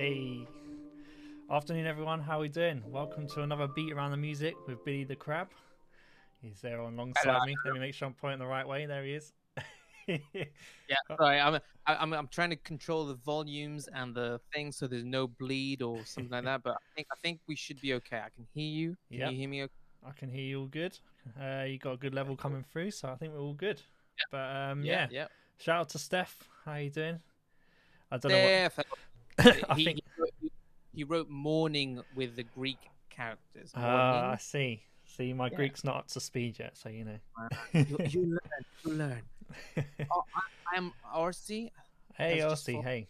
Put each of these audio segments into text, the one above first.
Hey. Afternoon, everyone. How are we doing? Welcome to another beat around the music with Billy the Crabbe. He's there on alongside Hello. me. Let me make sure I'm pointing the right way. There he is. Yeah, sorry, I'm I'm I'm trying to control the volumes and the things so there's no bleed or something like that. But I think I think we should be okay. I can hear you. Can Yep. you hear me? Okay? I can hear you all good. Uh, you got a good level coming through, so I think we're all good. But um, yeah. yeah. shout out to Steph. How are you doing? I don't know. Steph, What... I he, think. he, wrote, he wrote morning with the Greek characters. Ah, I see. See, my Yeah. Greek's not up to speed yet, so you know. you, you learn. You learn. Oh, I, I'm RC. hey, Elsie. Hey,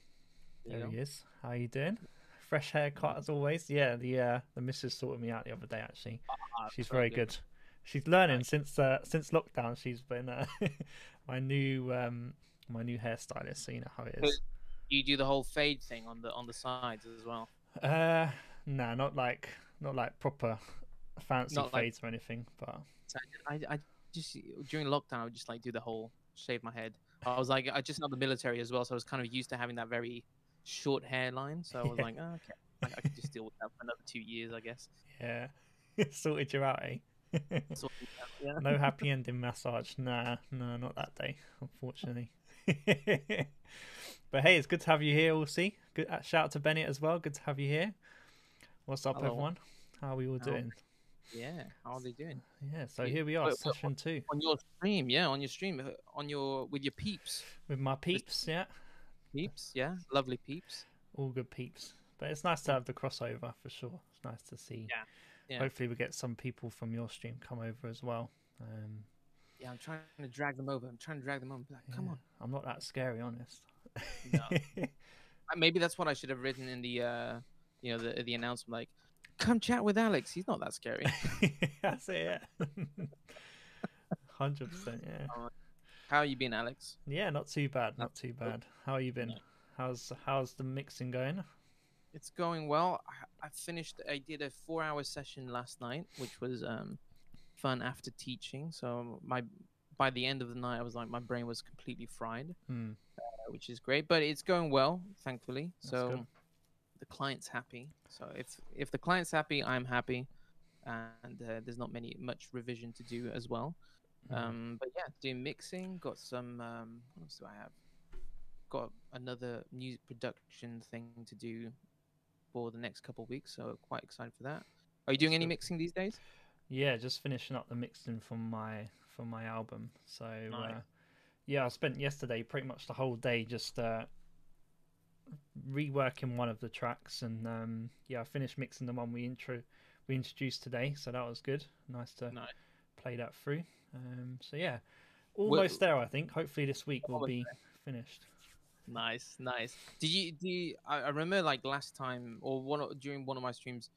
there he is. How you doing? Fresh haircut as always. Yeah, the uh, the missus sorted me out the other day. Actually, Ah, she's very good. She's learning Nice. since uh, since lockdown. She's been uh, my new um, my new hairstylist. So you know how it is. You do the whole fade thing on the on the sides as well. Uh, nah, not like not like proper fancy Not like- fades or anything. But I, I just during lockdown, I would just like do the whole shave my head. I was like, I just know the military as well, so I was kind of used to having that very short hairline. So I was Yeah. like, oh, okay, I, I could just deal with that for another two years, I guess. yeah, sorted you out, eh? Yeah. no happy ending massage. Nah, no, not that day, unfortunately. but hey, it's good to have you here, Ulcie. Good uh, shout out to Bennett as well. Good to have you here. What's up, Hello. everyone? How are we all doing? yeah. How are they doing Yeah, so here we are, session two on your stream? Yeah, on your stream, uh, on your with your peeps, with my peeps. Yeah, peeps. Yeah, lovely peeps. all good peeps. But it's nice to have the crossover for sure. It's nice to see. Yeah, yeah. Hopefully, we get some people from your stream come over as well. Um, Yeah, I'm trying to drag them over. I'm trying to drag them over. Like, come yeah. on. I'm not that scary, honest. No. Uh, Maybe that's what I should have written in the, uh, you know, the the announcement. Like, come chat with Alex. He's not that scary. That's it. Hundred percent. Yeah. How you been, Alex? Yeah, not too bad. Not too bad. How are you been? How's how's the mixing going? It's going well. I, I finished. I did a four-hour session last night, which was um, fun after teaching. So my by the end of the night, I was like, my brain was completely fried, Hmm. uh, which is great. But it's going well, thankfully. That's so good. the client's happy. So if if the client's happy, I'm happy, and uh, there's not many much revision to do as well. Mhm. Um, but yeah, doing mixing. Got some. Um, what else do I have? Got another music production thing to do for the next couple weeks. So quite excited for that. Are you doing That's any good. mixing these days? Yeah, just finishing up the mixing from my from my album. So Nice. uh, yeah, I spent yesterday pretty much the whole day just uh, reworking one of the tracks, and um, yeah, I finished mixing the one we intro we introduced today. So that was good. Nice to Nice. play that through. Um, so yeah, almost there. I think. Hopefully this week will be finished. Nice, nice. Did you do? You, I, remember like last time or one during one of my streams,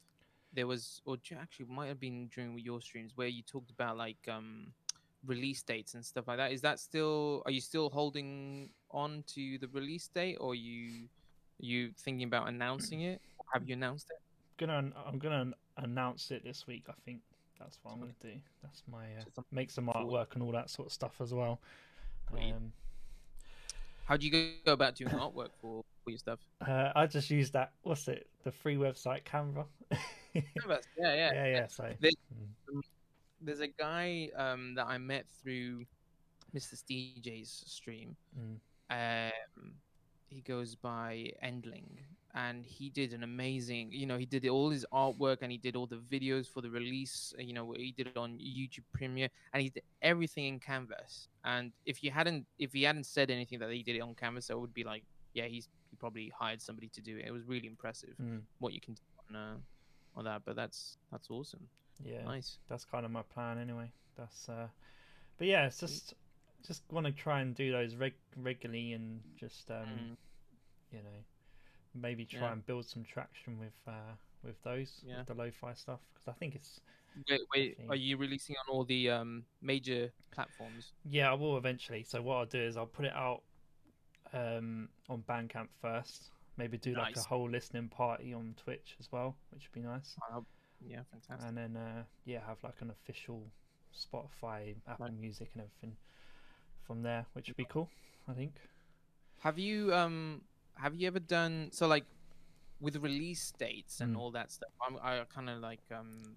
there was or actually might have been during your streams where you talked about like um release dates and stuff like that. Is that still? Are you still holding on to the release date, or you you thinking about announcing it? Have you announced it? gonna I'm gonna announce it this week. I think that's what I'm gonna do. That's my uh, make some artwork and all that sort of stuff as well. Um, How do you go- go about doing artwork for for your stuff? uh, I just use that. What's it? The free website Canva. yeah, yeah, yeah, yeah. So They- mm, There's a guy um that I met through Mr. DJ's stream. mm, um, he goes by Endling, and he did an amazing. You know, he did all his artwork and he did all the videos for the release. You know, he did it on YouTube Premiere, and he did everything in Canvas. And if you hadn't, if he hadn't said anything that he did it on Canvas, I would be like, yeah, he's he probably hired somebody to do it. It was really impressive mm, what you can do on uh, that. But that's that's awesome. yeah. Nice. That's kind of my plan anyway. That's uh, but yeah, it's just just want to try and do those reg- regularly and just um, Mm. you know, maybe try Yeah. and build some traction with uh with those Yeah. with the lo-fi stuff because I think it's Wait, wait, are you releasing on all the um, major platforms? Yeah, I will eventually. So what I'll do is I'll put it out um, on Bandcamp first. Maybe do like a whole listening party on Twitch as well, which would be nice. Yeah, fantastic. And then uh, yeah, have like an official Spotify, Apple Right. Music, and everything from there, which would be cool. I think. Have you um have you ever done so like with release dates and Mm. all that stuff, I'm, I kind of like um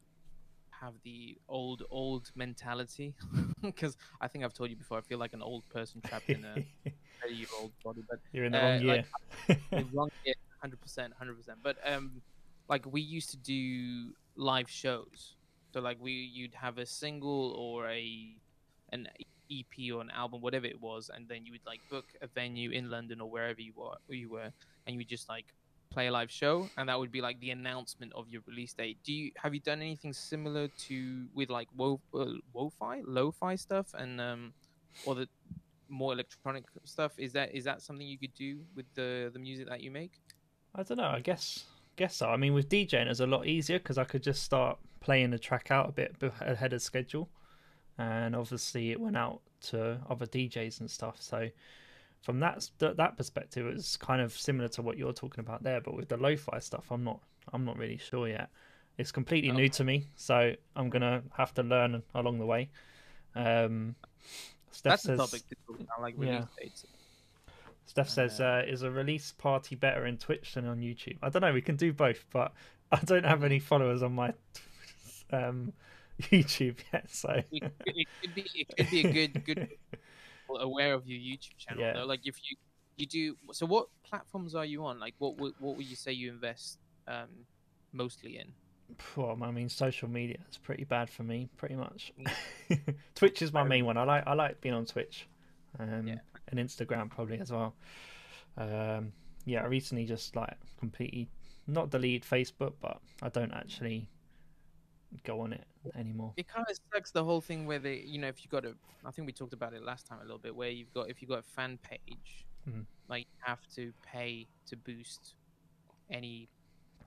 have the old old mentality because I think I've told you before. I feel like an old person trapped in a 30 year old body, but You're in the Uh, wrong year. like- wrong yeah, hundred percent, hundred percent. But um, like we used to do live shows, so like we you'd have a single or a an EP or an album, whatever it was, and then you would like book a venue in London or wherever you were, where you were, and you would just like play a live show, and that would be like the announcement of your release date. Do you have you done anything similar to with like wo uh, wo-fi, lo-fi stuff, and um, or the more electronic stuff? Is that is that something you could do with the the music that you make? I don't know. I guess guess so. I mean, with DJing, it's a lot easier because I could just start playing the track out a bit ahead of schedule, and obviously it went out to other DJs and stuff. So from that th- that perspective, it's kind of similar to what you're talking about there. But with the lo-fi stuff, I'm not I'm not really sure yet. It's completely new to me, so I'm gonna have to learn along the way. Um, Steph That's says, the topic to talk about, like Yeah. release dates. Steph says, Uh, uh, "Is a release party better in Twitch than on YouTube?" I don't know. We can do both, but I don't have any followers on my um, YouTube yet, so It, could- it could be it could be a good good aware of your YouTube channel Yeah. though. Like if you you do so, what platforms are you on? Like what would what would you say you invest um mostly in? well, I mean, social media is pretty bad for me, pretty much. Twitch is my main one. I like I like being on Twitch, um, Yeah. and Instagram probably as well. Um, yeah, I recently just like completely not deleted Facebook, but I don't actually go on it anymore. It kind of sucks the whole thing where they, you know, if you got a, I think we talked about it last time a little bit, where you've got if you got a fan page, Mhm. like you have to pay to boost any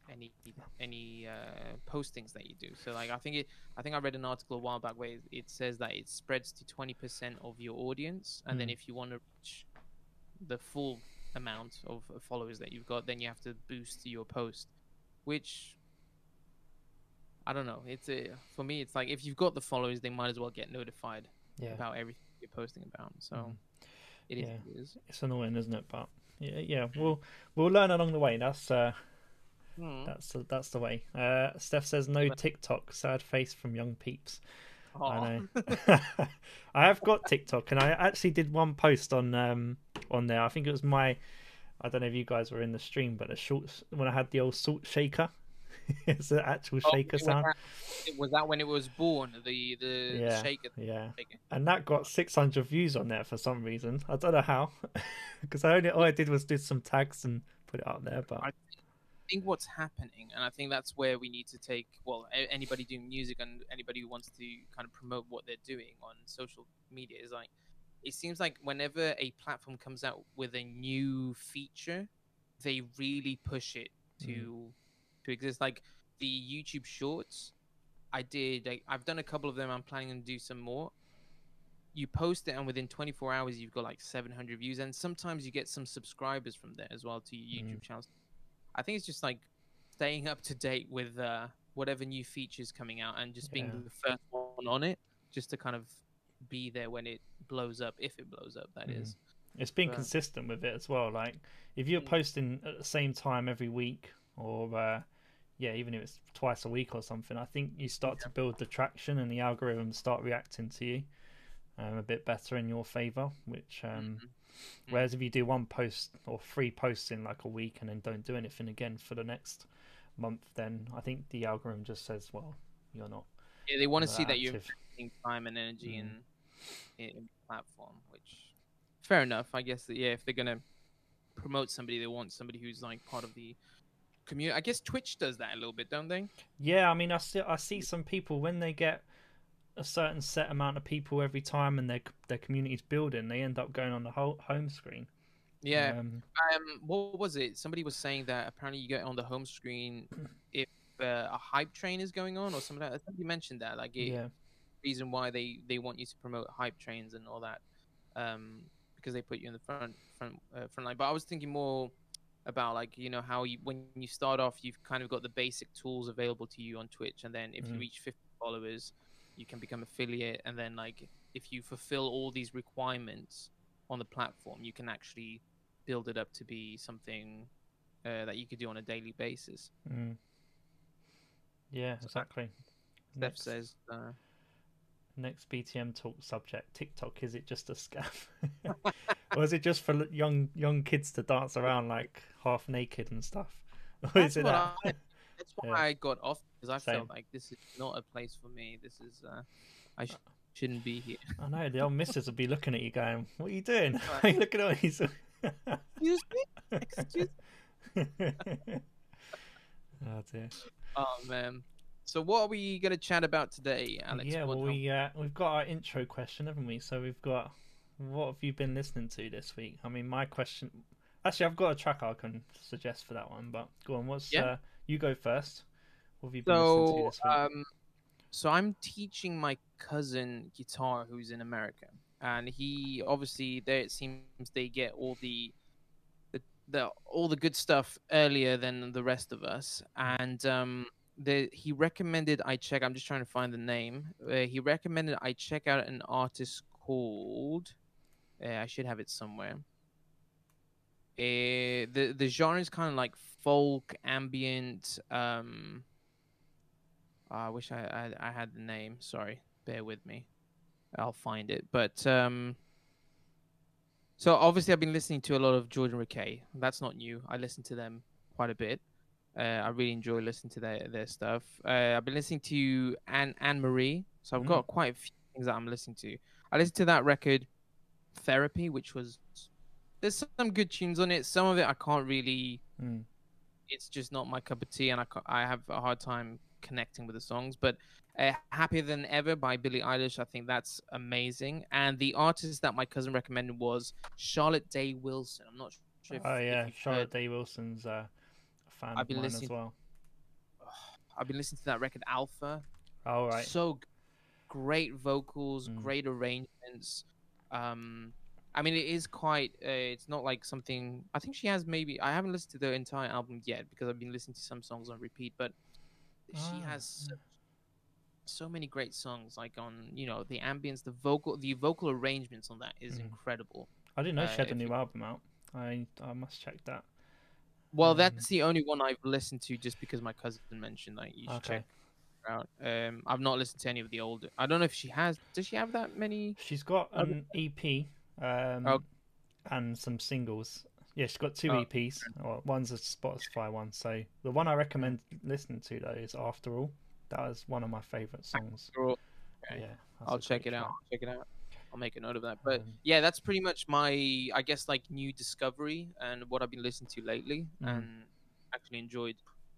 any any uh, postings that you do. So like I think it, I think I read an article a while back where it- it says that it spreads to twenty percent of your audience, and then Mm. if you want to reach the full amount of followers that you've got, then you have to boost your post, which I don't know. It's a for me. It's like if you've got the followers, they might as well get notified Yeah, about everything you're posting about. So Mhm. it is. Yeah. it is. it's annoying, isn't it? But yeah, yeah, we'll we'll learn along the way. That's uh, Hmm. that's the, that's the way. Uh, Steph says no TikTok. Sad face from young peeps. I know. I have got TikTok, and I actually did one post on um on there. I think it was my. I don't know if you guys were in the stream, but the short when I had the old salt shaker. it's an actual Oh, shaker sound. That, was that when it was born? The the Yeah. shaker. Yeah, shaker? and that got 600 views on there for some reason. I don't know how, because I only all I did was do some tags and put it up there. But I think what's happening, and I think that's where we need to take. Well, anybody doing music and anybody who wants to kind of promote what they're doing on social media is like, it seems like whenever a platform comes out with a new feature, they really push it mm. to to exist. Like the YouTube Shorts, I did. I've done a couple of them. I'm planning to do some more. You post it, and within 24 hours, you've got like 700 views, and sometimes you get some subscribers from there as well to your YouTube channels. I think it's just like staying up to date with uh, whatever new features coming out, and just being Yeah. the first one on it, just to kind of be there when it blows up, if it blows up. That Mhm. is. It's been But- consistent with it as well. Like if you're Mm. posting at the same time every week, or uh, yeah, even if it's twice a week or something, I think you start to build the traction and the algorithms start reacting to you um, a bit better in your favor. Which um, Mhm. Mm. whereas if you do one post or three posts in like a week and then don't do anything again for the next month, then I think the algorithm just says, well, you're not. Yeah, they want to see that you're active. investing time and energy Mm. in, in platform, which fair enough. I guess that yeah, if they're gonna promote somebody, they want somebody who's like part of the community. I guess Twitch does that a little bit, don't they? Yeah, I mean, I see, I see some people when they get a certain set amount of people every time and their their community's building, they end up going on the whole home screen. Yeah. Um, Um, what was it? Somebody was saying that apparently you get on the home screen if uh, a hype train is going on or something. Like that. Somebody mentioned that, like it, yeah, reason why they they want you to promote hype trains and all that, um, because they put you in the front front uh, front line. But I was thinking more about like you know how you when you start off, you've kind of got the basic tools available to you on Twitch, and then if you Mhm. reach 50 followers, you can become affiliate, and then like if you fulfill all these requirements on the platform, you can actually build it up to be something uh, that you could do on a daily basis. Mm. Yeah, exactly. Steph Next, says, uh, next BTM talk subject: TikTok. Is it just a scam, or is it just for young young kids to dance around like half naked and stuff? Or That's is it that? I- that's why Yeah. I got off because I Same. felt like this is not a place for me. This is uh, I sh- shouldn't be here. I know the old missus will be looking at you, going, "What are you doing? Right. are you looking at me?" Excuse me. Excuse. oh dear. Oh man. So what are we gonna chat about today, Alex? yeah, well, we uh, we've got our intro question, haven't we? So we've got what have you been listening to this week? I mean, my question. Actually, I've got a track I can suggest for that one, but go on. What's Yeah. uh, you go first? What have you been listening to So, this week? um, so I'm teaching my cousin guitar who's in America, and he obviously there it seems they get all the, the, the all the good stuff earlier than the rest of us, and um, the he recommended I check. I'm just trying to find the name. Uh, he recommended I check out an artist called. Uh, I should have it somewhere. Uh, the the genre is kind of like folk, ambient. Um, I wish I, I I had the name. Sorry, bear with me. I'll find it. But um, so obviously I've been listening to a lot of Jordan Rakei. That's not new. I listen to them quite a bit. Uh, I really enjoy listening to their their stuff. Uh, I've been listening to Anne Anne Marie. So I've Mm. got quite a few things that I'm listening to. I listened to that record, Therapy, which was there's some good tunes on it. Some of it I can't really Mm. it's just not my cup of tea, and I, I have a hard time connecting with the songs. But uh, "Happier Than Ever" by Billie Eilish, I think that's amazing. And the artist that my cousin recommended was Charlotte Day Wilson. I'm not sure. If, oh yeah, Charlotte heard- Day Wilson's uh, fan I've been mine as listening- well. I've been listening to that record, Alpha. All right. So great vocals, Mm. great arrangements. Um, I mean, it is quite. Uh, it's not like something. I think she has maybe. I haven't listened to the entire album yet because I've been listening to some songs on repeat. But she Ah, has so, so many great songs. Like on, you know, the ambience, the vocal, the vocal arrangements on that is Mm. incredible. I didn't know she uh, had a new you- album out. I I must check that. Well, Um, that's the only one I've listened to just because my cousin mentioned that you should Okay. check out. Um, I've not listened to any of the older. I don't know if she has. Does she have that many? She's got an EP um, Oh. and some singles. Yeah, she's got two Oh, EPs. Well, one's a Spotify one. So the one I recommend listening to though is After All. That was one of my favorite songs. Okay. Yeah, I'll check it out. track. I'll check it out. I'll make a note of that. But Um, yeah, that's pretty much my, I guess, like new discovery and what I've been listening to lately, Mm. and actually enjoyed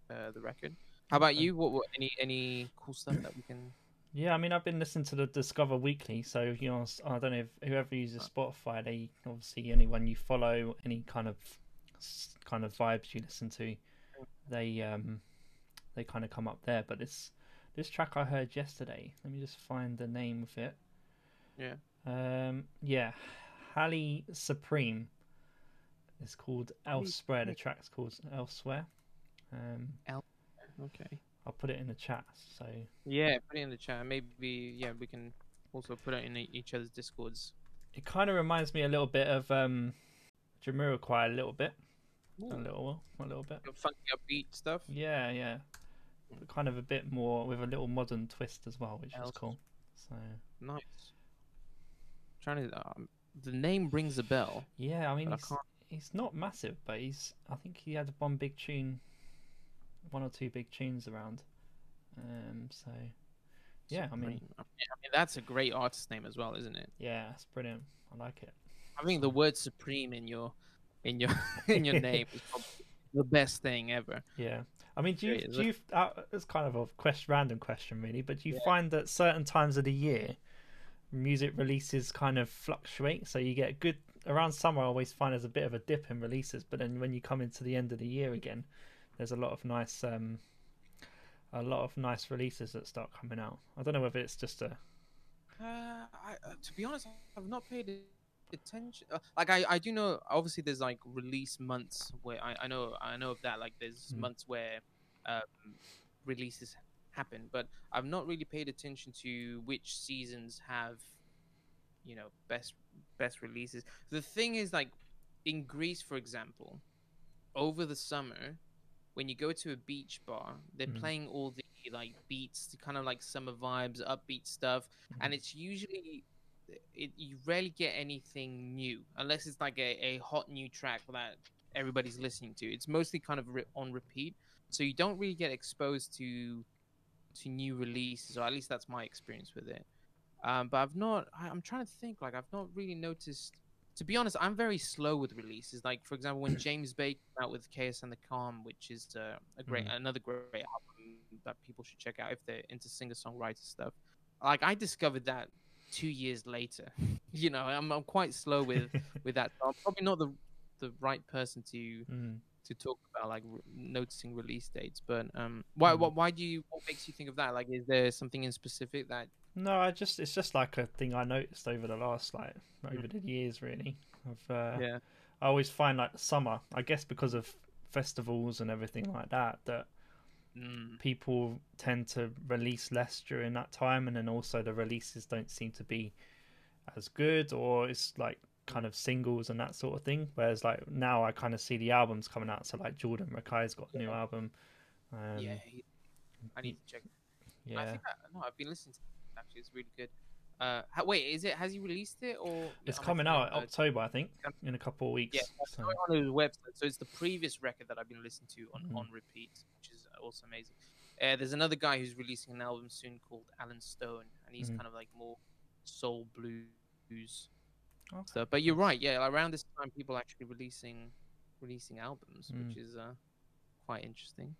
uh, the record. How about you? What, what any any cool stuff that we can? Yeah, I mean, I've been listening to the Discover Weekly, so you know, I don't know if whoever uses Spotify, they obviously anyone you follow, any kind of kind of vibes you listen to, they um they kind of come up there. But this this track I heard yesterday, let me just find the name of it. Yeah. Um, yeah, Halle Supreme. It's called Halle Elsewhere. The track's called Elsewhere. Um, Okay. I'll put it in the chat. So Yeah, put it in the chat. Maybe yeah, we can also put it in each other's discords. it kind of reminds me a little bit of um Jamiroquai a little bit, a little, a little bit. funky upbeat stuff. Yeah, yeah, but kind of a bit more with a little modern twist as well, which is cool. So Nice. Trying to. Um, the name rings a bell. yeah, I mean but I he's, he's not massive, but he's I think he had one big tune, one or two big tunes around. Um, so yeah, I mean-. I mean, that's a great artist name as well, isn't it? yeah, it's brilliant. I like it. I think the word supreme in your in your in your name is probably the best thing ever. Yeah. I mean, do you, do you, uh, it's kind of a question, random question, really, but do you Yeah. find that certain times of the year, music releases kind of fluctuate? So you get a good, around summer, I always find there's a bit of a dip in releases, but then when you come into the end of the year again, there's a lot of nice, um, a lot of nice releases that start coming out. I don't know whether it's just a, Uh, I, uh, to be honest, I've not paid attention. Uh, like I, I do know. Obviously, there's like release months where I, I know I know of that. Like there's Mm. months where um, releases happen, but I've not really paid attention to which seasons have, you know, best best releases. The thing is, like in Greece, for example, over the summer, when you go to a beach bar, they're Mhm. playing all the like beats, the kind of like summer vibes, upbeat stuff, and Mhm. it's usually it, you rarely get anything new unless it's like a, a hot new track that everybody's listening to. It's mostly kind of re- on repeat, so you don't really get exposed to to new releases, or at least that's my experience with it. Um, but I've not. I, I'm trying to think. Like I've not really noticed. To be honest, I'm very slow with releases. Like for example, when James Bay came out with Chaos and the Calm, which is uh, a great, Mm. another great album that people should check out if they're into singer songwriter stuff. Like I discovered that two years later. you know, I'm, I'm quite slow with with that. So I'm probably not the the right person to Mm. To talk about like re- noticing release dates. But um, why Mm. why why do you? What makes you think of that? Like, is there something in specific that? No, I just it's just like a thing I noticed over the last like over the years really. Of uh, yeah. I always find like the summer, I guess because of festivals and everything like that, that Mm. people tend to release less during that time, and then also the releases don't seem to be as good, or it's like kind of singles and that sort of thing. Whereas like now, I kind of see the albums coming out. So like Jordan Rakei's got a new album. Um, yeah. he- I need to check. Yeah, I think I, no, I've been listening to it. Actually, it's really good. Uh, wait, is it? Has he released it or? It's coming out uh, October, I think, in a couple of weeks. Yeah, so, on his website. So it's the previous record that I've been listening to on, Mhm. on repeat, which is also amazing. Uh, there's another guy who's releasing an album soon called Alan Stone, and he's Mhm. kind of like more soul blues Okay. stuff. But you're right, yeah. Around this time, people are actually releasing releasing albums, which Mm. is uh, quite interesting.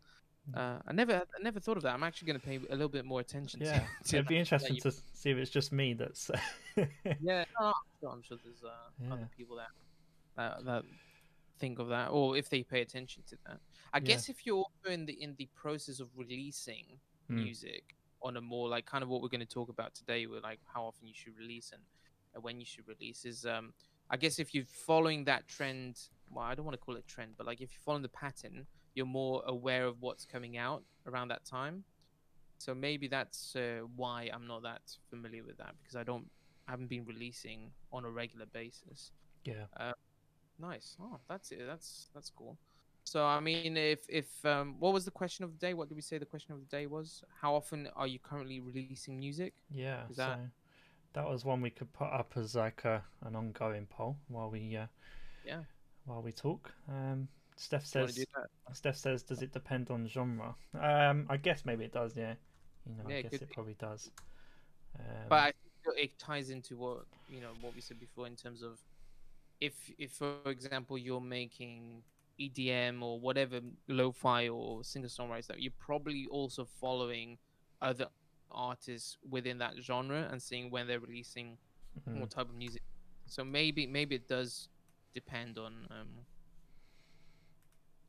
Mm. Uh, I never I never thought of that. I'm actually going to pay a little bit more attention. Yeah, to, to it'd be interesting you- to see if it's just me that's. Yeah, no, I'm sure, I'm sure there's uh, Yeah. other people that, that that think of that, or if they pay attention to that. I Yeah. guess if you're also in the in the process of releasing Mm. music on a more like kind of what we're going to talk about today, with like how often you should release and when you should release, is um, I guess if you're following that trend, well, I don't want to call it trend, but like if you're following the pattern, you're more aware of what's coming out around that time. So maybe that's uh, why I'm not that familiar with that because I don't I haven't been releasing on a regular basis. yeah. Nice. Oh, that's it. That's that's cool. So I mean, if if um, what was the question of the day? What did we say the question of the day was? How often are you currently releasing music? Yeah, Is that- so that was one we could put up as like a, an ongoing poll while we uh, Yeah. while we talk. Um, Steph Do you wanna says? Steph says does it depend on genre? Um, I guess maybe it does. Yeah, you know, Yeah, I it guess it probably does. Um, But I think it ties into what you know what we said before in terms of if if for example you're making EDM or whatever lo-fi or singer-songwriters that you're probably also following other artists within that genre and seeing when they're releasing mhm. what type of music. So maybe maybe it does depend on um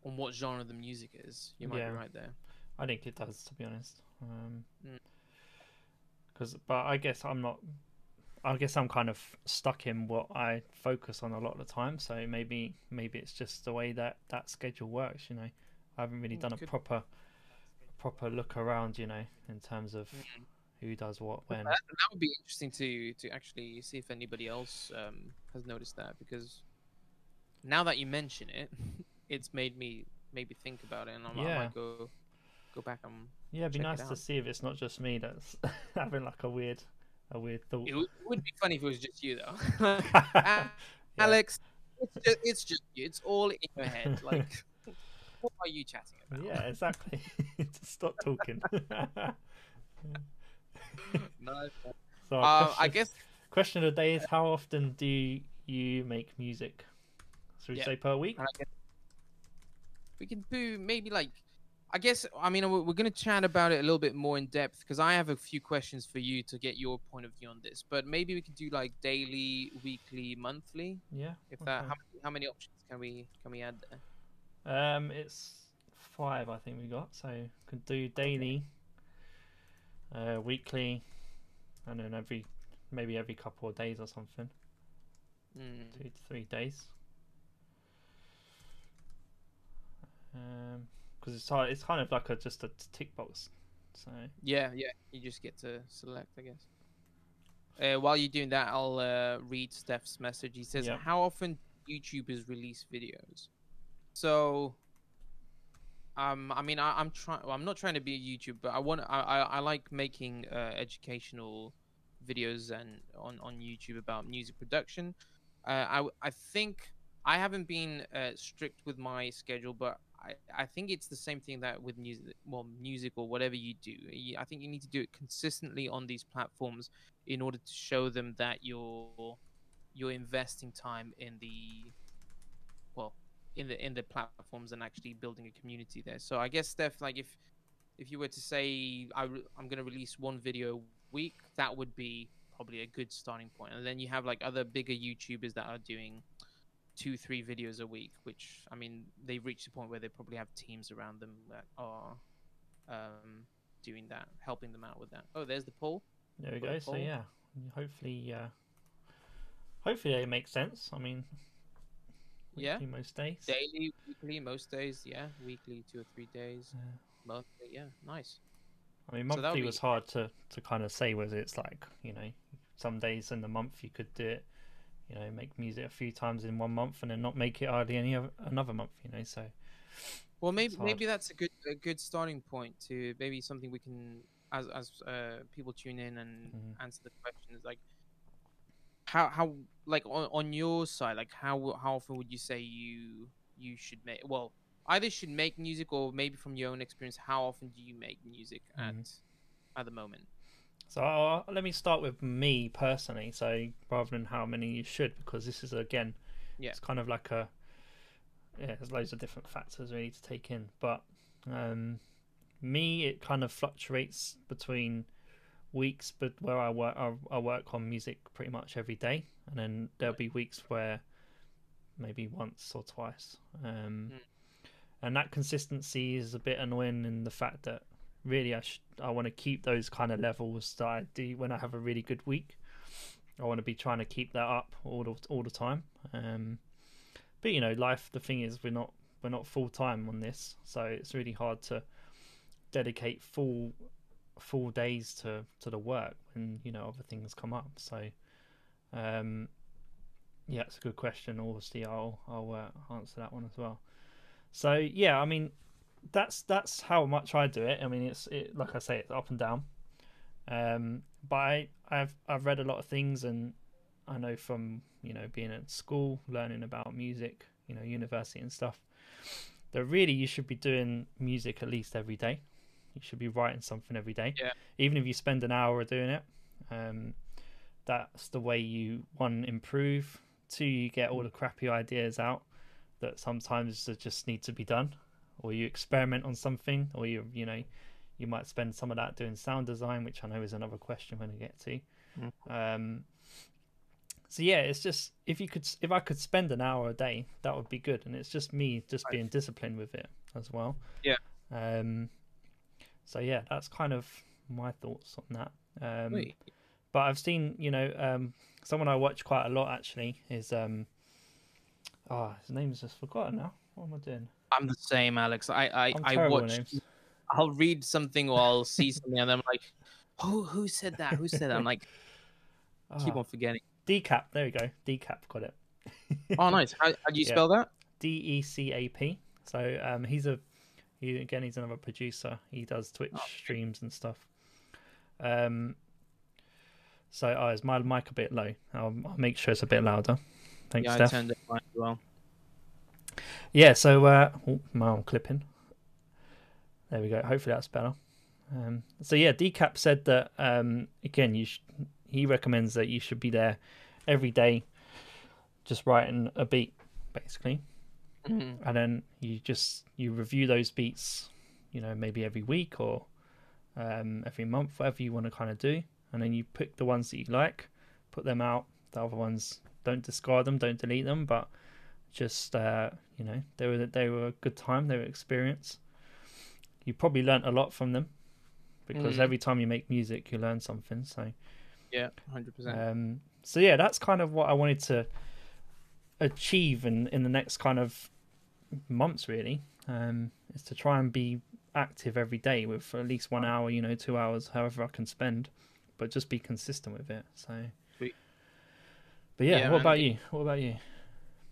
on what genre the music is. You might Yeah. be right there. I think it does, to be honest. Um Mm. 'cause but I guess I'm not. I guess I'm kind of stuck in what I focus on a lot of the time. So maybe maybe it's just the way that that schedule works. You know, I haven't really Mm, done a could- proper proper look around. You know, in terms of Mm. who does what when. That, that would be interesting to to actually see if anybody else um, has noticed that because now that you mention it, it's made me maybe think about it, and I'm, I might go go back and Yeah, it'd be check it nice to see if it's not just me that's having like a weird a weird thought. it would, it would be funny if it was just you though. Yeah. Alex, it's just, it's just you. It's all in your head. Like, what are you chatting about? Yeah, exactly. Just Stop talking. No, so our uh, I guess question of the day is how often do you make music? So we Yeah. say per week? And I guess we can do maybe like I guess I mean we're, we're going to chat about it a little bit more in depth because I have a few questions for you to get your point of view on this. But maybe we could do like daily, weekly, monthly. Yeah. If that how, many- how many options can we can we add there? Um, it's five, I think we got. So could do daily, uh, weekly, and then every maybe every couple of days or something. Mm. two to three days. Um, because it's hard, it's kind of like a just a tick box. So Yeah, yeah. You just get to select, I guess. Uh, while you're doing that, I'll uh, read Steph's message. He says, Yeah. "How often YouTubers release videos?" So, um, I mean, I, I'm trying. Well, I'm not trying to be a YouTuber, but I want. I, I, I like making uh, educational videos and on on YouTube about music production. Uh, I think I haven't been uh, strict with my schedule, but I, I think it's the same thing that with music, well, music or whatever you do. You- I think you need to do it consistently on these platforms in order to show them that you're you're investing time in the in the in the platforms and actually building a community there. So I guess Steph, like if if you were to say I re- I'm going to release one video a week, that would be probably a good starting point. And then you have like other bigger YouTubers that are doing two, three videos a week, which I mean they've reached a point where they probably have teams around them that are um, doing that, helping them out with that. Oh, there's the poll. There we go. So yeah, hopefully, uh, hopefully it makes sense. I mean, Yeah. most days. Daily, weekly, most days, yeah. Weekly, two or three days. Yeah. Monthly, yeah. Nice. I mean, So monthly be- was hard to, to kind of say whether it's like, you know, some days in the month you could do it, you know, make music a few times in one month and then not make it hardly any other, another month, you know. So, Well, maybe maybe that's a good a good starting point to maybe something we can as as uh, people tune in and Mhm. answer the questions like how how like on, on your side like how how often would you say you you should make well either should make music or maybe from your own experience how often do you make music at Mhm. at the moment so uh, let me start with me personally. So rather than how many you should, because this is again, Yeah. it's kind of like a, yeah, there's loads of different factors we need to take in. But um, me, it kind of fluctuates between weeks, but where I work, I, I work on music pretty much every day, and then there'll be weeks where maybe once or twice. Um, Mm. And that consistency is a bit annoying in the fact that really I sh- I want to keep those kind of levels that I do when I have a really good week. I want to be trying to keep that up all the, all the time. Um, but you know, life. The thing is, we're not we're not full time on this, so it's really hard to dedicate full full days to to the work when you know other things come up. So, um, yeah, it's a good question. Obviously, I'll I'll uh, answer that one as well. So yeah, I mean, that's that's how much I do it. I mean, it's it, like I say, it's up and down. Um, but I, I've I've read a lot of things, and I know from you know being at school, learning about music, you know, university and stuff, that really you should be doing music at least every day. You should be writing something every day, Yeah. even if you spend an hour doing it. Um, that's the way you one improve. Two, you get all the crappy ideas out that sometimes just need to be done, or you experiment on something, or you you know you might spend some of that doing sound design, which I know is another question when I get to. Um, so yeah, it's just if you could, if I could spend an hour a day, that would be good, and it's just me just being disciplined with it as well. Yeah. Um. So yeah, that's kind of my thoughts on that. Um, but I've seen, you know, um, someone I watch quite a lot actually is um, oh, his name's just forgotten now. What am I doing? i'm the same alex i i, I'm watch. I'll read something or i'll see something and i'm like who who said that who said that i'm like keep Ah, on forgetting Decap. There we go. Decap got it. oh nice how, how do you Yeah. spell that D E C A P. So um, he's a he again. He's another producer. He does Twitch streams and stuff. Um. So oh, is my mic a bit low? I'll, I'll make sure it's a bit louder. Thanks, yeah i Steph. turned it on as well Yeah. So uh, oh, my arm clipping. There we go. Hopefully that's better. Um, so yeah, Decap said that um, again. You sh- he recommends that you should be there every day, just writing a beat, basically. Mhm. and then you just you review those beats you know maybe every week or um, every month whatever you want to kind of do. And then you pick the ones that you like put them out. The other ones don't discard them don't delete them but just uh, you know they were they were a good time they were experience. You probably learnt a lot from them because Mhm. every time you make music you learn something so. Yeah 100% um, so yeah, that's kind of what I wanted to achieve in in the next kind of months. Really, um, is to try and be active every day with at least one hour, you know, two hours, however I can spend, but just be consistent with it. So, Sweet. but yeah, Yeah, what man. about you? What about you?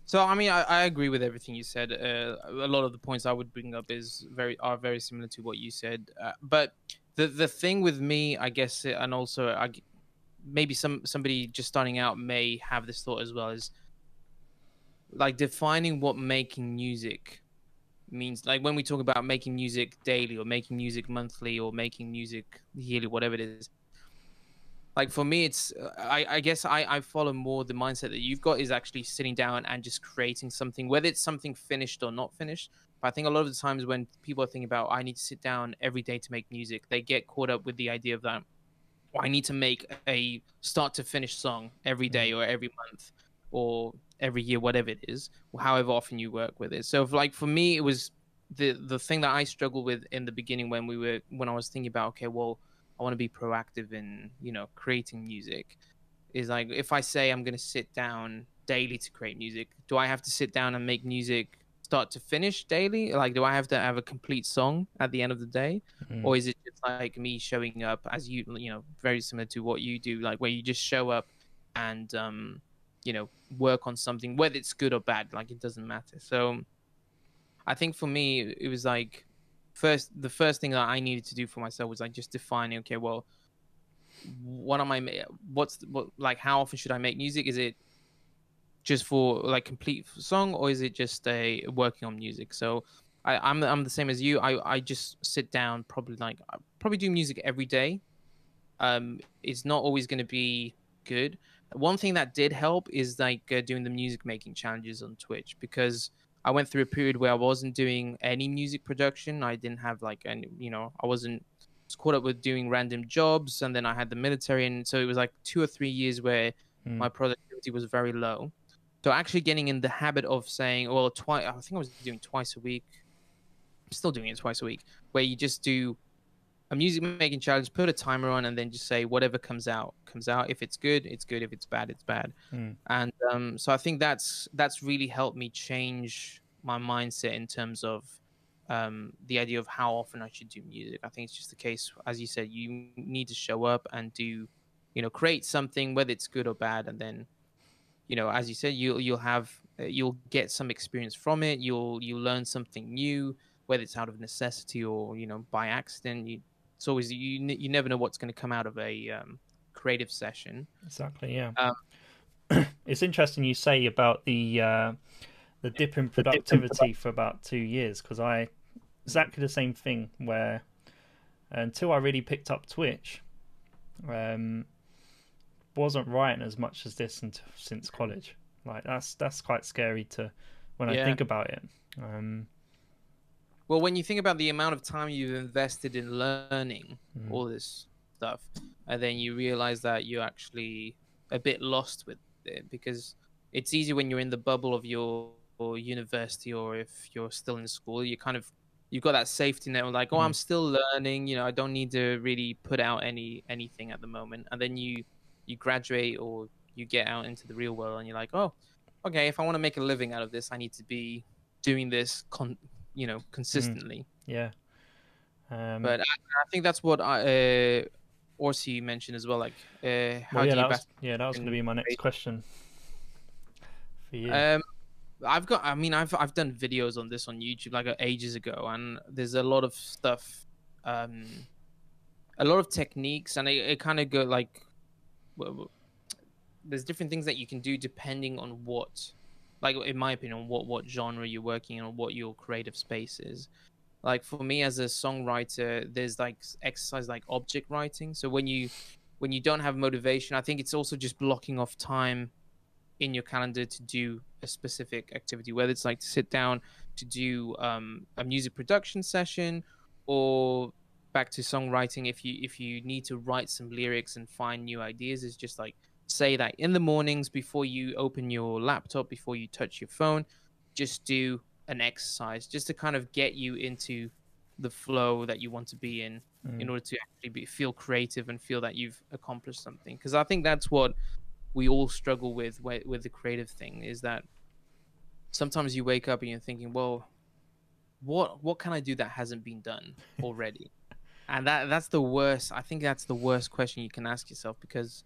So I mean, I, I agree with everything you said. Uh, a lot of the points I would bring up is very are very similar to what you said. Uh, but the the thing with me, I guess, and also I, maybe some somebody just starting out may have this thought as well is like defining what making music means like when we talk about making music daily or making music monthly or making music yearly whatever it is like for me it's i i guess i i follow more the mindset that you've got is actually sitting down and just creating something whether it's something finished or not finished but i think a lot of the times when people are thinking about i need to sit down every day to make music they get caught up with the idea of that I need to make a start to finish song every day mm. or every month or every year, whatever it is, however often you work with it. So, if, like for me, it was the the thing that I struggled with in the beginning when we were when I was thinking about okay, well, I want to be proactive in you know creating music. Is like if I say I'm going to sit down daily to create music, do I have to sit down and make music start to finish daily? Like, do I have to have a complete song at the end of the day, mm-hmm. or is it just like me showing up as you, you know, very similar to what you do, like where you just show up and, um, you know, work on something, whether it's good or bad, like it doesn't matter. So, I think for me, it was like first the first thing that I needed to do for myself was like just defining, okay, well, what am I? What's what like? How often should I make music? Is it just for like complete song or is it just a working on music so I, I'm I'm the same as you. I, I just sit down probably like I probably do music every day. Um, it's not always going to be good. One thing that did help is like uh, doing the music making challenges on Twitch because I went through a period where I wasn't doing any music production. I didn't have like any, you know, I wasn't was caught up with doing random jobs, and then I had the military, and so it was like two or three years where mm. my productivity was very low. So actually getting in the habit of saying, well, twice. I think I was doing twice a week. I'm still doing it twice a week, where you just do a music making challenge, put a timer on, and then just say whatever comes out comes out. If it's good, it's good. If it's bad, it's bad. Mm. And um, so I think that's that's really helped me change my mindset in terms of um, the idea of how often I should do music. I think it's just the case, as you said, you need to show up and do, you know, create something, whether it's good or bad, and then you know, as you said, you'll you'll have uh, you'll get some experience from it. You'll you learn something new, whether it's out of necessity or you know by accident. You, it's always you you never know what's going to come out of a um, creative session. Exactly. Yeah. Um, it's interesting you say about the uh, the dip in productivity for about two years because I exactly the same thing where until I really picked up Twitch, um, wasn't writing as much as this until, since college. Like that's that's quite scary to when yeah. I think about it. Um, well, when you think about the amount of time you've invested in learning mm. all this stuff, and then you realize that you're actually a bit lost with it because it's easy when you're in the bubble of your university or if you're still in school, you kind of you've got that safety net like, oh, mm. I'm still learning. You know, I don't need to really put out any anything at the moment, and then you you graduate or you get out into the real world and you're like, oh, okay, if I want to make a living out of this, I need to be doing this, con- you know, consistently. Mm, yeah. Um, but I, I, think that's what I, uh, Orsi mentioned as well. Like, uh, how well, yeah, do you that was, yeah, that was going to be my next question for you. Um, I've got. I mean, I've I've done videos on this on YouTube like ages ago, and there's a lot of stuff, um, a lot of techniques, and it, it kind of go like there's different things that you can do depending on what like in my opinion what what genre you're working on what your creative space is. Like for me as a songwriter there's like exercise like object writing. So when you when you don't have motivation i think it's also just blocking off time in your calendar to do a specific activity whether it's like to sit down to do um, a music production session or back to songwriting. If you if you need to write some lyrics and find new ideas is just like say that in the mornings before you open your laptop before you touch your phone just do an exercise just to kind of get you into the flow that you want to be in mm. in order to actually be, feel creative and feel that you've accomplished something because i think that's what we all struggle with with the creative thing is that sometimes you wake up and you're thinking well what what can i do that hasn't been done already and that that's the worst. I think that's the worst question you can ask yourself because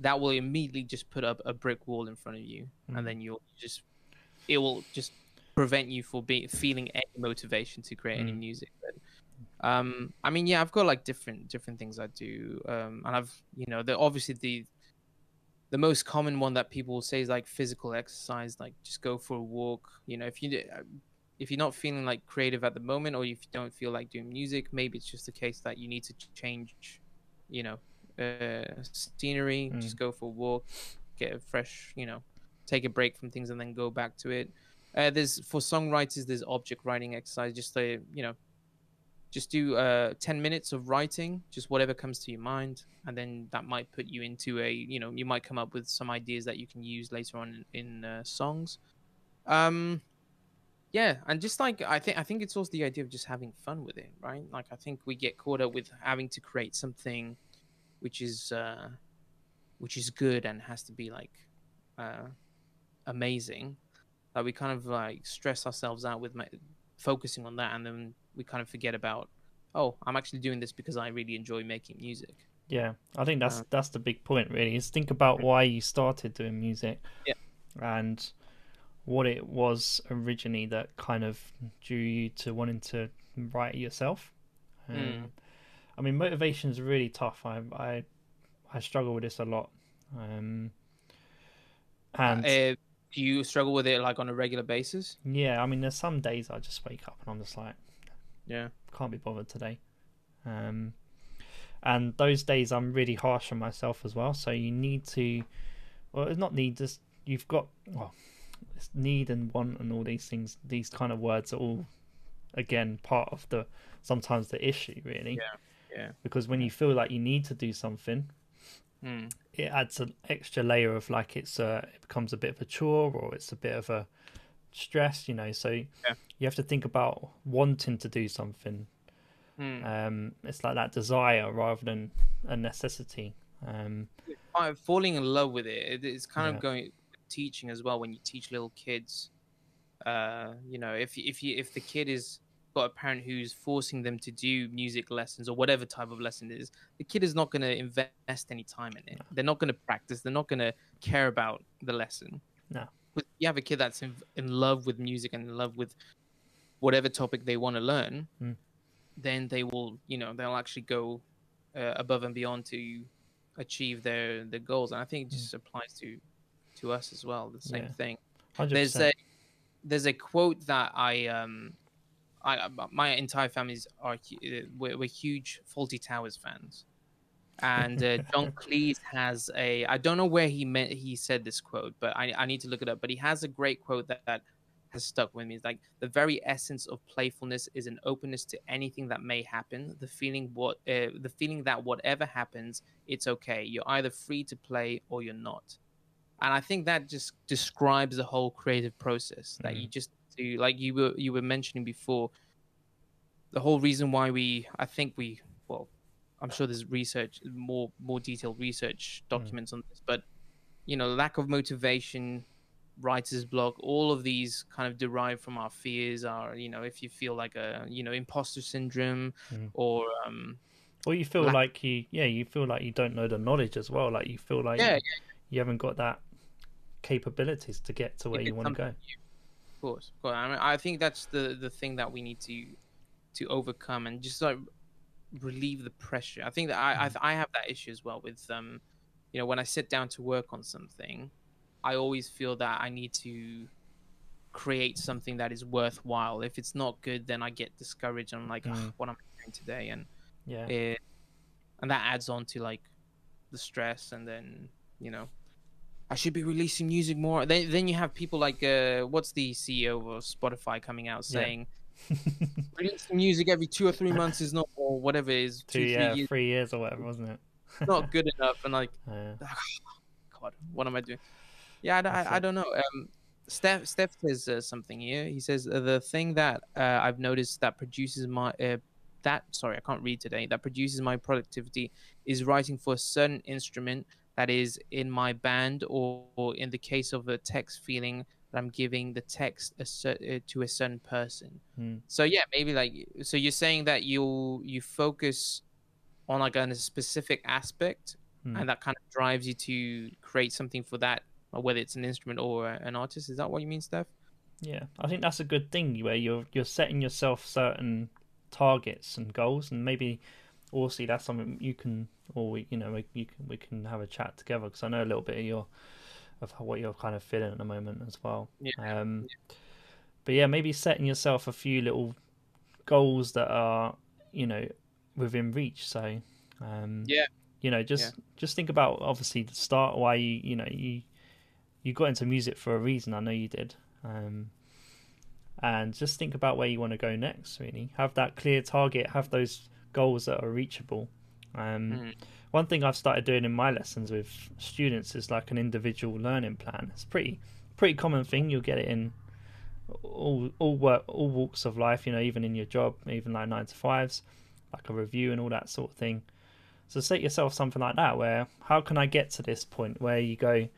that will immediately just put up a brick wall in front of you, mm. and then you'll just it will just prevent you for being feeling any motivation to create any Mm. music. But um, I mean, yeah, I've got like different different things I do, um, and I've you know, the obviously the the most common one that people will say is like physical exercise, like just go for a walk. You know, if you uh, if you're not feeling like creative at the moment, or if you don't feel like doing music, maybe it's just a case that you need to change, you know, uh, scenery. Mm. Just go for a walk, get a fresh, you know, take a break from things, and then go back to it. Uh, there's for songwriters, there's object writing exercise. Just to you know, just do uh 10 minutes of writing just whatever comes to your mind and then that might put you into a you know you might come up with some ideas that you can use later on in, in uh, songs um yeah and just like i think i think it's also the idea of just having fun with it right like i think we get caught up with having to create something which is uh which is good and has to be like uh amazing that we kind of like stress ourselves out with ma- focusing on that and then we kind of forget about oh i'm actually doing this because i really enjoy making music Yeah, I think that's Uh, that's the big point, really. Is think about why you started doing music, Yeah. and what it was originally that kind of drew you to wanting to write it yourself. Um, Mm. I mean, motivation is really tough. I I I struggle with this a lot, um, and uh, do you struggle with it like on a regular basis yeah, I mean, there's some days I just wake up and I'm just like, yeah can't be bothered today. Um, and those days I'm really harsh on myself as well. So you need to, well, it's not need, just you've got, well, it's need and want and all these things. These kind of words are all, again, part of the sometimes the issue really. yeah Because when you feel like you need to do something, mm. it adds an extra layer of like it's a, it becomes a bit of a chore or it's a bit of a stress, you know. So you have to think about wanting to do something Mm. um, it's like that desire rather than a necessity. Um, Uh, falling in love with it it- it's kind Yeah. of going teaching as well when you teach little kids uh you know if if you if the kid is got a parent who's forcing them to do music lessons or whatever type of lesson it is the kid is not going to invest any time in it they're not going to practice they're not going to care about the lesson No. but you have a kid that's in, in love with music and in love with whatever topic they want to learn Mm. then they will you know they'll actually go uh, above and beyond to achieve their their goals and i think it just applies to to us as well the same Mm. Yeah. thing 100%. there's a there's a quote that i um i my entire families are uh, we're, we're huge Fawlty Towers fans. And uh, john cleese has a i don't know where he meant he said this quote but i, I need to look it up but he has a great quote that, that has stuck with me. It's like the very essence of playfulness is an openness to anything that may happen. The feeling what uh, the feeling that whatever happens it's okay. You're either free to play or you're not. And i think that just describes the whole creative process that you just do like you were you were mentioning before the whole reason why we i think we well i'm sure there's research more more detailed research documents on this but you know lack of motivation writer's block all of these kind of derive from our fears our you know if you feel like a you know imposter syndrome Mm. or um or you feel lack- like you, yeah, you feel like you don't know the knowledge as well. Like you feel like Yeah, you, you haven't got that capabilities to get to where if you want to go. something new, Of course, of course. I, mean, I think that's the the thing that we need to to overcome and just like relieve the pressure. I think that I I, I have that issue as well with um, you know, when I sit down to work on something, I always feel that I need to create something that is worthwhile. If it's not good, then I get discouraged. I'm like, "Ugh, Mm. what am I doing today? And Yeah, it, and that adds on to like the stress and then you know i should be releasing music more then, then you have people like uh what's the ceo of spotify coming out Yeah. saying releasing music every two or three months is not or whatever it is two two yeah, three years three years or whatever, wasn't it? not good enough and like Yeah. god what am i doing yeah i, I, I don't know um steph steph says uh, something here he says uh, the thing that uh, i've noticed that produces my uh, that sorry i can't read today that produces my productivity is writing for a certain instrument that is in my band or, or in the case of a text feeling that i'm giving the text a cer- uh, to a certain person Hmm. so yeah maybe like so you're saying that you you focus on like on a specific aspect Hmm. and that kind of drives you to create something for that whether it's an instrument or an artist is that what you mean steph Yeah, I think that's a good thing where you're you're setting yourself certain targets and goals, and maybe also that's something you can, or we, you know, we, you can, we can have a chat together because I know a little bit of your of what you're kind of feeling at the moment as well. Yeah. Um, yeah. But yeah, maybe setting yourself a few little goals that are, you know, within reach. So, um, yeah, you know, just yeah. just think about obviously the start why you you know you you got into music for a reason. I know you did. Um, and just think about where you want to go next. Really, have that clear target. Have those goals that are reachable. Um, mm. One thing I've started doing in my lessons with students is like an individual learning plan. It's pretty pretty common thing. You'll get it in all all work all walks of life. You know, even in your job, even like nine to fives, like a review and all that sort of thing. So set yourself something like that. Where how can I get to this point where you go?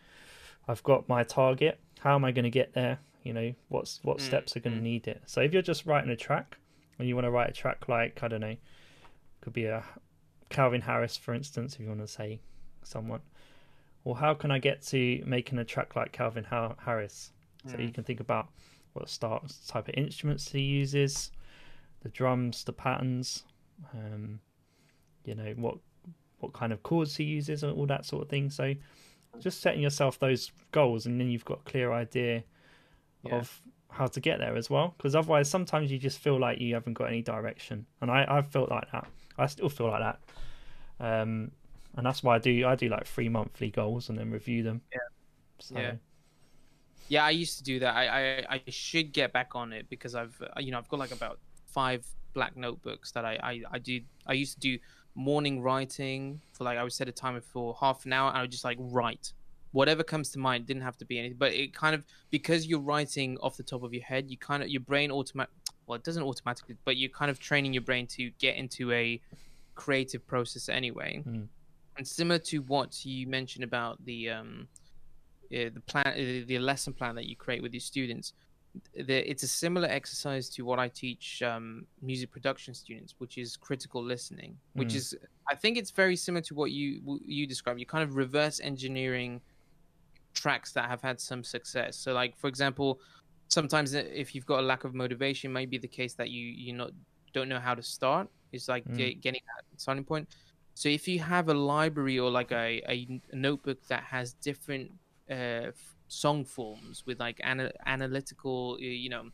I've got my target. How am I going to get there? You know, what's what mm. steps are going to mm. need it. So if you're just writing a track, and you want to write a track like I don't know, could be a Calvin Harris, for instance, if you want to say someone. Or how can I get to making a track like Calvin Harris? So you mm. can think about what start type of instruments he uses, the drums, the patterns, um, you know what what kind of chords he uses, and all that sort of thing. So just setting yourself those goals, and then you've got a clear idea yeah. of how to get there as well. Because otherwise, sometimes you just feel like you haven't got any direction, and I I've felt like that. I still feel like that. Um, and that's why I do I do like three monthly goals and then review them. Yeah. So. Yeah. Yeah, I used to do that. I, I, I should get back on it because I've uh, you know I've got like about five black notebooks that I, I, I do I used to do morning writing for like I would set a timer for half an hour and I would just like write whatever comes to mind. It didn't have to be anything, but it kind of because you're writing off the top of your head, you kind of your brain automatic well it doesn't automatically, but you're kind of training your brain to get into a creative process anyway. Mm. And similar to what you mentioned about the um, uh, the plan, uh, the lesson plan that you create with your students, the, it's a similar exercise to what I teach um, music production students, which is critical listening. Which mm. is, I think, it's very similar to what you you describe. You kind of reverse engineering tracks that have had some success. So, like for example, sometimes if you've got a lack of motivation, may be the case that you you not don't know how to start. It's like mm. get, getting that starting point. So if you have a library or like a, a notebook that has different uh, song forms with like ana- analytical, you know,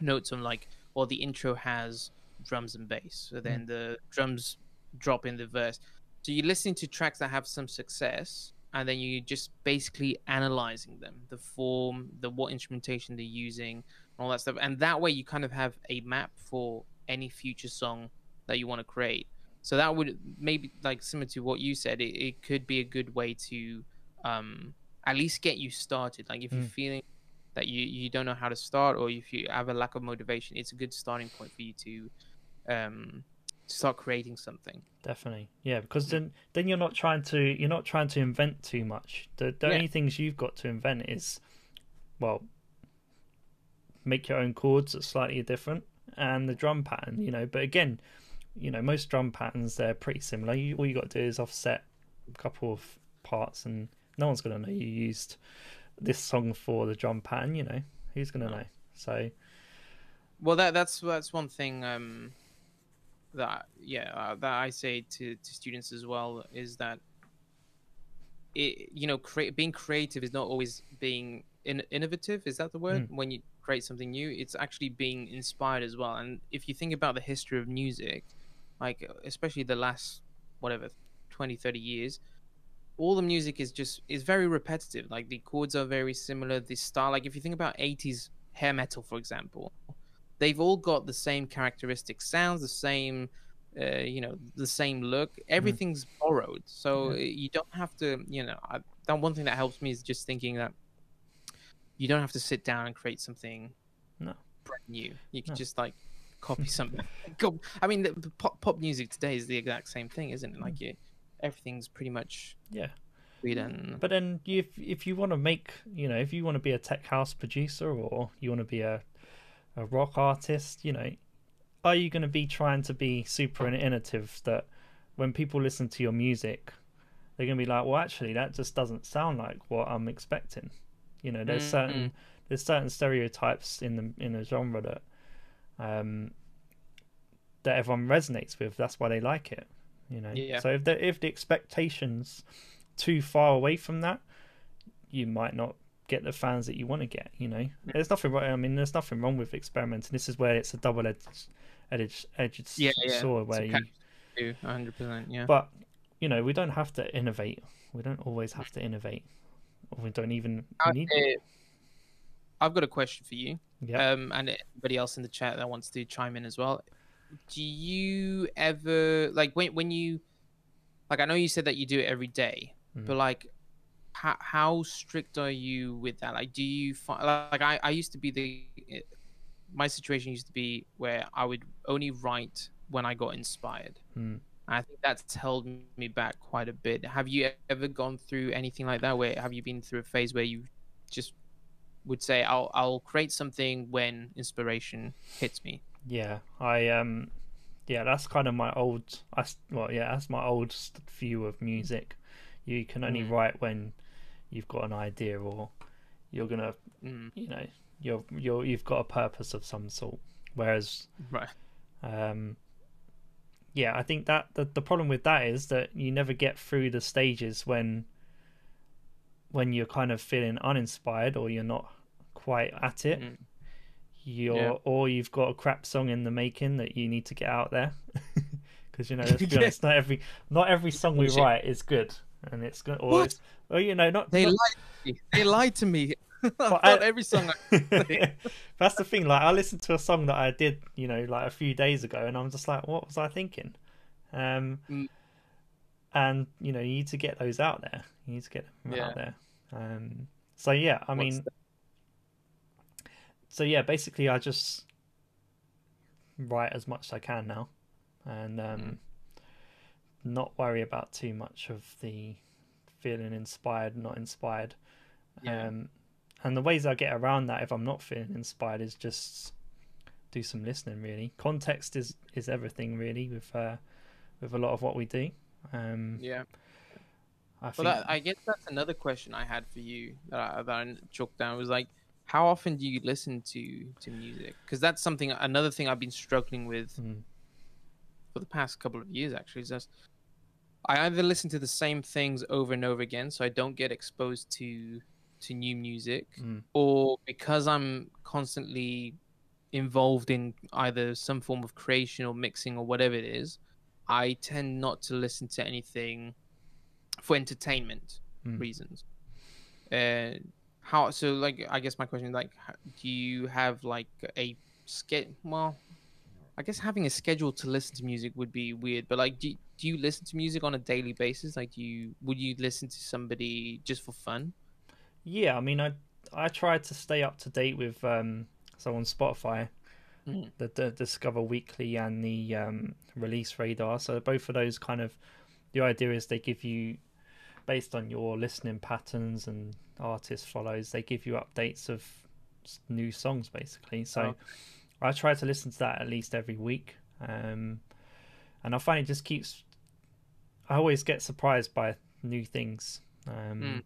notes on like, or the intro has drums and bass, so then mm. the drums drop in the verse. So you're listening to tracks that have some success, and then you just basically analyzing them, the form, the what instrumentation they're using, all that stuff, and that way you kind of have a map for any future song that you want to create. So that would maybe like similar to what you said, it, it could be a good way to um, at least get you started. Like if mm. you're feeling that you, you don't know how to start or if you have a lack of motivation, it's a good starting point for you to um, start creating something. Definitely, yeah. Because then then you're not trying to you're not trying to invent too much. The the yeah. only things you've got to invent is well make your own chords that's slightly different and the drum pattern. You know, but again, you know most drum patterns they're pretty similar. You, all you got to do is offset a couple of parts and no one's gonna know you used this song for the drum pattern. You know, who's gonna know? So, well, that that's that's one thing um, that yeah uh, that I say to to students as well is that it you know cre- being creative is not always being in- innovative. Is that the word? Mm. When you create something new, it's actually being inspired as well. And if you think about the history of music, like especially the last whatever 20 30 years all the music is just is very repetitive. Like the chords are very similar. The style, like if you think about 80s hair metal, for example, they've all got the same characteristic sounds, the same, uh, you know, the same look. Mm-hmm. Everything's mm. borrowed, so yeah. you don't have to. You know, I, that one thing that helps me is just thinking that you don't have to sit down and create something no. brand new. You can no. just like copy something. I mean, the, the pop, pop music today is the exact same thing, isn't it? Like mm. you everything's pretty much yeah redone. But then if if you want to make you know if you want to be a tech house producer or you want to be a a rock artist, you know, are you going to be trying to be super innovative that when people listen to your music, they're going to be like, well, actually, that just doesn't sound like what I'm expecting. You know, there's mm-hmm. certain there's certain stereotypes in the in the genre that um that everyone resonates with. That's why they like it. You know. Yeah. So if the if the expectations too far away from that, you might not get the fans that you want to get. You know. There's nothing wrong. I mean, there's nothing wrong with experimenting. This is where it's a double edged edged edged Yeah, yeah. sword It's where you. catch 100%. Yeah. But you know, we don't have to innovate. We don't always have to innovate. Or we don't even Uh, need. uh, I've got a question for you. Yeah. Um, and anybody else in the chat that wants to chime in as well. Do you ever like when when you like? I know you said that you do it every day, Mm. but like, how how strict are you with that? Like, do you find like I I used to be the eh, my situation used to be where I would only write when I got inspired. Mm. I think that's held me back quite a bit. Have you ever gone through anything like that? Where have you been through a phase where you just would say, "I'll I'll create something when inspiration hits me"? Yeah, I um, yeah, that's kind of my old. I well, yeah, that's my old view of music. You can only Mm. write when you've got an idea or you're gonna, Mm, you know, you're you're you've got a purpose of some sort. Whereas, right. um, yeah, I think that the the problem with that is that you never get through the stages when when you're kind of feeling uninspired or you're not quite at it. Mm. you're Yeah. or you've got a crap song in the making that you need to get out there because you know let's be Yeah. honest not every not every song we write is good and it's good or, What? it's, or you know not, They not- lied to me. They lied to me. I I- every song. I... that's the thing like i listened to a song that i did you know like a few days ago and i'm just like what was i thinking um Mm. and you know you need to get those out there you need to get them Yeah. out there um so yeah i What's mean the- so yeah, basically I just write as much as I can now, and um, Mm. Not worry about too much of the feeling inspired, not inspired. Yeah. Um, and the ways I get around that if I'm not feeling inspired is just do some listening. Really, context is is everything really with uh, with a lot of what we do. Um, yeah. I Well, that, I guess that's another question I had for you that I, that I chalked down was like, how often do you listen to to music? Because that's something another thing I've been struggling with Mm. for the past couple of years. Actually, is just I either listen to the same things over and over again, so I don't get exposed to to new music, Mm. or because I'm constantly involved in either some form of creation or mixing or whatever it is, I tend not to listen to anything for entertainment Mm. reasons. Uh, how so? Like, I guess my question is like, do you have like a schedule? Well, I guess having a schedule to listen to music would be weird. But like, do do you listen to music on a daily basis? Like, do you would you listen to somebody just for fun? Yeah, I mean, I I try to stay up to date with um, so on Spotify, Mm. the, the Discover Weekly and the um, Release Radar. So both of those kind of the idea is they give you based on your listening patterns and artist follows, they give you updates of new songs basically. So Oh. I try to listen to that at least every week, um, and I find it just keeps. I always get surprised by new things. Um, Mm.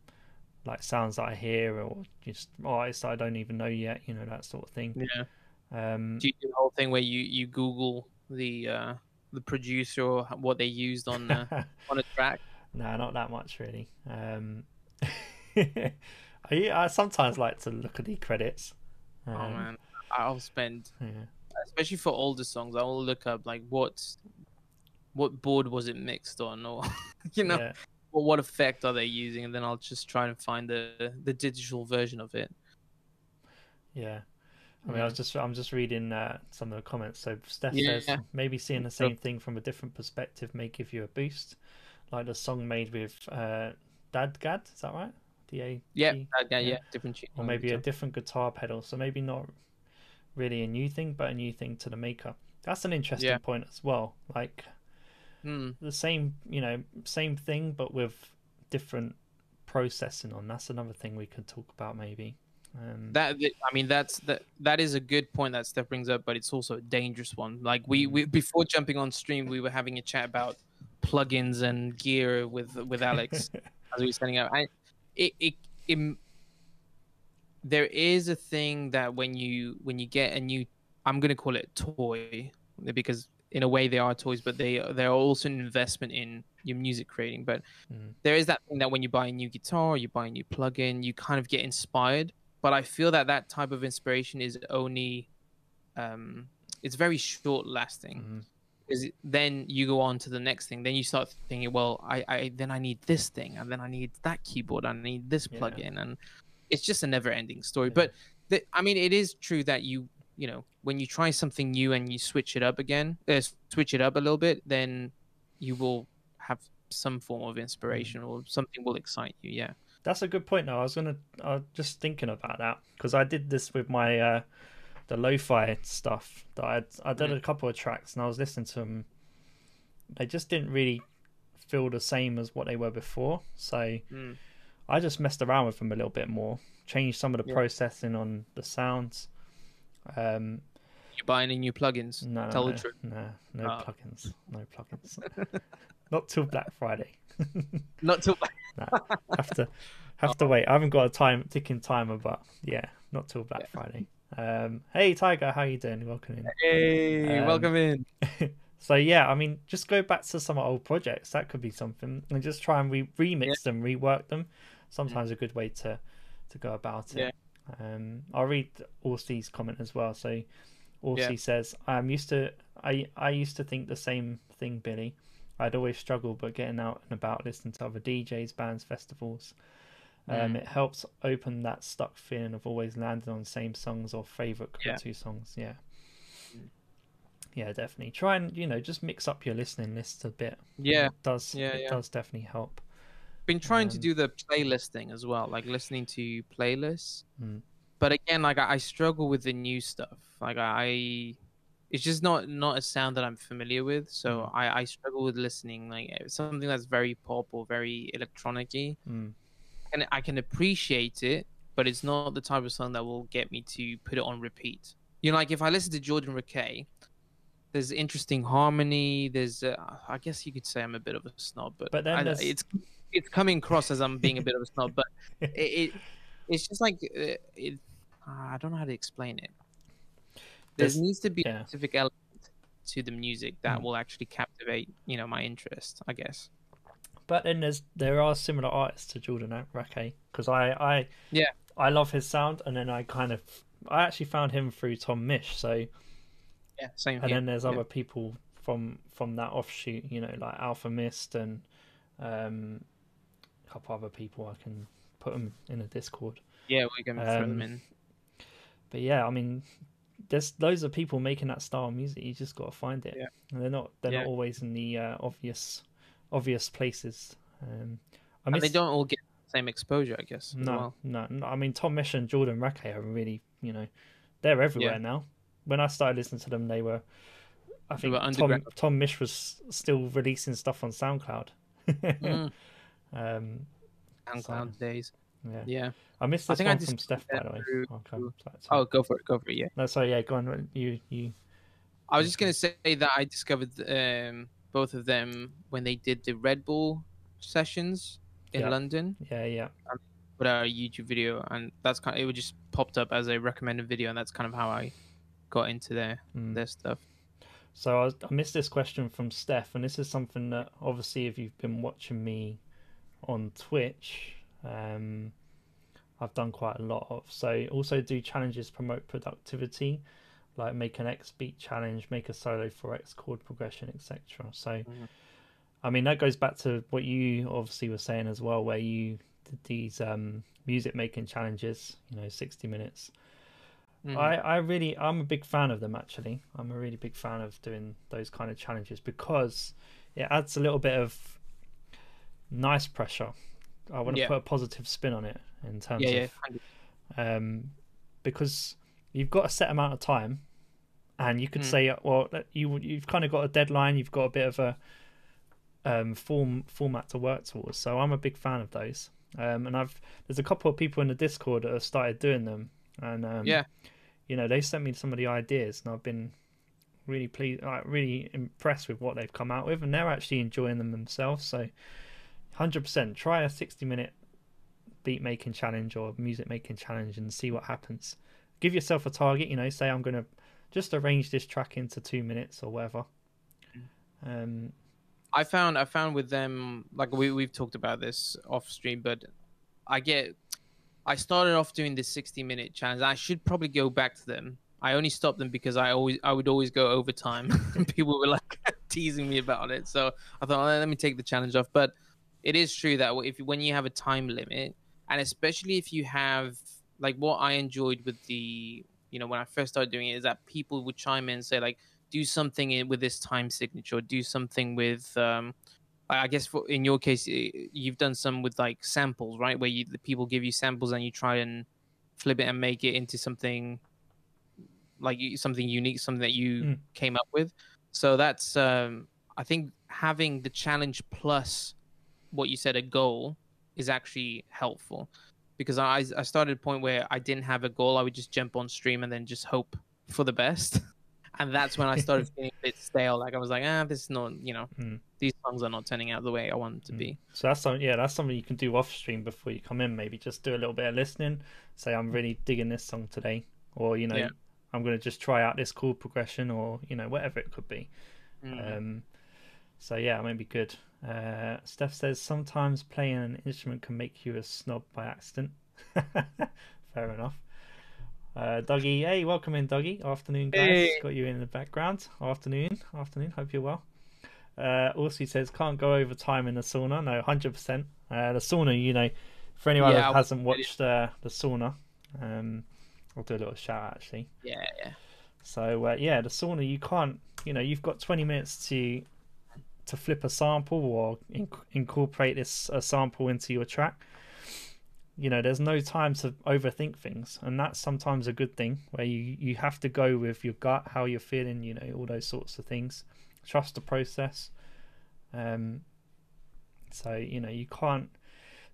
like sounds that I hear or just artists I don't even know yet, you know, that sort of thing. Yeah. Um, Do you do the whole thing where you you Google the uh the producer or what they used on uh, on a track? no, not that much really. Um, I, I sometimes like to look at the credits. Um, oh man, I'll spend Yeah. especially for older songs. I will look up like what what board was it mixed on, or you know, yeah. or what effect are they using, and then I'll just try and find the the digital version of it. Yeah. I mean, I was just I'm just reading uh, some of the comments. So Steph Yeah. says maybe seeing the same thing from a different perspective may give you a boost, like the song made with uh, Dadgad. Is that right? D A. Yeah, G? that guy, yeah. yeah, different tune. or maybe a different guitar pedal. So maybe not really a new thing, but a new thing to the maker. That's an interesting Yeah. point as well. Like Hmm. the same, you know, same thing, but with different processing on. That's another thing we could talk about maybe. Um, That I mean, that's that that is a good point that Steph brings up, but it's also a dangerous one. Like we, we before jumping on stream, we were having a chat about plugins and gear with with Alex as we were setting up. I, it, it, it there is a thing that when you when you get a new i'm going to call it toy because in a way they are toys but they they're also an investment in your music creating but Mm. there is that thing that when you buy a new guitar you buy a new plugin you kind of get inspired but i feel that that type of inspiration is only um it's very short lasting Mhm. because then you go on to the next thing then you start thinking well I, I then i need this thing and then i need that keyboard i need this Yeah. plugin and it's just a never ending story Yeah. but the, i mean it is true that you you know when you try something new and you switch it up again uh, switch it up a little bit then you will have some form of inspiration or something will excite you yeah That's a good point. Though I was gonna, I was just thinking about that because I did this with my uh, the lo-fi stuff that I I did Mm. a couple of tracks and I was listening to them. They just didn't really feel the same as what they were before, so Mm. I just messed around with them a little bit more, changed some of the Yeah. processing on the sounds. Um, you buy any new plugins no, no, tell no, the truth no, no Oh. plugins, no plugins. Not till Black Friday. not till have to have to wait. I haven't got a time ticking timer, but yeah, not till Black Yeah. Friday. Um, hey Tiger, how you doing? Welcome in. hey Um, welcome in So yeah, I mean, just go back to some old projects. That could be something, and just try and re- remix them, rework them. Sometimes a good way to to go about it. Um, I'll read Orsi's comment as well. So Orsi Yeah. says, "I'm used to I I used to think the same thing, Billy. I'd always struggle, but getting out and about, listening to other DJs, bands, festivals." Um, Mm. It helps open that stuck feeling of always landing on the same songs or favorite Yeah. go-to songs. Yeah, yeah, definitely. Try and you know just mix up your listening list a bit. yeah it does. Yeah, it yeah. does definitely help. Been trying to Um, do the playlist thing as well, like listening to playlists. Mm. But again, like I, I struggle with the new stuff. Like I, it's just not not a sound that I'm familiar with. So Mm. I, I struggle with listening like eh, something that's very pop or very electronic-y. Mm. and I can appreciate it, but it's not the type of song that will get me to put it on repeat. You know, like if I listen to Jordan Rakei, there's interesting harmony. There's, uh, I guess you could say I'm a bit of a snob, but, But then I, it's it's coming across as I'm being a bit of a snob. But it, it it's just like uh, it. I don't know how to explain it. There There's- needs to be yeah. a specific element to the music that Mm. will actually captivate, you know, my interest. I guess. But then there's there are similar artists to Jordan Rakei because I I Yeah. I love his sound, and then I kind of I actually found him through Tom Misch. So Yeah, same and here. then there's yeah. other people from from that offshoot, you know, like Alfa Mist and um, a couple other people. I can put them in a Discord. Yeah, we're gonna throw them um, in. But yeah, I mean, there's loads of people making that style of music. You just got to find it. Yeah. And they're not they're Yeah. not always in the uh, obvious obvious places. Um, I and they don't all get the same exposure, I guess. No, well. no, no. I mean, Tom Misch and Jordan Rakei are really, you know, they're everywhere Yeah. now. When I started listening to them, they were. I think were Tom. Tom Misch was still releasing stuff on SoundCloud. Mm, um, SoundCloud days. yeah. Yeah. I missed I this I one from Steph, by the way. through- Okay, Oh, go for it. Go for it. Yeah. no, sorry. Yeah, go on. You, you. I was just gonna say that I discovered um, both of them when they did the Red Bull sessions in Yeah. London. Yeah, yeah. Put out a YouTube video, and that's kind. Of, it would just popped up as a recommended video, and that's kind of how I got into their Mm. their stuff. So I, was, I missed this question from Steph, and this is something that obviously, if you've been watching me on Twitch, um, I've done quite a lot of. So also do challenges promote productivity, like make an X beat challenge, make a solo for X chord progression, etc. So, Mhm. I mean that goes back to what you obviously were saying as well, where you did these um, music making challenges, you know, sixty minutes. Mhm. I, I really I'm a big fan of them actually. I'm a really big fan of doing those kind of challenges because it adds a little bit of nice pressure. I want to Yeah. put a positive spin on it in terms yeah, yeah. of 100 um, because you've got a set amount of time, and you could Mm. say, well, you you've kind of got a deadline. You've got a bit of a um, form format to work towards. So I'm a big fan of those. Um, and I've there's a couple of people in the Discord that have started doing them, and um, Yeah. you know they sent me some of the ideas, and I've been really pleased, like, really impressed with what they've come out with, and they're actually enjoying them themselves. So, hundred percent, try a sixty minute beat making challenge or music making challenge and see what happens. Give yourself a target. You know, say I'm gonna just arrange this track into two minutes or whatever. Um, I found I found with them like we we've talked about this off stream, but I get I started off doing this 60 minute challenge. I should probably go back to them. I only stopped them because I always I would always go overtime. And people were like teasing me about it, so I thought oh, let me take the challenge off. But it is true that if when you have a time limit, and especially if you have like what I enjoyed with the you know when I first started doing it is that people would chime in and say like do something in, with this time signature, do something with um, I guess for, in your case, you've done some with like samples, right? Where you, the people give you samples and you try and flip it and make it into something like something unique, something that you mm. came up with. So that's, um, I think, having the challenge plus what you said a goal is actually helpful because I I started a point where I didn't have a goal. I would just jump on stream and then just hope for the best. and that's when I started feeling a bit stale. Like I was like, ah, this is not, you know, mm. these songs are not turning out the way I want them to mm. be. So that's something, yeah, that's something you can do off stream before you come in. Maybe just do a little bit of listening. Say, I'm really digging this song today, or you know, yeah. I'm going to just try out this chord progression, or you know, whatever it could be. Mm. Um, so yeah, maybe good. Uh, Steph says sometimes playing an instrument can make you a snob by accident. Fair enough. Uh, Dougie, hey, welcome in, Dougie. Afternoon, guys. Hey. Got you in the background. Afternoon, afternoon. Hope you're well. Uh, also says can't go over time in the sauna. No, hundred uh, percent. The sauna, you know, for anyone yeah, that hasn't watched uh, the sauna, um, I'll do a little shout out actually. Yeah, yeah. So uh, yeah, the sauna, you can't. You know, you've got twenty minutes to to flip a sample or inc- incorporate this a sample into your track you know there's no time to overthink things. And that's sometimes a good thing where you you have to go with your gut how you're feeling you know all those sorts of things. Trust the process. Um so you know you can't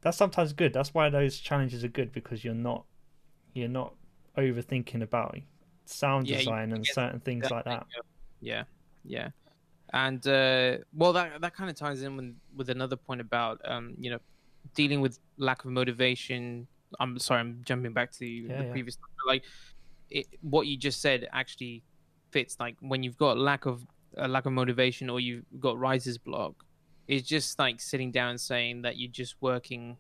that's sometimes good. That's why those challenges are good because you're not you're not overthinking about sound yeah, design and certain things like that. yeah yeah and uh well that that kind of ties in with, with another point about um you know dealing with lack of motivation. I'm sorry, I'm jumping back to yeah, the yeah. previous. Like, it, what you just said actually fits. Like when you've got lack of a lack of motivation or you've got writer's block, it's just like sitting down and saying that you're just working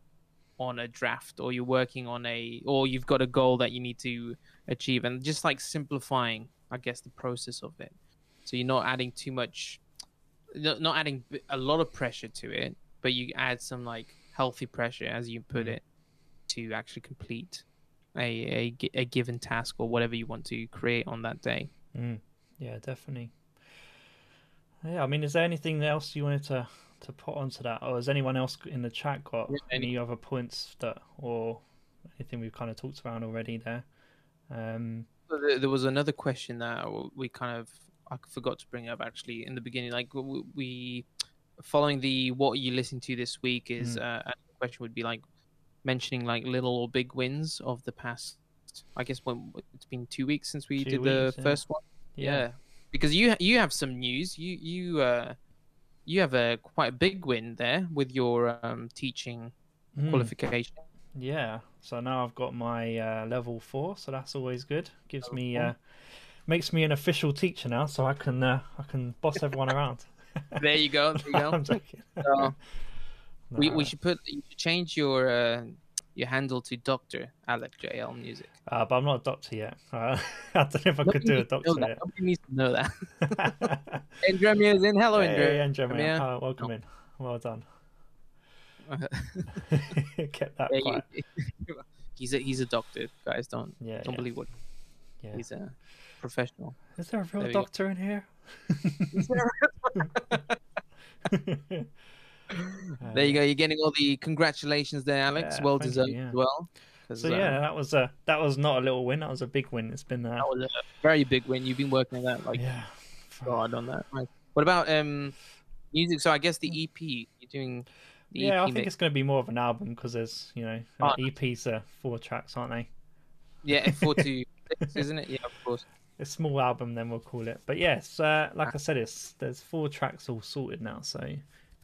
on a draft or you're working on a or you've got a goal that you need to achieve and just like simplifying i guess the process of it so you're not adding too much not adding a lot of pressure to it but you add some like healthy pressure, as you put mm. it, to actually complete a, a, a given task or whatever you want to create on that day. Mm. Yeah, definitely. Yeah, I mean, is there anything else you wanted to to put onto that, or has anyone else in the chat got yeah, any, any other points that, or anything we've kind of talked about already there? Um, there was another question that we kind of I forgot to bring up actually in the beginning. Like we following the what you listen to this week is mm. uh, a question would be like mentioning like little or big wins of the past. I guess when it's been two weeks since we two did the yeah. first one. Yeah. yeah. because you you have some news. You you uh you have a quite a big win there with your um, teaching mm. qualification. Yeah, so now I've got my uh, level four, so that's always good. Gives level me uh, makes me an official teacher now, so I can uh, I can boss everyone around. there you go. There you go. I'm joking. So, no. we we should put you should change your uh, your handle to Doctor Alex JL Music. Uh, but I'm not a doctor yet. Uh, I don't know if I Nobody could do a doctor yet. Nobody needs to know that. Andrea is in. Hello, Andrea. Hey, Andrea. Uh, welcome oh. in. Well done. Get that yeah, he's a he's a doctor, guys. Don't yeah, don't yeah. believe what. Yeah. He's a professional. Is there a real there doctor in here? there you go. You're getting all the congratulations there, Alex. Yeah, well deserved you, yeah. as well. So yeah, uh, that was a that was not a little win. That was a big win. It's been uh, that was a very big win. You've been working on that like yeah, God on that. Right. What about um music? So I guess the EP you're doing. yeah, EP I think mix. it's going to be more of an album because there's you know oh, EPs are four tracks, aren't they? Yeah, four to six, isn't it? Yeah, of course a small album, then we'll call it. But yes, uh, like I said, it's there's four tracks all sorted now, so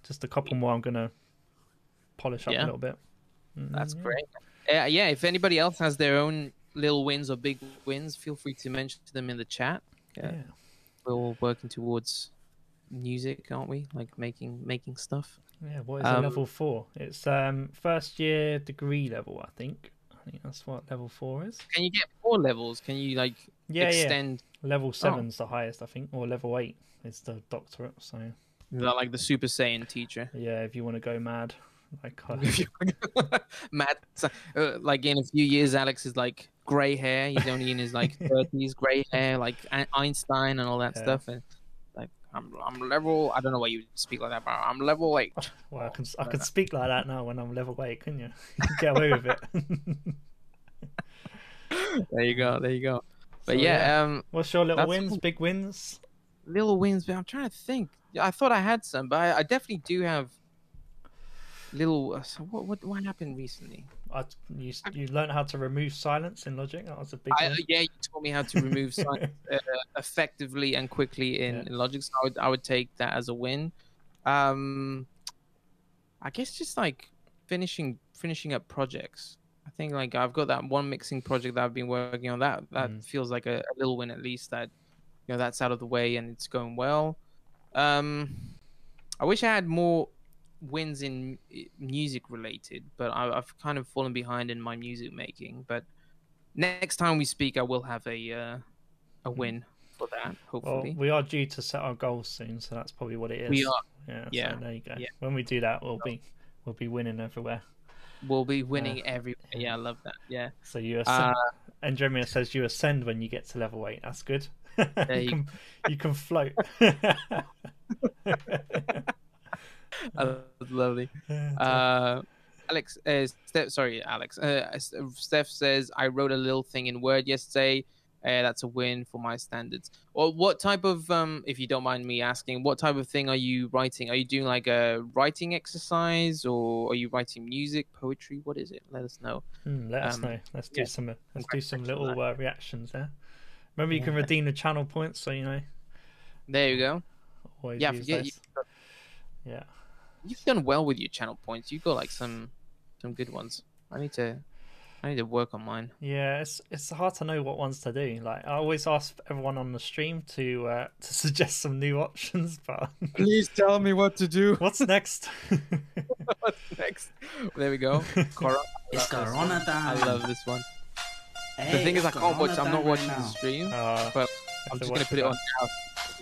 just a couple more. I'm gonna polish up yeah. a little bit. That's Mm, yeah. great. Uh, yeah, if anybody else has their own little wins or big wins, feel free to mention them in the chat. Yeah. Yeah. We're all working towards music, aren't we? Like making making stuff. Yeah, what is Um, level four? It's um first year degree level, I think. I think that's what level four is. Can you get four levels? Can you like Yeah, extend yeah. Level seven's the highest, I think, or level eight is the doctorate. So is that like the Super Saiyan teacher? yeah, if you want to go mad, like uh, Matt, uh, like in a few years, Alex is like gray hair. He's only in his like thirties, gray hair, like Einstein and all that Yeah. stuff. And I'm I'm level. I don't know why you speak like that, but I'm level eight. well, I can I can speak like that now when I'm level eight, can you? You can get away with it. there you go. There you go. But So, yeah, um, what's your little wins? cool. Big wins? little wins. But I'm trying to think. I thought I had some, but I, I definitely do have little. Uh, so what what what happened recently? I, you you learned how to remove silence in Logic. That was a big I, one. yeah, you taught me how to remove signs uh, effectively and quickly in, Yeah. in Logic. So I would, I would take that as a win. Um, I guess just like finishing finishing up projects. I think like I've got that one mixing project that I've been working on. That that Mm. feels like a, a little win at least. That you know that's out of the way and it's going well. Um, I wish I had more wins in music related, but I, I've kind of fallen behind in my music making. But next time we speak, I will have a uh, a win for that. Well, Hopefully, we are due to set our goals soon, so that's probably what it is. we are. Yeah. yeah, So there you go. yeah. When we do that, we'll be we'll be winning everywhere. We'll be winning everywhere. Yeah, I love that. Yeah. So you ascend. Uh, Andromeda says you ascend when you get to level eight. That's good. you, you can, you can float. uh, that's lovely. Uh, Alex, uh, Steph, sorry, Alex. Uh, Steph says I wrote a little thing in Word yesterday. Uh, that's a win for my standards. Or what type of, um, if you don't mind me asking, what type of thing are you writing? Are you doing like a writing exercise, or are you writing music, poetry? What is it? Let us know. Hmm, let us Um, know. Let's do yeah, some. Let's do some little uh, reactions there. Remember, you can redeem the channel points, so you know. There you go. Always Yeah, use forget you. those. Yeah. You've done well with your channel points. You've got like some, some good ones. I need to, I need to work on mine. Yeah, it's it's hard to know what ones to do. Like I always ask everyone on the stream to uh, to suggest some new options, but Please tell me what to do. what's next? What's next? There we go. Cor- It's Corona time. I love this one. Hey, the thing is, I can't watch. I'm not watching right the stream. Uh, But I'm just gonna put it on now.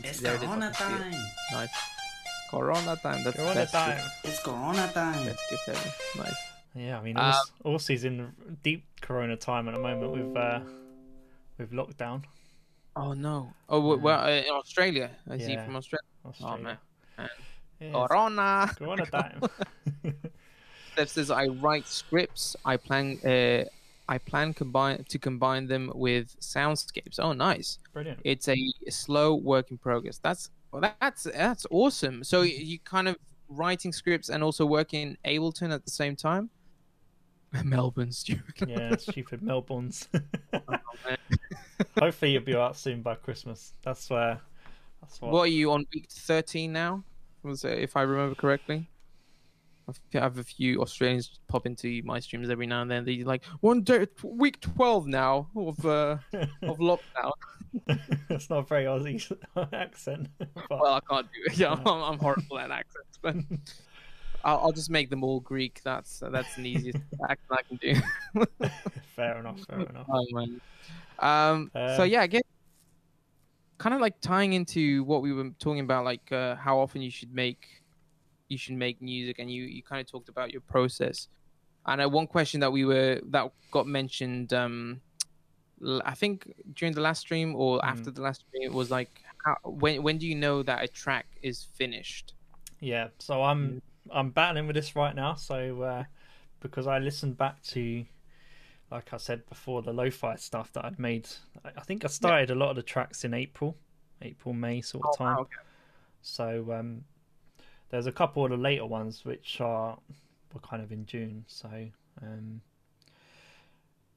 It's There it is. Corona can it. time. Nice. Corona time. That's You're on the a best time. gift, It's Corona time. best gift ever. Nice. Yeah, I mean, Um, Ors- Orsi's in deep Corona time at the moment with uh, with lockdown. Oh no. Oh well, well uh, in Australia. I see from Australia. Oh Australia. man. Yeah, Corona. Corona time. Steph says I write scripts. I plan. Uh, I plan combine to combine them with soundscapes. Oh, nice. Brilliant. it's a slow work in progress. That's well, that's that's awesome. So you kind of writing scripts and also working in Ableton at the same time. Melbourne, stupid. Yeah, stupid Melbourne's. Hopefully, you'll be out soon by Christmas. That's where. That's what. what are you on week thirteen now? Was it, if I remember correctly? I have a few Australians pop into my streams every now and then. They're like, one day, week twelve now of uh, of lockdown. That's not a very Aussie accent. But Well, I can't do it. Yeah, I'm, I'm horrible at accents, but I'll, I'll just make them all Greek. That's that's the easiest accent I can do. fair enough. Fair enough. Oh man. Um. so Uh, yeah, I guess kind of like tying into what we were talking about, like uh, how often you should make you should make music, and you you kind of talked about your process. And uh, one question that we were that got mentioned, um, I think during the last stream or after the last stream, it was like, how, when when do you know that a track is finished? Yeah, so I'm I'm battling with this right now. So uh, because I listened back to, like I said before, the lo-fi stuff that I'd made. I think I started a lot of the tracks in April, April May sort of Oh, time. wow, okay. So um, there's a couple of the later ones which are were kind of in June. So um,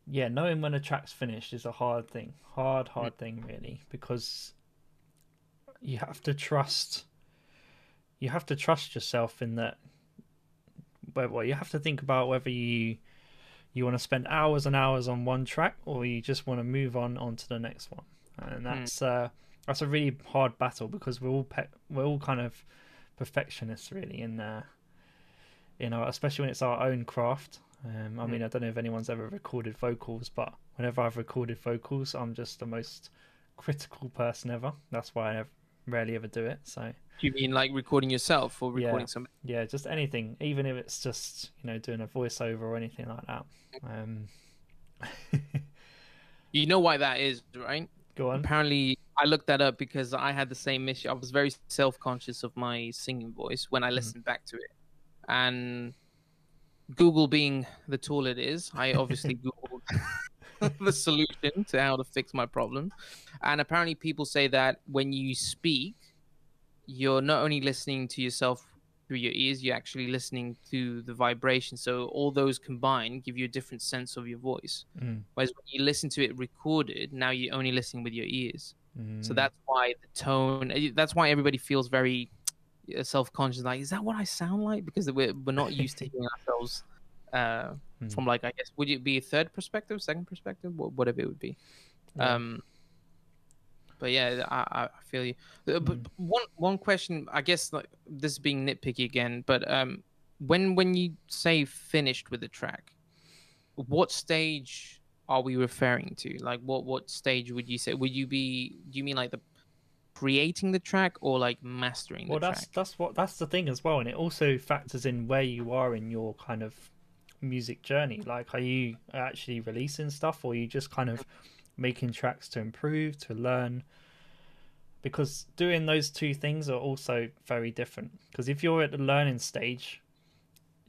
yeah, knowing when a track's finished is a hard thing, hard hard thing really, because you have to trust. You have to trust yourself in that well, you have to think about whether you you want to spend hours and hours on one track or you just want to move on onto the next one, and that's uh, that's a really hard battle because we're all pe- we're all kind of perfectionists really in there. You know, especially when it's our own craft. Um, I Mm. mean, I don't know if anyone's ever recorded vocals, but whenever I've recorded vocals, I'm just the most critical person ever. That's why I rarely ever do it. So Do you mean like recording yourself or Yeah. recording something? yeah, just anything, even if it's just you know doing a voiceover or anything like that. Um, You know why that is, right? Go on. Apparently, I looked that up because I had the same issue. I was very self conscious of my singing voice when I Mm. listened back to it. And Google being the tool it is, I obviously Googled the solution to how to fix my problem. And apparently, people say that when you speak, you're not only listening to yourself through your ears, you're actually listening to the vibration. So, all those combined give you a different sense of your voice. Mm, Whereas when you listen to it recorded, now you're only listening with your ears. So mm, that's why the tone. eh, That's why everybody feels very uh, self-conscious. Like, is that what I sound like? Because we're we're not used to hearing ourselves uh, Mm. from like I guess would it be a third perspective, second perspective, whatever it would be. Um, but yeah, I, I feel you. Uh, But Mm. one one question, I guess, like this is being nitpicky again, but um, when when you say finished with the track, what stage are we referring to? Like, what what stage would you say? Would you be? Do you mean like the creating the track or like mastering well, the that's track? that's what that's the thing as well, and it also factors in where you are in your kind of music journey. Like, are you actually releasing stuff, or are you just kind of making tracks to improve, to learn? Because doing those two things are also very different. Because if you're at the learning stage,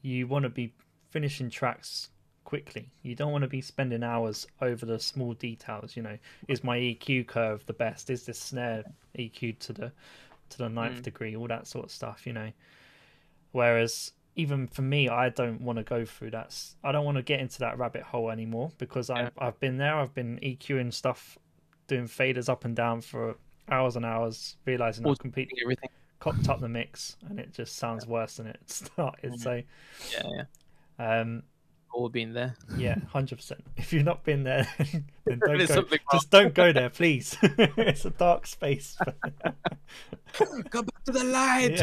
you want to be finishing tracks quickly. You don't want to be spending hours over the small details. You know, is my EQ curve the best? Is this snare EQ to the to the ninth Mm. degree? All that sort of stuff. You know. Whereas even for me, I don't want to go through that. I don't want to get into that rabbit hole anymore because Yeah. I've I've been there. I've been EQing stuff, doing faders up and down for hours and hours, realizing I've completely Everything. cocked up the mix and it just sounds worse than it started. Mhm. So, Yeah, yeah. um, All being there. yeah, hundred percent. If you've not been there, then don't go. Just don't go there, please. it's a dark space. Go back to the light.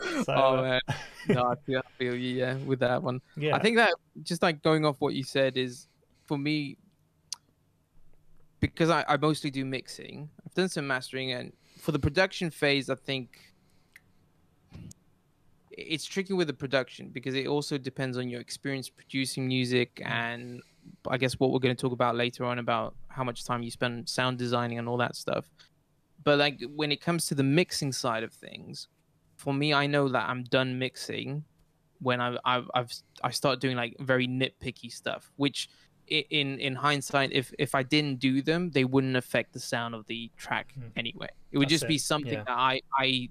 so, oh uh, man, no, I feel, I feel you. Yeah, with that one. yeah, I think that just like going off what you said is for me because I, I mostly do mixing. I've done some mastering and for the production phase I think it's tricky with the production because it also depends on your experience producing music and I guess what we're going to talk about later on about how much time you spend sound designing and all that stuff. But like when it comes to the mixing side of things, for me I know that I'm done mixing when I I've, I've I start doing like very nitpicky stuff, which in in hindsight, if if I didn't do them, they wouldn't affect the sound of the track Hmm. anyway. It would That's just be something yeah. that I I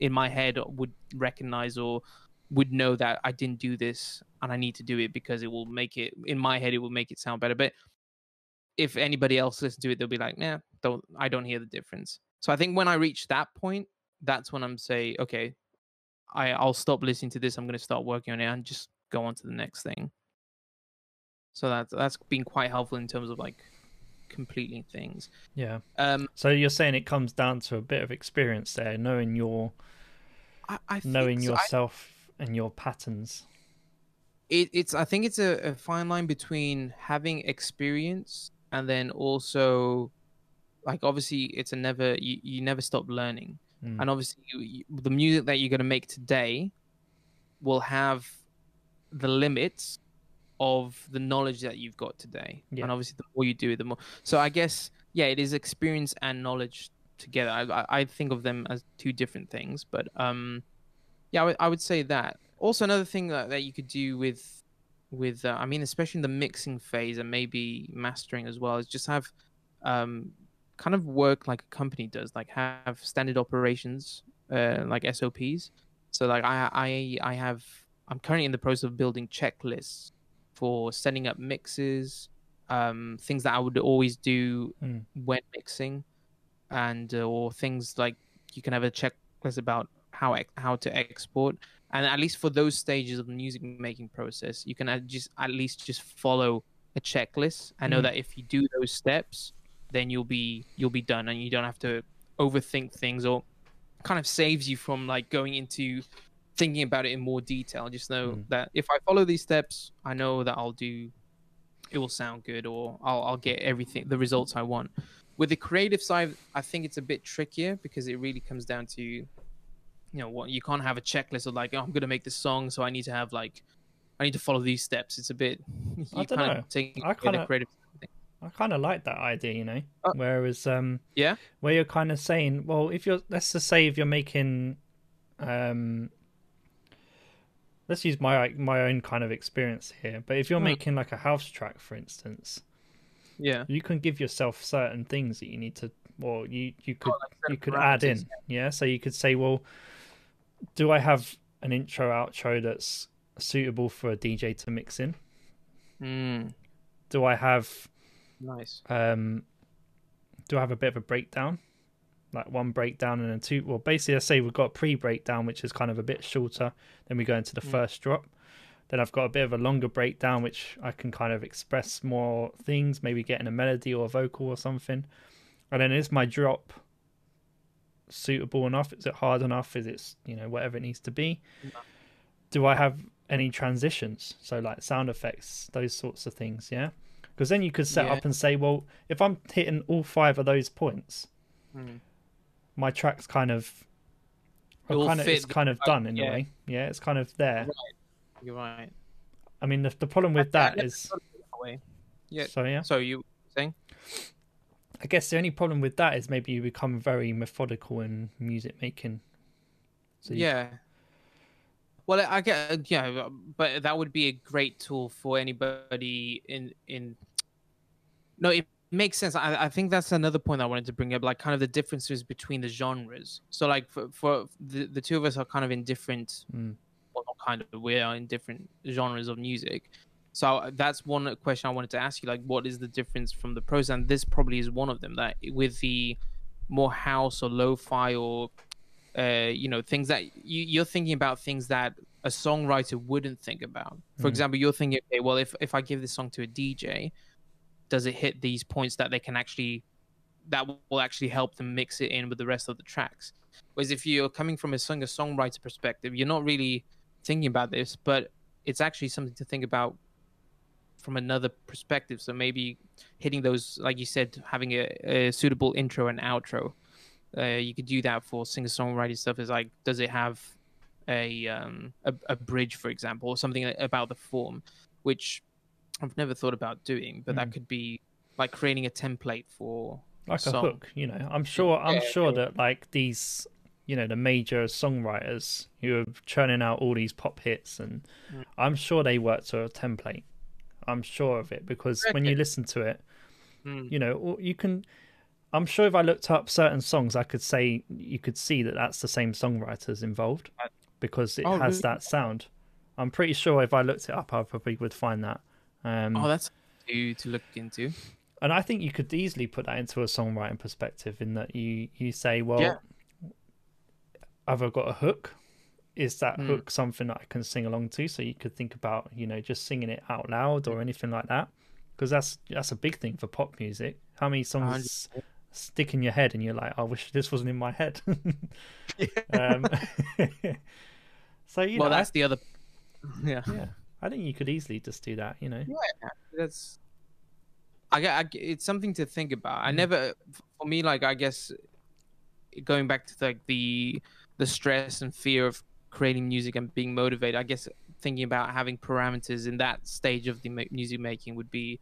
in my head would recognize or would know that I didn't do this and I need to do it because it will make it in my head it will make it sound better. But if anybody else listens to it, they'll be like, nah, don't I don't hear the difference. So I think when I reach that point, that's when I'm say, okay, I I'll stop listening to this. I'm gonna start working on it and just go on to the next thing. So that's that's been quite helpful in terms of like completing things. yeah. Um, So you're saying it comes down to a bit of experience there, knowing your I, I knowing think so. I- yourself and your patterns. it, it's I think it's a, a fine line between having experience and then also like obviously it's a never you, you never stop learning Mm. and obviously you, you, the music that you're going to make today will have the limits of the knowledge that you've got today Yeah. and obviously the more you do it the more so i guess yeah it is experience and knowledge together i, I, I think of them as two different things but um yeah I would- would say that also another thing that, that you could do with with uh, i mean especially in the mixing phase and maybe mastering as well is just have um kind of work like a company does like have standard operations uh like sops so like i i i have i'm currently in the process of building checklists for setting up mixes um things that i would always do Mm. when mixing and uh, or things like you can have a checklist about how ex- how to export and at least for those stages of the music making process, you can at just at least just follow a checklist. I know Mhm. that if you do those steps, then you'll be you'll be done, and you don't have to overthink things or kind of saves you from like going into thinking about it in more detail. Just know Mm. that if I follow these steps, I know that I'll do it will sound good or I'll I'll get everything the results I want. With the creative side, I think it's a bit trickier because it really comes down to you know what you can't have a checklist of like oh, I'm gonna make this song so I need to have like I need to follow these steps. It's a bit you I don't kind know. of take I kinda- creative I kind of like that idea, you know. Uh, Whereas, um, yeah? where you're kind of saying, well, if you're, let's just say, if you're making, um, let's use my my own kind of experience here. But if you're Hmm. making like a house track, for instance, yeah you can give yourself certain things that you need to, or you you could like you could add in, yeah. So you could say, well, do I have an intro outro that's suitable for a DJ to mix in? Mm, Do I have nice. Um do I have a bit of a breakdown? Like one breakdown and then two well basically I say we've got a pre-breakdown which is kind of a bit shorter then we go into the Mm. first drop. Then I've got a bit of a longer breakdown which I can kind of express more things maybe getting a melody or a vocal or something. And then is my drop suitable enough? Is it hard enough? Is it you know whatever it needs to be? Do I have any transitions? So like sound effects those sorts of things yeah because then you could set Yeah. up and say well if i'm hitting all five of those points Mm. my track's kind of kind of it's kind of done in yeah. a way yeah it's kind of there You're right. i mean the, the problem with I- I that never is thought of it that. Yeah. so yeah So you saying? i guess the only problem with that is maybe you become very methodical in music making so you- yeah. Well, I get yeah, but that would be a great tool for anybody in in. No, it makes sense. I, I think that's another point I wanted to bring up, like kind of the differences between the genres. So, like for, for the the two of us are kind of in different Mm. well, not kind of, we are in different genres of music. So uh, that's one question I wanted to ask you. Like, what is the difference from the pros? And this probably is one of them. That with the more house or lo-fi or uh, you know things that you, you're thinking about things that a songwriter wouldn't think about. For Mm. example, you're thinking, okay, well, if if I give this song to a DJ, does it hit these points that they can actually that will actually help them mix it in with the rest of the tracks? Whereas if you're coming from a singer songwriter perspective, you're not really thinking about this, but it's actually something to think about from another perspective. So maybe hitting those, like you said, having a, a suitable intro and outro. Uh, you could do that for singer songwriting stuff. Is like, does it have a, um, a a bridge, for example, or something about the form, which I've never thought about doing, but that Mm. could be like creating a template for like a song. hook you know i'm sure i'm Yeah, sure yeah. that like these you know the major songwriters who are churning out all these pop hits and Mm. i'm sure they work to a template i'm sure of it because when you listen to it Mm, you know or you can i'm sure if i looked up certain songs i could say you could see that that's the same songwriters involved Uh, because it oh, has really? that sound i'm pretty sure if i looked it up i probably would find that um Oh, that's to to look into. and I think you could easily put that into a songwriting perspective in that you you say, well, Yeah. have I got a hook? Is that Mm. hook something that I can sing along to? So you could think about, you know, just singing it out loud or anything like that, because that's that's a big thing for pop music. How many songs stick in your head and you're like, I wish this wasn't in my head. um, so you well, know, I- that's the other. Yeah. yeah, I think you could easily just do that. You know, Yeah, that's I, get- I it's something to think about i never for me like i guess going back to like the the stress and fear of creating music and being motivated i guess thinking about having parameters in that stage of the music making would be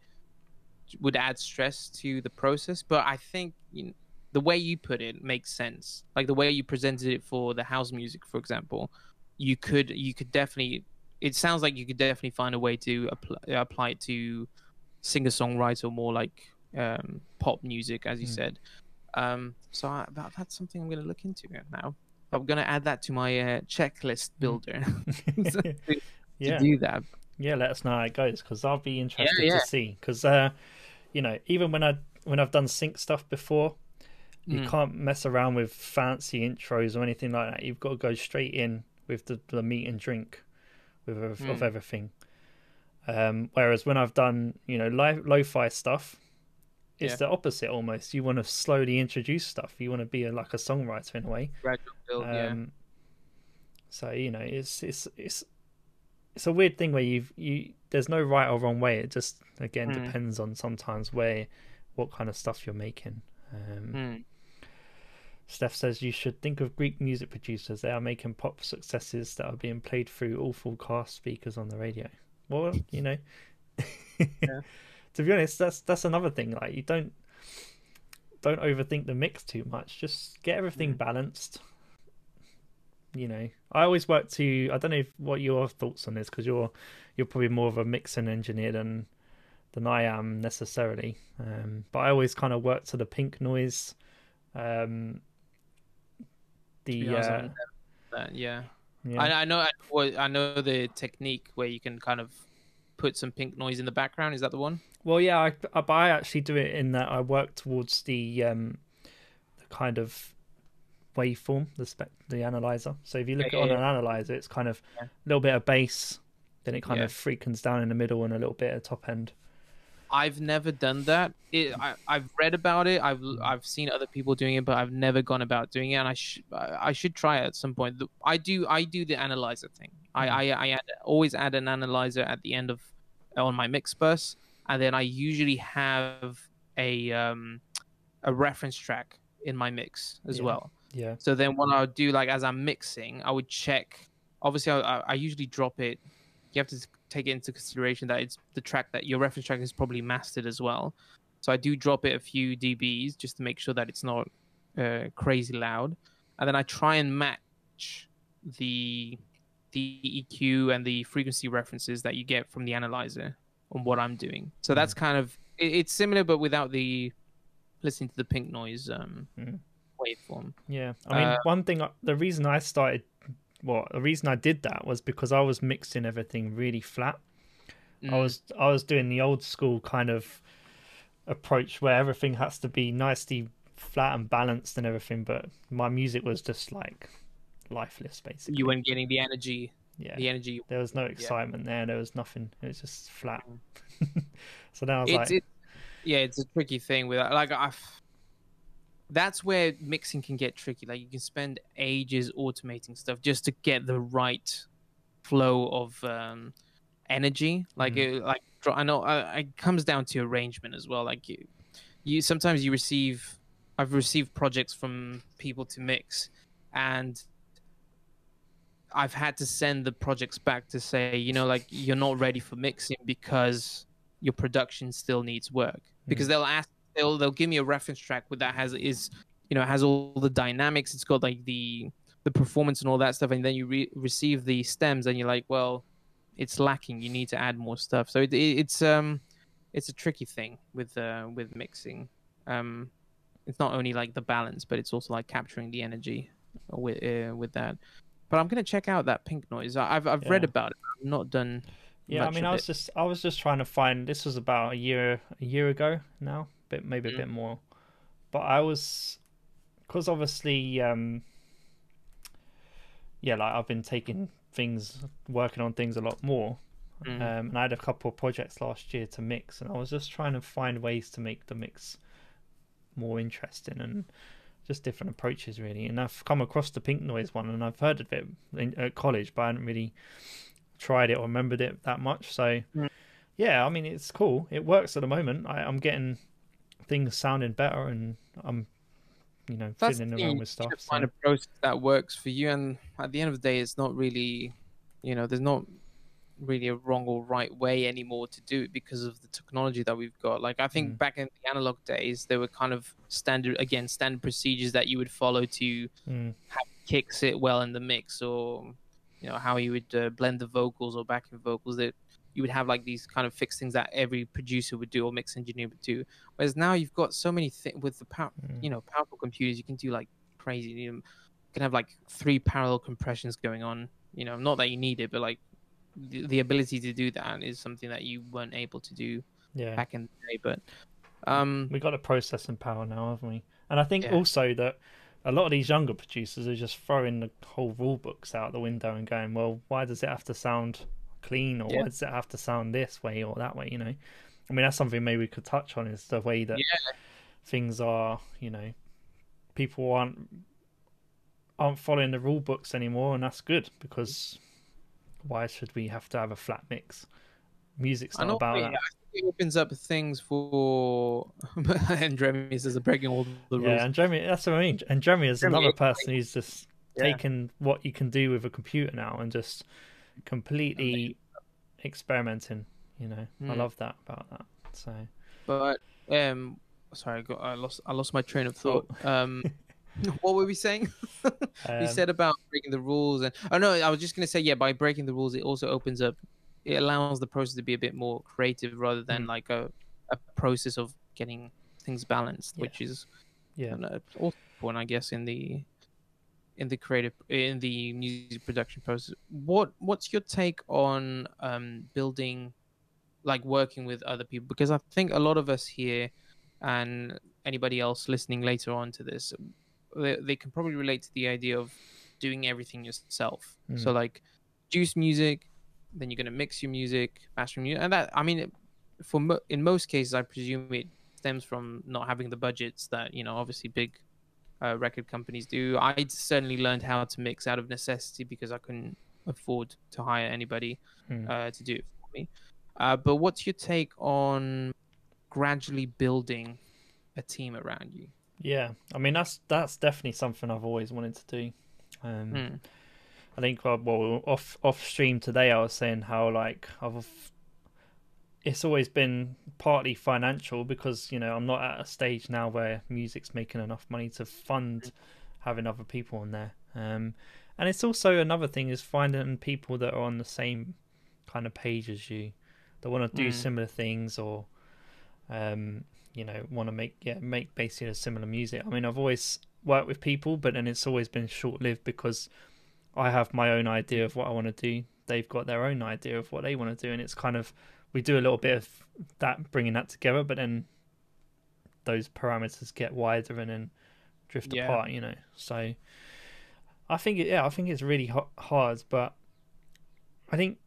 would add stress to the process but i think you know, the way you put it makes sense like the way you presented it for the house music for example you could you could definitely it sounds like you could definitely find a way to apply, apply it to singer songwriter more like um, pop music, as you Mm. said. Um, so I, that, that's something I'm going to look into now. I'm going to add that to my uh, checklist builder to yeah. do that. Yeah, let us know how it goes because I'll be interested yeah. to see. Because uh, you know, even when I when I've done sync stuff before, you Mm. can't mess around with fancy intros or anything like that. You've got to go straight in with the, the meat and drink with of, Mm. of everything. Um, whereas when I've done you know li- lo-fi stuff, it's Yeah. the opposite almost. You want to slowly introduce stuff. You want to be a, like a songwriter in a way. Gradual build, yeah. Um, So you know, it's it's it's it's a weird thing where you've you there's no right or wrong way. It just again Mm. depends on sometimes where what kind of stuff you're making. Um, Hmm. Steph says you should think of Greek music producers. They are making pop successes that are being played through all full cast speakers on the radio. Well, you know, to be honest, that's that's another thing. Like you don't don't overthink the mix too much. Just get everything Mm. balanced. You know, I always work to. I don't know if, what your thoughts on this because you're you're probably more of a mixing engineer than than I am necessarily. Um, but I always kind of work to the pink noise. Um, the honest, uh, that, yeah. yeah. I, I know. I, well, I know the technique where you can kind of put some pink noise in the background. Is that the one? Well, yeah, I, I, I actually do it in that I work towards the um, the kind of waveform, the spec, the analyzer. So if you look Yeah, at on yeah, an analyzer, it's kind of a Yeah. little bit of bass, then it kind of frequens down in the middle and a little bit at top end. I've never done that. It, I, I've read about it. I've I've seen other people doing it, but I've never gone about doing it. And I should I should try it at some point. I do I do the analyzer thing. I I, I add, always add an analyzer at the end of on my mix bus, and then I usually have a um a reference track in my mix as Yeah. well. Yeah, So then what I would do, like as I'm mixing, I would check. Obviously, I, I- usually drop it. You have to take it into consideration that it's the track that your reference track is probably mastered as well. So I do drop it a few dBs just to make sure that it's not uh, crazy loud, and then I try and match the the EQ and the frequency references that you get from the analyzer on what I'm doing. So that's kind of it, it's similar, but without the listening to the pink noise um, Mhm. Yeah. I mean, Uh, one thing, the reason I started, well, the reason I did that was because I was mixing everything really flat. I Mm. was I was doing the old school kind of approach where everything has to be nicely flat and balanced and everything, but my music was just like lifeless basically. you weren't getting the energy yeah. the energy There was no excitement there. There was nothing. It was just flat. Mm. so now I was it's like, it, yeah it's a tricky thing with that like i that's where mixing can get tricky like you can spend ages automating stuff just to get the right flow of um energy like Mm. it, like i know uh, it comes down to arrangement as well like you, you sometimes you receive i've received projects from people to mix and I've had to send the projects back to say, you know, like you're not ready for mixing because your production still needs work. Because they'll ask, they'll they'll give me a reference track with that has is, you know, has all the dynamics. It's got like the the performance and all that stuff, and then you re- receive the stems, and you're like, well, it's lacking. You need to add more stuff. So it, it, it's um, it's a tricky thing with uh with mixing. Um, it's not only like the balance, but it's also like capturing the energy with uh, with that. But I'm gonna check out that pink noise. I've I've read about it. I've not done. yeah. I mean, I was it. just I was just trying to find. This was about a year a year ago now, bit maybe a bit more. But I was because obviously, um, yeah, like I've been taking things, working on things a lot more. Mm. Um, and I had a couple of projects last year to mix, and I was just trying to find ways to make the mix more interesting and just different approaches, really. And I've come across the pink noise one, and I've heard of it in, at college, but I hadn't really tried it or remembered it that much. So, Mm. yeah, I mean, it's cool. It works at the moment. I, I'm getting things sounding better, and I'm, you know, That's fiddling around with stuff. so- find a process that works for you, and at the end of the day, it's not really, you know, there's not really a wrong or right way anymore to do it because of the technology that we've got. Like I think Mm. back in the analog days, there were kind of standard again standard procedures that you would follow to Mm, kick sit well in the mix or you know how you would uh, blend the vocals or backing vocals that you would have like these kind of fixed things that every producer would do or mix engineer would do whereas now you've got so many things with the power Mm. you know powerful computers you can do like crazy you, can have like three parallel compressions going on you know not that you need it but like the, the ability to do that is something that you weren't able to do yeah. back in the day but um we got a processing power now, haven't we? And I think Yeah. also that a lot of these younger producers are just throwing the whole rule books out the window and going, well, why does it have to sound clean or Yeah. why does it have to sound this way or that way? You know, I mean, that's something maybe we could touch on is the way that Yeah. things are. You know, people aren't aren't following the rule books anymore, and that's good because why should we have to have a flat mix? Music's not about that. It opens up things for and Jeremy says breaking all the rules. Yeah, and Jeremy, that's what I mean. And Jeremy is Jeremy, another person who's just Yeah. taken what you can do with a computer now and just completely experimenting. You know, I Mm. love that about that. So But um, sorry, I, got, I lost I lost my train of Oh. thought. Um, what were we saying? you um, said about breaking the rules, and oh no, I was just gonna say yeah. By breaking the rules, it also opens up, it allows the process to be a bit more creative rather than Mm. like a a process of getting things balanced, Yeah. which is yeah, an I guess, in the in the creative in the music production process. What what's your take on um, building, like working with other people? Because I think a lot of us here, and anybody else listening later on to this, they, they can probably relate to the idea of doing everything yourself. So like, juice music, then you're gonna mix your music, mastering music, and that I mean, for mo- in most cases, I presume it stems from not having the budgets that you know obviously big uh, record companies do. I certainly learned how to mix out of necessity because I couldn't afford to hire anybody Mm. uh, to do it for me. Uh, but what's your take on gradually building a team around you? yeah. I mean, that's that's definitely something I've always wanted to do. Um, Mm. I think well off off stream today I was saying how like I've it's always been partly financial because you know I'm not at a stage now where music's making enough money to fund having other people on there. Um, and it's also another thing is finding people that are on the same kind of page as you that want to do Mm. similar things or um, you know want to make yeah make basically a similar music. I mean I've always worked with people, but then it's always been short lived because I have my own idea of what I want to do. They've got their own idea of what they want to do, and it's kind of we do a little bit of that, bringing that together, but then those parameters get wider and then drift Yeah. apart. You know, so I think it, yeah, I think it's really hard, but I think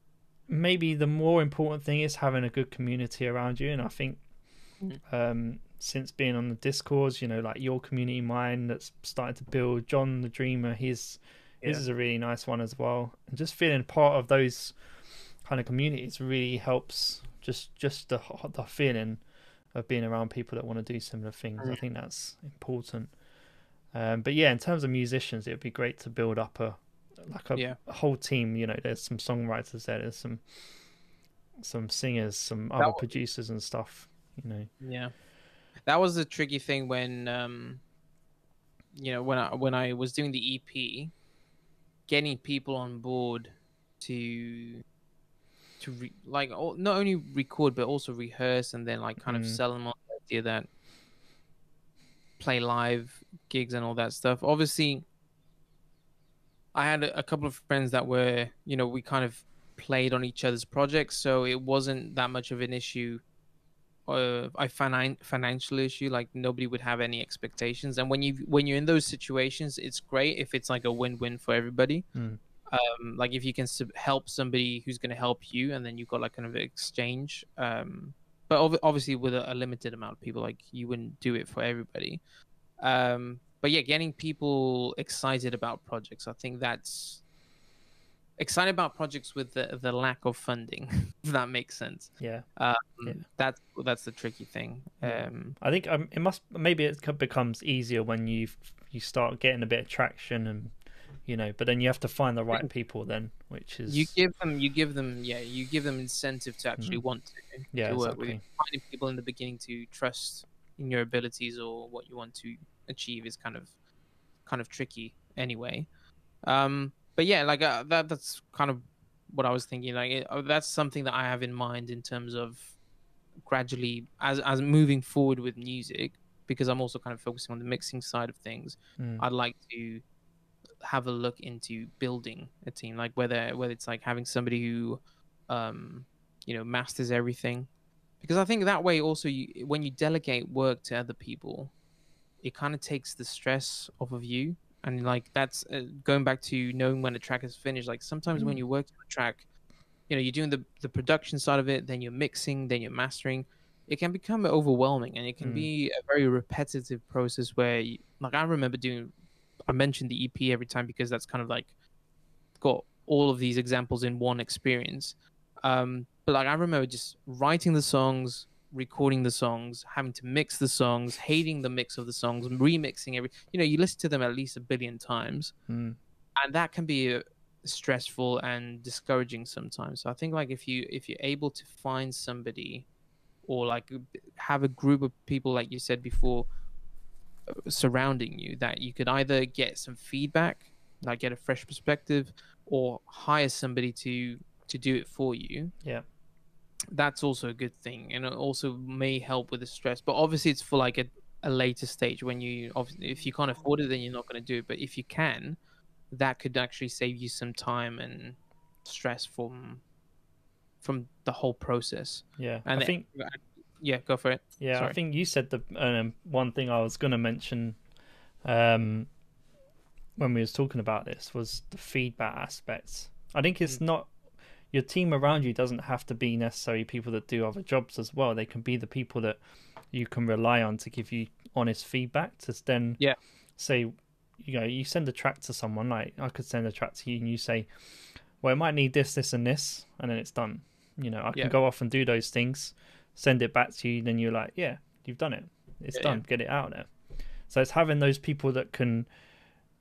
maybe the more important thing is having a good community around you, and I think Mm. um, since being on the discords, you know, like your community, mine, that's starting to build. John the Dreamer, his his is a really nice one as well, and just feeling part of those kind of communities really helps. Just just the the feeling of being around people that want to do similar things. I Mm. think that's important. Um, but yeah, in terms of musicians, it would be great to build up a like a, Yeah. a whole team. You know, there's some songwriters there, there's some some singers, some That other w- producers and stuff. You know, Yeah, that was the tricky thing when um, you know, when I when I was doing the EP, getting people on board to to re- like o- not only record but also rehearse and then like kind of Mm. sell them on the idea that play live gigs and all that stuff. Obviously, I had a, a couple of friends that were you know we kind of played on each other's projects, so it wasn't that much of an issue uh, a finan- financial issue like nobody would have any expectations and when you when you're in those situations it's great if it's like a win-win for everybody Mm. Um like if you can sub- help somebody who's going to help you and then you've got like kind of an exchange um but ob- obviously with a, a limited amount of people like you wouldn't do it for everybody um but yeah getting people excited about projects i think that's excited about projects with the, the lack of funding if that makes sense yeah. um, Yeah. That's that's the tricky thing. Um, I think um, it must maybe it becomes easier when you you start getting a bit of traction and you know, but then you have to find the right people then, which is you give them, you give them, yeah, you give them incentive to actually want to, yeah to work with. exactly. you. Finding people in the beginning to trust in your abilities or what you want to achieve is kind of kind of tricky anyway. Um, but yeah, like uh, that that's kind of what I was thinking. Like it, uh, that's something that I have in mind in terms of gradually as as moving forward with music because I'm also kind of focusing on the mixing side of things. Mm. I'd like to have a look into building a team, like whether whether it's like having somebody who, um, you know, masters everything, because I think that way also you when you delegate work to other people, it kind of takes the stress off of you and like that's uh, going back to knowing when a track is finished like sometimes when Mm. you work on a track you know you're doing the the production side of it then you're mixing then you're mastering it can become overwhelming and it can Mm. be a very repetitive process where you, like i remember doing i mentioned the ep every time because that's kind of like got all of these examples in one experience. Um but like i remember just writing the songs recording the songs having to mix the songs hating the mix of the songs remixing every you know you listen to them at least a billion times. Mm. and that can be uh, stressful and discouraging sometimes. So i think like if you if you're able to find somebody or like have a group of people like you said before surrounding you that you could either get some feedback like get a fresh perspective or hire somebody to to do it for you Yeah. that's also a good thing and it also may help with the stress but obviously it's for like a, a later stage when you obviously if you can't afford it then you're not going to do it but if you can that could actually save you some time and stress from from the whole process Yeah. and I think yeah go for it Yeah, I think you said the um, one thing I was going to mention um, when we was talking about this was the feedback aspects. I think Mm. it's not your team around you doesn't have to be necessarily people that do other jobs as well. They can be the people that you can rely on to give you honest feedback to then Yeah. say you know you send a track to someone like I could send a track to you and you say well it might need this this and this and then it's done you know I can Yeah. go off and do those things send it back to you then you're like yeah you've done it. It's Yeah, done. get it out there. So it's having those people that can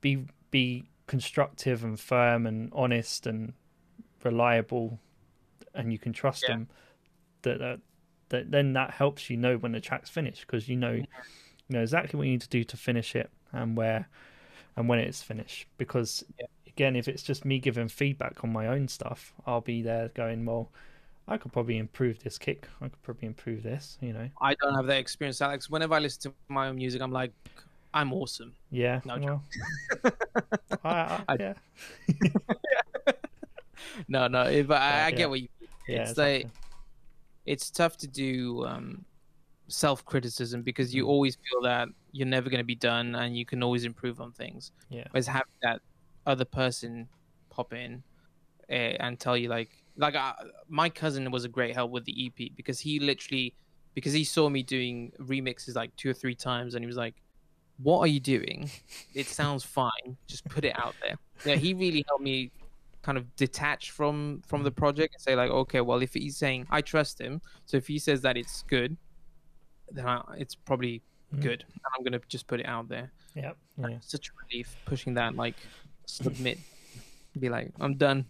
be be constructive and firm and honest and reliable and you can trust Yeah. them that, that that then that helps you know when the track's finished because you know you know exactly what you need to do to finish it and where and when it's finished. Because Yeah. again if it's just me giving feedback on my own stuff i'll be there going well i could probably improve this kick. I could probably improve this you know. I don't have that experience alex. Whenever i listen to my own music i'm like i'm awesome. Yeah No well, I, I, I- yeah. No no if I, I yeah. get what you mean. Yeah it's exactly. like it's tough to do um, self-criticism because you Mhm. always feel that you're never going to be done and you can always improve on things. Yeah. Whereas having that other person pop in uh, and tell you like like uh, my cousin was a great help with the ep because he literally because he saw me doing remixes like two or three times and he was like what are you doing? It sounds fine. Just put it out there. Yeah he really helped me kind of detach from from the project and say like okay well if he's saying i trust him so if he says that it's good then I, it's probably Mhm. good and i'm gonna just put it out there. Yeah yeah. such a relief pushing that like submit. Be like i'm done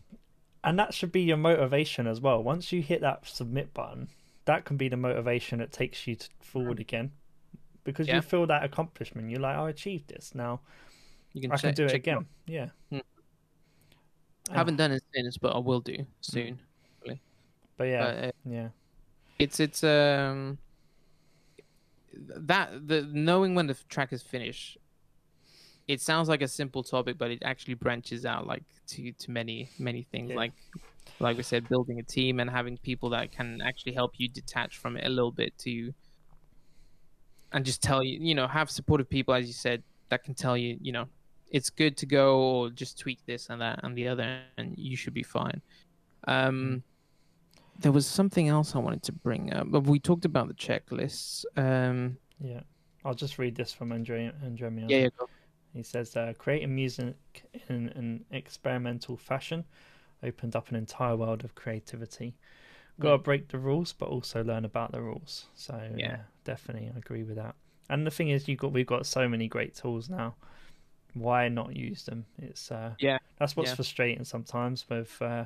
and that should be your motivation as well. Once you hit that submit button that can be the motivation that takes you to forward again. Because Yeah. you feel that accomplishment. You're like i achieved this. Now you can i can do it again. off. yeah. Hmm. Ah, haven't done it since but i will do soon but yeah but, uh, yeah. it's it's um that the knowing when the track is finished it sounds like a simple topic but it actually branches out like to to many many things Yeah. like like we said building a team and having people that can actually help you detach from it a little bit to and just tell you you know have supportive people as you said that can tell you you know it's good to go or just tweak this and that and the other and you should be fine. Um there was something else i wanted to bring up but we talked about the checklists um yeah. I'll just read this from andre andremian. Yeah, yeah go. He says, uh, creating music in an experimental fashion opened up an entire world of creativity. Got to Mm. break the rules, but also learn about the rules. So yeah, Yeah. definitely I agree with that. And the thing is, you got we've got so many great tools now. Why not use them? It's uh, Yeah, that's what's yeah. frustrating sometimes with uh,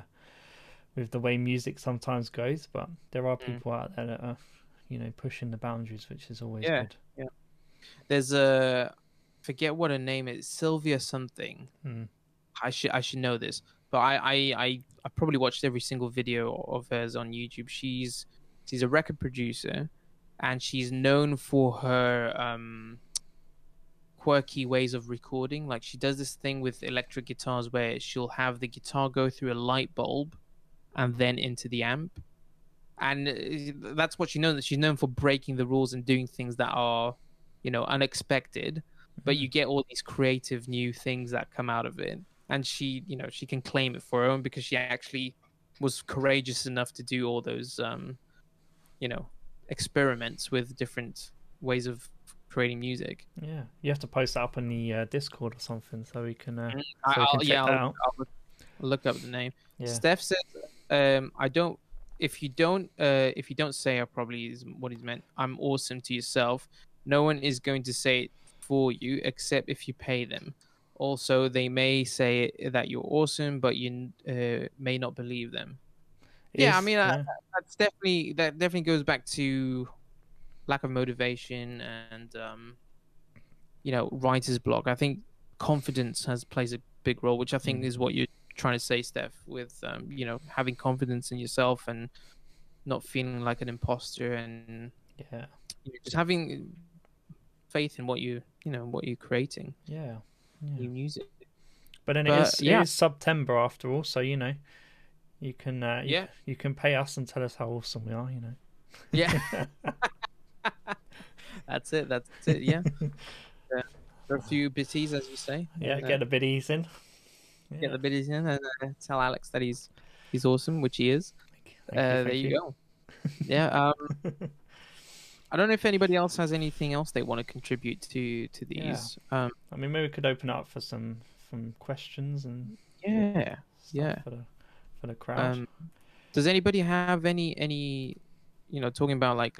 with the way music sometimes goes. But there are Mm. people out there that are, you know, pushing the boundaries, which is always Yeah. good. Yeah, there's a forget what her name is sylvia something. Mm. i should i should know this but I, I i i probably watched every single video of hers on youtube. She's she's a record producer and she's known for her um quirky ways of recording. Like she does this thing with electric guitars where she'll have the guitar go through a light bulb and then into the amp. And uh, that's what she knows. She's known for breaking the rules and doing things that are you know, unexpected, but Mm. you get all these creative new things that come out of it. And she, you know, she can claim it for her own because she actually was courageous enough to do all those, um, you know, experiments with different ways of creating music. Yeah, you have to post that up on the uh, Discord or something so we can. Uh. So I'll, can yeah, I'll, look, I'll look up the name. yeah. Steph says, um, "I don't. If you don't, uh, if you don't say, I probably is what he's meant. I'm awesome to yourself. No one is going to say it for you except if you pay them. Also, they may say that you're awesome, but you uh, may not believe them. Yeah, I mean, I- yeah. That's definitely that definitely goes back to lack of motivation and um, you know writer's block. I think confidence has plays a big role, which I think Mm. is what you're trying to say, Steph, with um, you know having confidence in yourself and not feeling like an imposter and yeah, you know, just having faith in what you you know what you're creating, yeah, yeah. new music. But then But, it is yeah. it is September after all, so you know, you can uh, you, Yeah. you can pay us and tell us how awesome we are. You know. Yeah, that's it. That's it. Yeah. yeah. For a few bitties, as you say. yeah, and, uh, get the biddies in. get the biddies in and uh, tell Alex that he's he's awesome, which he is. Thank uh, you, there thank you, go. Yeah. Um, I don't know if anybody else has anything else they want to contribute to to Yeah. these. Um, I mean, maybe we could open up for some some questions and yeah. Yeah. for the for the crowd. Um, does anybody have any any, you know, talking about like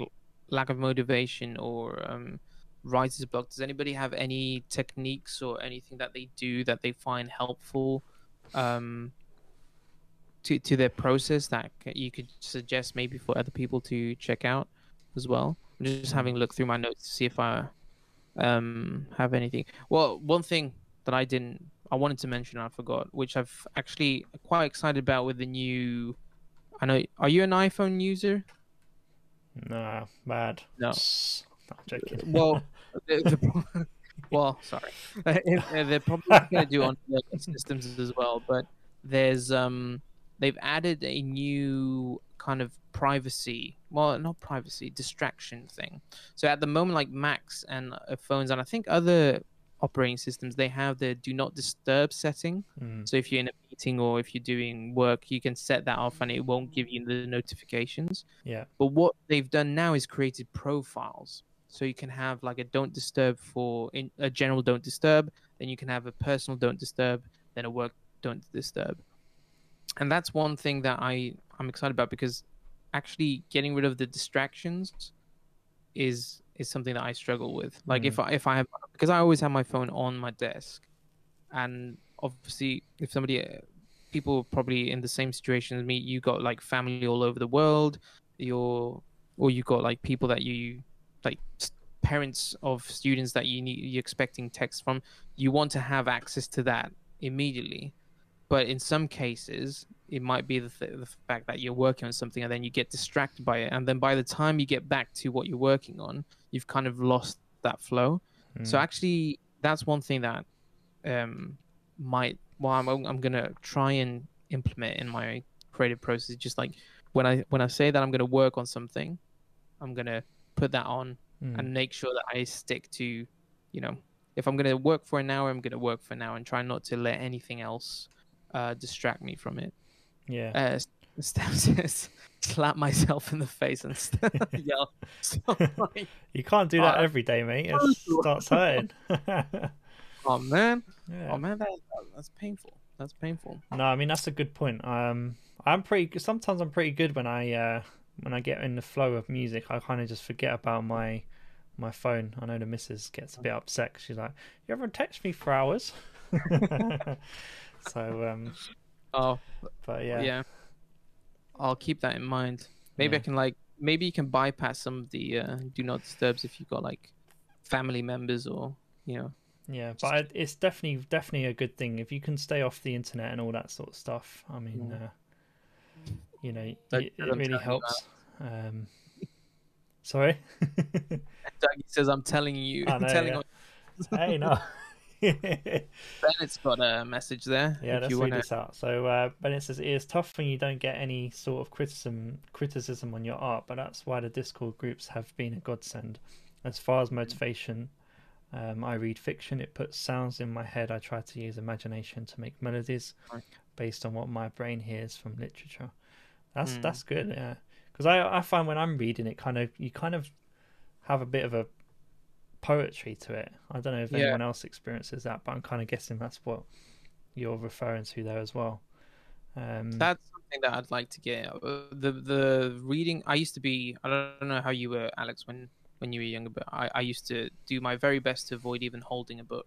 lack of motivation or um, writer's block? Does anybody have any techniques or anything that they do that they find helpful? Um, to, to their process that you could suggest maybe for other people to check out as well. I'm just having a look through my notes to see if I um have anything. Well, one thing that I didn't I wanted to mention I forgot, which I've actually quite excited about with the new I know are you an iPhone user? nah, bad. No. I'm joking. Well, the, the, well, sorry. Uh, They're probably going to do on systems as well, but there's um they've added a new kind of privacy, well, not privacy, distraction thing. So at the moment, like Macs and uh, phones, and I think other operating systems, they have the do not disturb setting. Mm, So if you're in a meeting or if you're doing work, you can set that off, and it won't give you the notifications. yeah. But what they've done now is created profiles. So you can have like a don't disturb for in, a general don't disturb, then you can have a personal don't disturb, then a work don't disturb. And that's one thing that I I'm excited about because actually getting rid of the distractions is is something that I struggle with. Like if mm. I if I have because I always have my phone on my desk, and obviously if somebody people probably in the same situation as me, you got like family all over the world, you're or you got like people that you like parents of students that you need you're expecting text from you want to have access to that immediately but in some cases it might be the, th- the fact that you're working on something and then you get distracted by it. And then by the time you get back to what you're working on you've kind of lost that flow. So Mm, actually that's one thing that um might well I'm, I'm gonna try and implement in my creative process. Just like when i when i say that i'm gonna work on something i'm gonna put that on mm, and make sure that i stick to you know if i'm gonna work for an hour i'm gonna work for an hour and try not to let anything else uh distract me from it yeah. uh says slap myself in the face and yell stop lying." You can't do that Uh, every day, mate. It starts hurting. oh man yeah. Oh man, that, that's painful. That's painful. No, I mean that's a good point. Um, I'm pretty. Sometimes I'm pretty good when I uh, when I get in the flow of music. I kind of just forget about my my phone. I know the missus gets a bit upset. 'cause she's like, "You ever text me for hours?" So, um, Oh but yeah. yeah, I'll keep that in mind. Maybe I can like maybe you can bypass some of the uh, do not disturbs if you've got like family members or you know. yeah. But it's definitely definitely a good thing if you can stay off the internet and all that sort of stuff. I mean, Mm. uh, you know, it, I'm really helps. Um, sorry. Dougie says I'm telling you. I know, telling yeah. on- hey, no. Bennett's got a message there. Yeah, let's read wanna... this out. So uh, Bennett says it is tough when you don't get any sort of criticism criticism on your art, but that's why the Discord groups have been a godsend. as far as motivation, um, I read fiction. It puts sounds in my head. I try to use imagination to make melodies based on what my brain hears from literature. That's Mm. that's good, yeah. Because I I find when I'm reading it, kind of you kind of have a bit of a poetry to it. I don't know if Yeah. anyone else experiences that, but I'm kind of guessing that's what you're referring to there as well. Um, That's something that I'd like to get. Uh, The the reading I used to be. I don't know how you were, Alex, when when you were younger, but I, I used to do my very best to avoid even holding a book.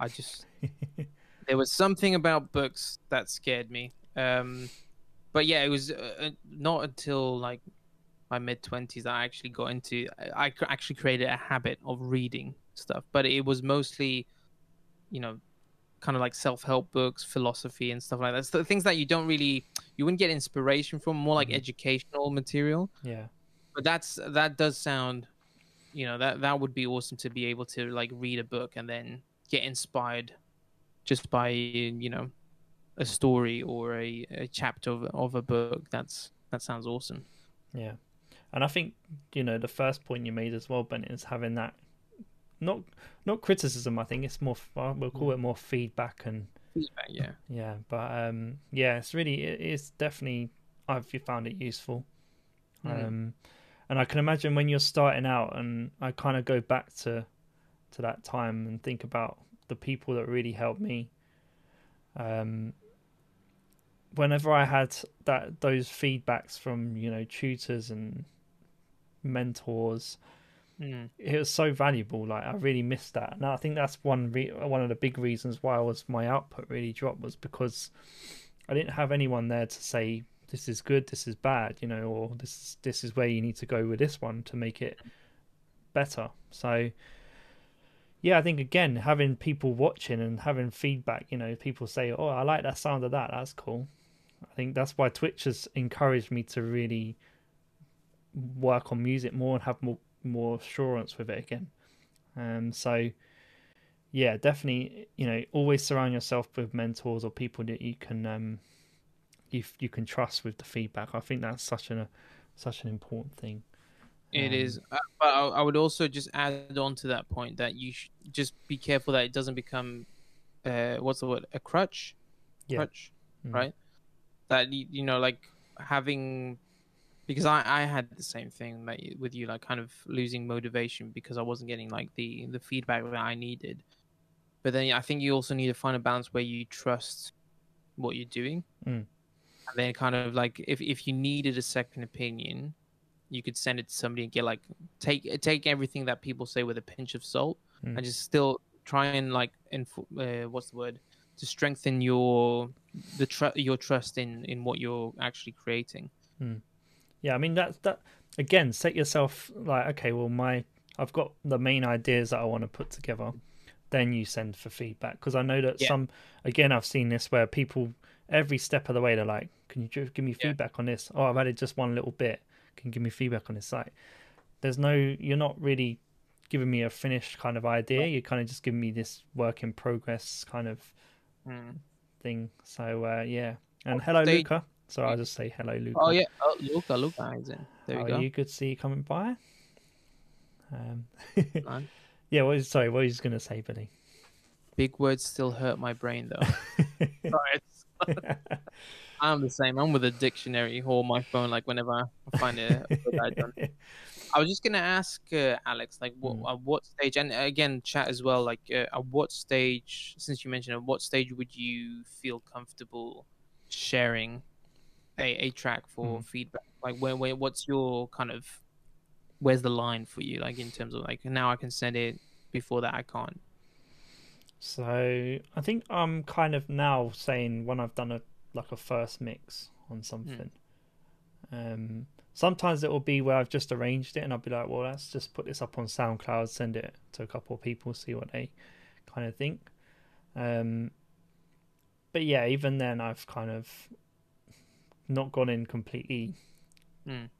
I just there was something about books that scared me. Um, but yeah, it was uh, uh, not until like my mid twenties I actually got into. I actually created a habit of reading stuff, but it was mostly, you know, kind of like self help books, philosophy, and stuff like that. So things that you don't really, you wouldn't get inspiration from. More like Mhm. educational material. yeah, But that's that does sound, you know, that that would be awesome to be able to like read a book and then get inspired, just by you know, a story or a, a chapter of, of a book. That's that sounds awesome. yeah. And I think you know the first point you made as well, Ben, is having that not not criticism. I think it's more we'll call it more feedback and Feedback, yeah. yeah. But um, yeah, it's really it is definitely I've found it useful. Mm. Um, and I can imagine when you're starting out, and I kind of go back to to that time and think about the people that really helped me. Um, whenever I had that those feedbacks from you know tutors and mentors, Mm. it was so valuable. Like I really missed that, and I think that's one re- one of the big reasons why I was my output really dropped was because I didn't have anyone there to say this is good, this is bad, you know, or this this is where you need to go with this one to make it better. So yeah, I think again having people watching and having feedback, you know, people say, "Oh, I like that sound of that. That's cool." I think that's why Twitch has encouraged me to really work on music more and have more more assurance with it again. Um, so yeah, definitely, you know, always surround yourself with mentors or people that you can um you you can trust with the feedback. I think that's such an such an important thing. It Um, is, uh, but I, I would also just add on to that point that you sh- just be careful that it doesn't become, uh, what's the word, a crutch, Yeah. crutch, Mm. right? That you, you know, like having, because I I had the same thing with you, like kind of losing motivation because I wasn't getting like the the feedback that I needed. But then I think you also need to find a balance where you trust what you're doing, Mm. and then kind of like if if you needed a second opinion you could send it to somebody and get like take take everything that people say with a pinch of salt Mm. and just still try and like inf- uh, what's the word to strengthen your the tr- your trust in in what you're actually creating Yeah, I mean that's that again, set yourself like, okay, well my I've got the main ideas that I want to put together. Then you send for feedback because I know that Yeah. some again I've seen this where people every step of the way they're like, "Can you give me Yeah. feedback on this?" Oh, I've added just one little bit. Can you give me feedback on this site? There's no, you're not really giving me a finished kind of idea. You're kind of just giving me this work in progress kind of Mm. thing. So uh, yeah, and What hello stage- Luca. So I'll just say hello Luca. oh yeah oh, luca luca is in there we How go you? could see you coming by. Um, yeah, what was sorry? What was you going to say, Billy? big words still hurt my brain though Sorry, i'm the same i'm with a dictionary or my phone like whenever i find a, a I've I was just gonna ask uh, Alex, like, what Mm. at what stage, and again, chat as well, like, uh, at what stage, since you mentioned, at what stage would you feel comfortable sharing a, a track for Mm. feedback? Like, where, where, what's your kind of, where's the line for you, like, in terms of like, now I can send it, before that I can't. So I think I'm kind of now saying when I've done a like a first mix on something. Um, sometimes it will be where I've just arranged it and I'll be like, well, let's just put this up on SoundCloud, send it to a couple of people, see what they kind of think. Um, but yeah, even then, I've kind of not gone in completely Mm.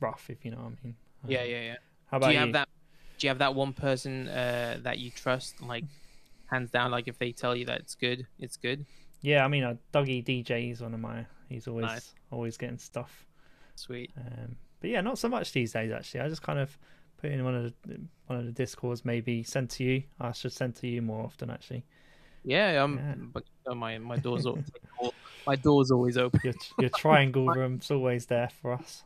rough, if you know what I mean. Yeah, yeah, yeah. How Do about you have that? Do you have that one person uh, that you trust, like, hands down? Like, if they tell you that it's good, it's good. Yeah, I mean, uh, Dougie DJ is one of my. He's always Nice. always getting stuff. Sweet. Um, but yeah, not so much these days actually. I just kind of put in one of the one of the discords. Maybe send to you. I should send to you more often, actually. Yeah, um, Yeah. uh, my my door's al- my door's always open. Your your triangle room's always there for us.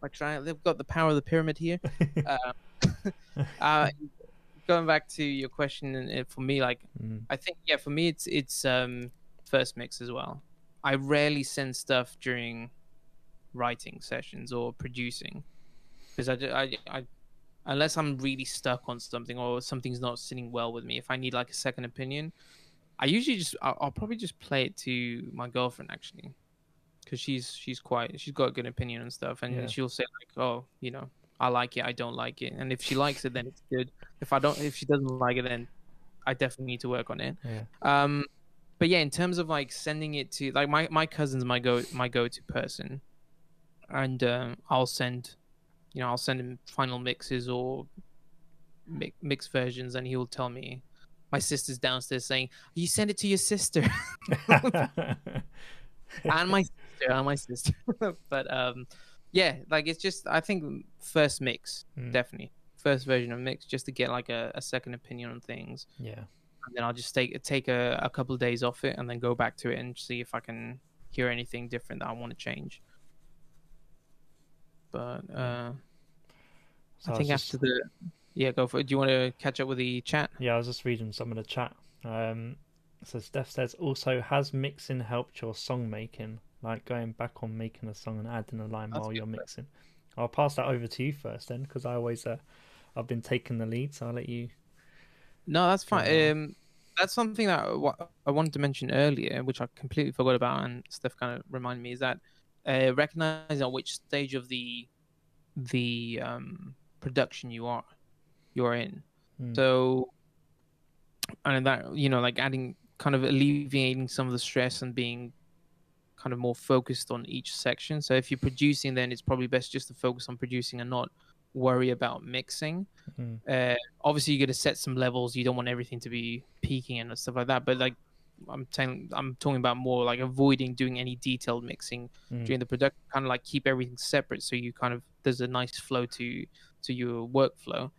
My triangle, they've got the power of the pyramid here. Um, uh, going back to your question, and for me, like Mm, I think yeah, for me it's it's um first mix as well. I rarely send stuff during writing sessions or producing because I, I, I unless I'm really stuck on something or something's not sitting well with me. If I need like a second opinion, I usually just I'll, I'll probably just play it to my girlfriend actually because she's she's quite she's got a good opinion and stuff and Yeah. she'll say like oh you know I like it I don't like it and if she likes it then it's good if I don't if she doesn't like it then I definitely need to work on it yeah. um, but yeah, in terms of like sending it to like my my cousin's my go my go to person, and um, I'll send, you know, I'll send him final mixes or mi- mix versions, and he'll tell me. My sister's downstairs saying, "You send it to your sister," and my sister, and my sister. but um, yeah, like it's just I think first mix Mm. definitely first version of mix just to get like a, a second opinion on things yeah. and then I'll just take take a, a couple of days off it and then go back to it and see if I can hear anything different that I want to change. But uh, So I think just- after the yeah, go for it. Do you want to catch up with the chat? Yeah, I was just reading some of the chat. Um, so Steph says also has mixing helped your song making, like going back on making a song and adding a line That's while you're mixing. I'll pass that over to you first then, because I always uh, I've been taking the lead, so I'll let you. No, that's fine. Um, that's something that I I wanted to mention earlier, which I completely forgot about, and Steph kind of reminded me is that uh, recognizing at which stage of the the um, production you are you're in. Mm. So, and that you know, like adding kind of alleviating some of the stress and being kind of more focused on each section. So if you're producing, then it's probably best just to focus on producing and not worry about mixing. Mm. Uh, obviously, you're gonna set some levels. You don't want everything to be peaking and stuff like that. But like, I'm telling, I'm talking about more like avoiding doing any detailed mixing Mm. during the production. Kind of like keep everything separate, so you kind of there's a nice flow to to your workflow.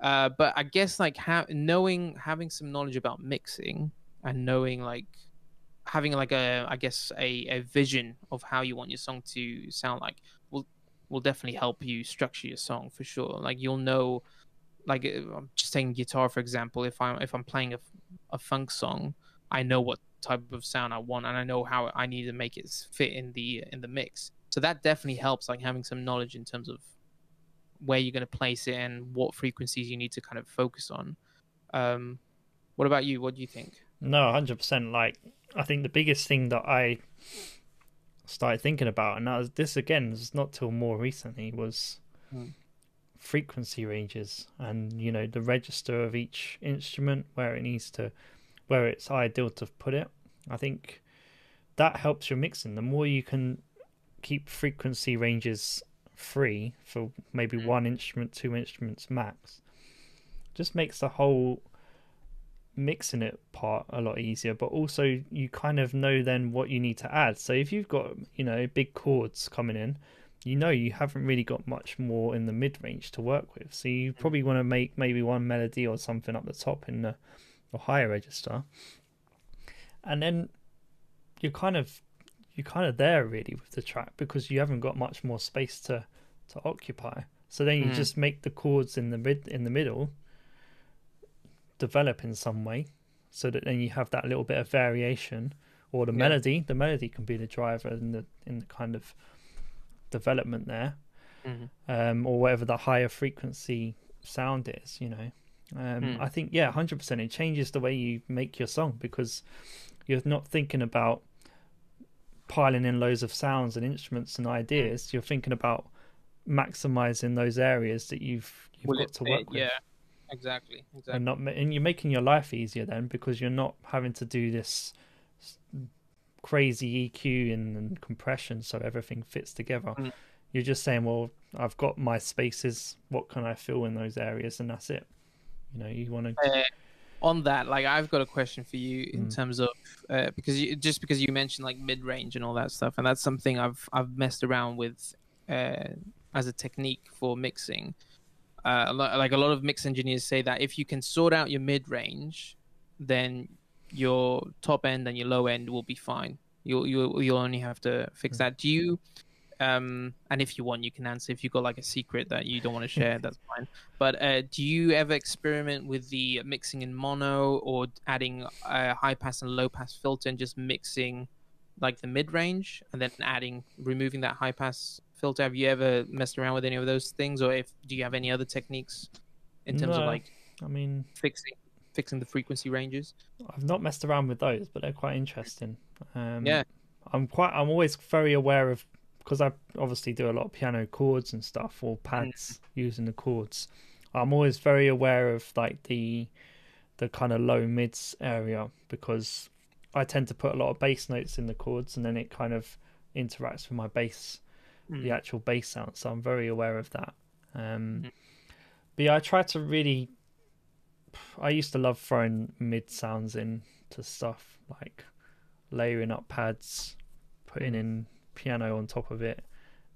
Uh, but I guess like ha- knowing having some knowledge about mixing and knowing like having like a I guess a, a vision of how you want your song to sound like will will definitely help you structure your song for sure. Like you'll know like uh, I'm just saying guitar for example. If I'm if I'm playing a, a funk song, I know what type of sound I want and I know how I need to make it fit in the in the mix. So that definitely helps like having some knowledge in terms of where you're going to place it and what frequencies you need to kind of focus on. Um, what about you? What do you think? No, hundred percent. Like I think the biggest thing that I started thinking about, and that was this again, is not till more recently, was Mm. frequency ranges and you know the register of each instrument where it needs to, where it's ideal to put it. I think that helps your mixing. The more you can keep frequency ranges free for maybe Mm. one instrument, two instruments max, just makes the whole mixing it part a lot easier but also you kind of know then what you need to add. So if you've got you know big chords coming in you know you haven't really got much more in the mid range to work with. So you probably want to make maybe one melody or something up the top in the, the higher register. And then you're kind of you're kind of there really with the track because you haven't got much more space to to occupy so then you Mhm. just make the chords in the mid in the middle develop in some way so that then you have that little bit of variation or the Yeah. melody the melody can be the driver in the in the kind of development there Mhm. um or whatever the higher frequency sound is you know um Hmm. i think yeah 100% it changes the way you make your song because you're not thinking about piling in loads of sounds and instruments and ideas you're thinking about maximizing those areas that you've you've got to work with Yeah, exactly. Exactly. and not and you're making your life easier then because you're not having to do this crazy EQ and, and compression so everything fits together. Mm. You're just saying, well, I've got my spaces. What can I fill in those areas, and that's it. You know, you want to. Uh, on that, like I've got a question for you in Mm. terms of uh, because you, just because you mentioned like mid range and all that stuff, and that's something I've I've messed around with uh, as a technique for mixing. uh, like a lot of mix engineers say that if you can sort out your mid range, then your top end and your low end will be fine. You'll you'll you'll only have to fix Hmm. that. Do you? Um, and if you want, you can answer. If you've got like a secret that you don't want to share, that's fine. But uh, do you ever experiment with the mixing in mono or adding a high pass and low pass filter and just mixing like the mid range and then adding removing that high pass filter? Have you ever messed around with any of those things, or if do you have any other techniques in terms of like I mean, fixing fixing the frequency ranges? I've not messed around with those, but they're quite interesting. Um, Yeah. I'm quite. I'm always very aware of because I obviously do a lot of piano chords and stuff or pads using the chords. I'm always very aware of like the the kind of low mids area because I tend to put a lot of bass notes in the chords and then it kind of interacts with my bass, Mm. the actual bass sound. So I'm very aware of that. Um, Mhm. But yeah, I try to really. I used to love throwing mid sounds in to stuff like layering up pads, putting in piano on top of it.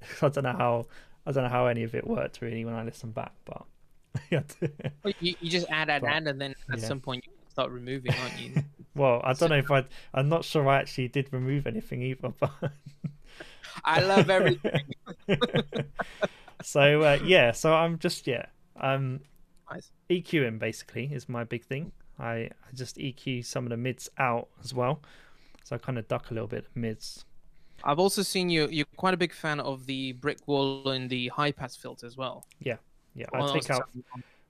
I don't know how I don't know how any of it worked really when I listen back, but. Well, You, you just add, add, But- add, and then at yeah. some point you start removing, aren't you? well, I don't know if I I'm not sure I actually did remove anything either, but I love everything. so uh, yeah, so I'm just yeah, um Nice. EQing basically is my big thing. I, I just EQ some of the mids out as well, so I kind of duck a little bit mids. I've also seen you. You're quite a big fan of the brick wall and the high pass filter as well. Yeah, yeah. I take out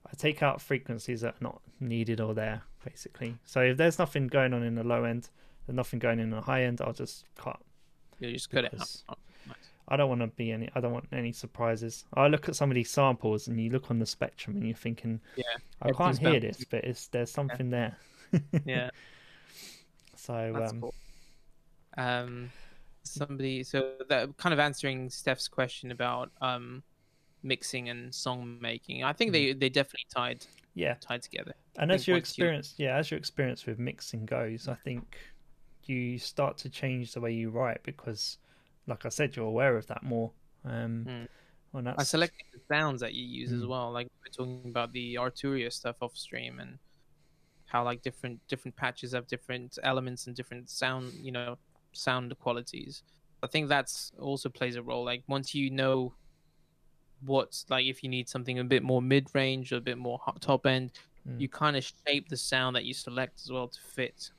I take out frequencies that are not needed or there basically. So if there's nothing going on in the low end, there's nothing going in the high end, I'll just cut. You just cut it out. Oh, nice. I don't want to be any. I don't want any surprises. I look at some of these samples and you look on the spectrum and you're thinking, Yeah, I can't hear this, but it's there's something there. Yeah, So that's um, cool. Um, somebody. So that kind of answering Steph's question about um, mixing and song making. I think they they definitely tied yeah, tied together. and as your once you- experience, yeah, as your experience with mixing goes, I think you start to change the way you write because, like I said, you're aware of that more. Um, Mm. I selected the sounds that you use as Mm. well. Like we're talking about the Arturia stuff off stream and how like different different patches have different elements and different sound, you know, sound qualities. I think that's also plays a role. Like once you know what's like if you need something a bit more mid range or a bit more top end, Mm. you kind of shape the sound that you select as well to fit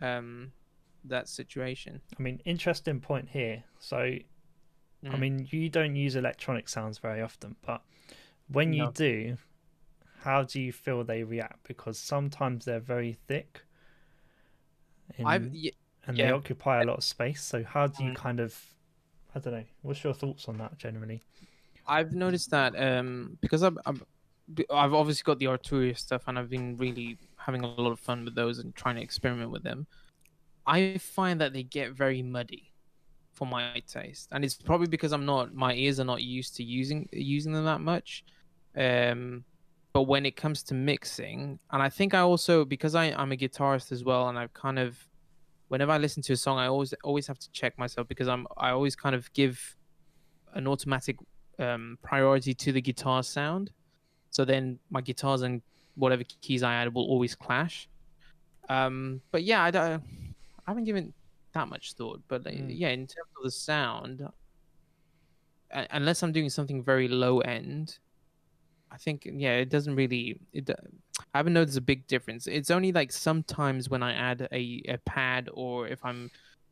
um that situation. I mean, interesting point here. So, I Mm. mean, you don't use electronic sounds very often, but when you No. do, how do you feel they react? Because sometimes they're very thick, in- y- and they occupy a lot of space. So, how do you Mm. kind of, I don't know, what's your thoughts on that generally? I've noticed that um, because I'm, I'm, I've obviously got the Arturia stuff, and I've been really having a lot of fun with those and trying to experiment with them. I find that they get very muddy for my taste, and it's probably because I'm not my ears are not used to using using them that much. Um, but when it comes to mixing, and I think I also because I, I'm a guitarist as well, and I've kind of whenever I listen to a song, I always always have to check myself because I'm I always kind of give an automatic um, priority to the guitar sound. So then my guitars and whatever keys I add will always clash. Um, but yeah, I, don't, I haven't given that much thought. But Mm. yeah, in terms of the sound, unless I'm doing something very low end, I think yeah, it doesn't really. It, I haven't noticed a big difference. It's only like sometimes when I add a, a pad or if I'm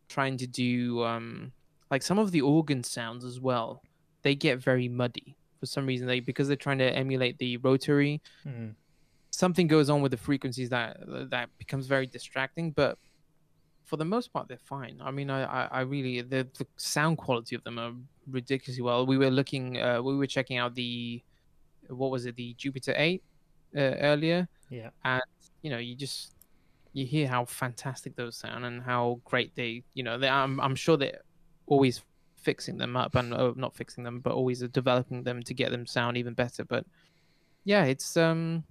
trying to do um, like some of the organ sounds as well they get very muddy for some reason they because they're trying to emulate the rotary Mm. something goes on with the frequencies that that becomes very distracting but for the most part they're fine. I mean i i, I really the, the sound quality of them are ridiculously well. We were looking uh, we were checking out the what was it the jupiter 8 uh, earlier. Yeah, And you know you just you hear how fantastic those sound and how great they you know they, I'm, I'm sure they're always fixing them up and uh, not fixing them but always developing them to get them sound even better. But yeah it's um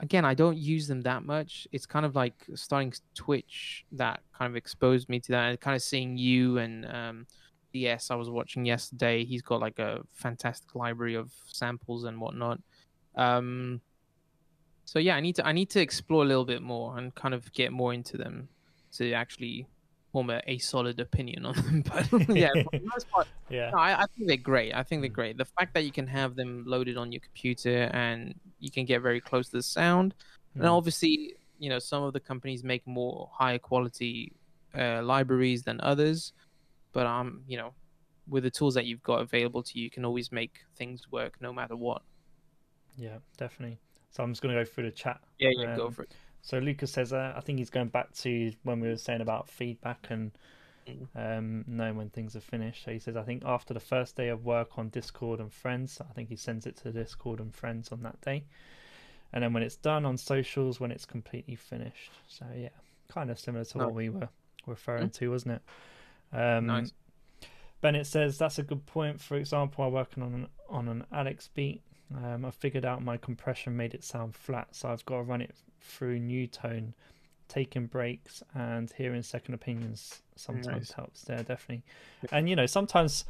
again i don't use them that much it's kind of like starting twitch that kind of exposed me to that and kind of seeing you and um DS I was watching yesterday. He's got like a fantastic library of samples and whatnot. Um, so yeah, I need to I need to explore a little bit more and kind of get more into them to actually form a, a solid opinion on them. But yeah, most part, Yeah. no, I, I think they're great. I think they're Mm. great. The fact that you can have them loaded on your computer and you can get very close to the sound, and Mm. obviously, you know, some of the companies make more higher quality uh, libraries than others. But um, you know, with the tools that you've got available to you, you can always make things work no matter what. Yeah, definitely. So I'm just going to go through the chat. Yeah, yeah, go Um, for it. So Lucas says, uh, I think he's going back to when we were saying about feedback and Mm. Um, knowing when things are finished. So he says, I think after the first day of work on Discord and Friends, I think he sends it to Discord and Friends on that day. And then when it's done on socials, when it's completely finished. So yeah, kind of similar to what we were referring to, wasn't it? Um, Nice. Bennett says that's a good point. For example, I'm working on an on an Alex beat. Um, I figured out my compression made it sound flat, so I've got to run it through new tone, taking breaks and hearing second opinions sometimes Nice. helps there definitely. And you know sometimes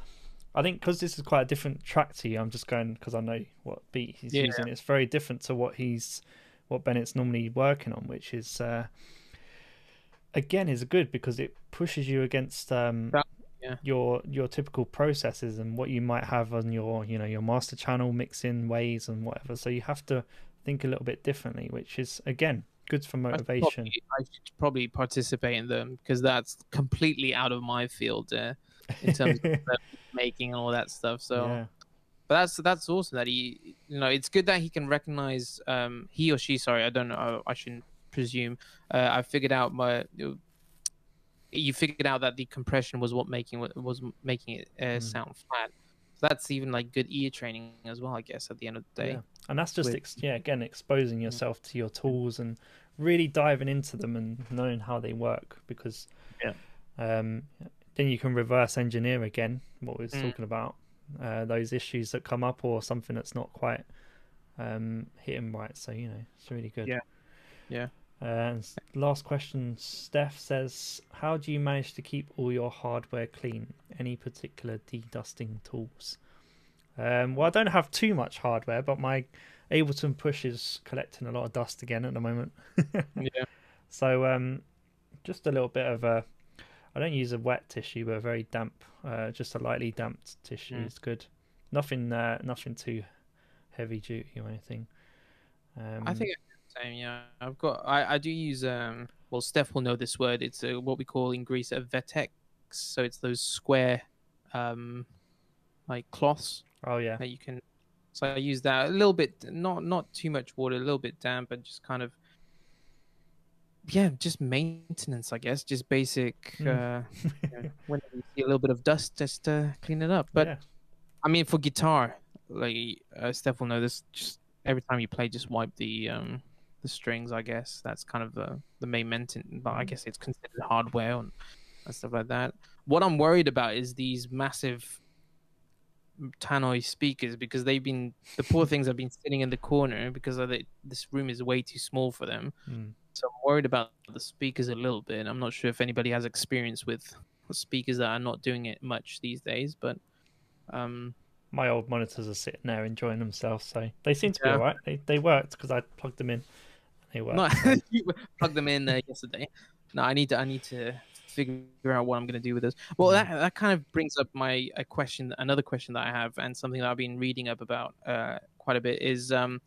I think because this is quite a different track to you, I'm just going because I know what beat he's Yeah. using. It's very different to what he's what Bennett's normally working on, which is uh, again is good because it pushes you against um, That- yeah. your your typical processes and what you might have on your you know your master channel mixing ways and whatever. So you have to think a little bit differently, which is again good for I motivation. Probably, I should probably participate in them because that's completely out of my field uh, in terms of making and all that stuff. So. yeah, but that's that's awesome that he you know it's good that he can recognize um he or she sorry i don't know i shouldn't presume uh, i figured out my you figured out that the compression was what making was making it uh, Mm. sound flat so that's even like good ear training as well i guess at the end of the day Yeah. And that's just ex- yeah again exposing yourself to your tools and really diving into them and knowing how they work because Yeah. um then you can reverse engineer again what we was Mm. talking about uh, those issues that come up or something that's not quite um hitting right so you know it's really good Yeah. Yeah. uh, and last question steph says how do you manage to keep all your hardware clean any particular de-dusting tools um, well i don't have too much hardware but my ableton push is collecting a lot of dust again at the moment yeah so um, just a little bit of a. I don't use a wet tissue, but a very damp, uh, just a lightly damped tissue Mm. is good. Nothing, uh, nothing too heavy duty or anything. Um, i think same yeah i've got i i do use um well steph will know this word it's uh, what we call in greece a vetex so it's those square um like cloths Oh yeah, that you can so i use that. A little bit not not too much water a little bit damp and just kind of yeah just maintenance i guess. Just basic Mm. uh you know, when you see a little bit of dust just uh, clean it up. But yeah, i mean for guitar like uh, steph will know this just every time you play just wipe the um the strings i guess. That's kind of the the main maintenance but i Mm. guess it's considered hardware and, and stuff like that. What i'm worried about is these massive tannoy speakers because they've been the poor things have been sitting in the corner because of the, this room is way too small for them Mm. so i'm worried about the speakers a little bit i'm not sure if anybody has experience with speakers that are not doing it much these days but um my old monitors are sitting there enjoying themselves, so they seem to be alright. They they worked because I plugged them in. They worked. No, you plugged them in uh, yesterday. No, I need to. I need to figure out what I'm going to do with this. Well, that that kind of brings up my a question, another question that I have, and something that I've been reading up about uh, quite a bit is um,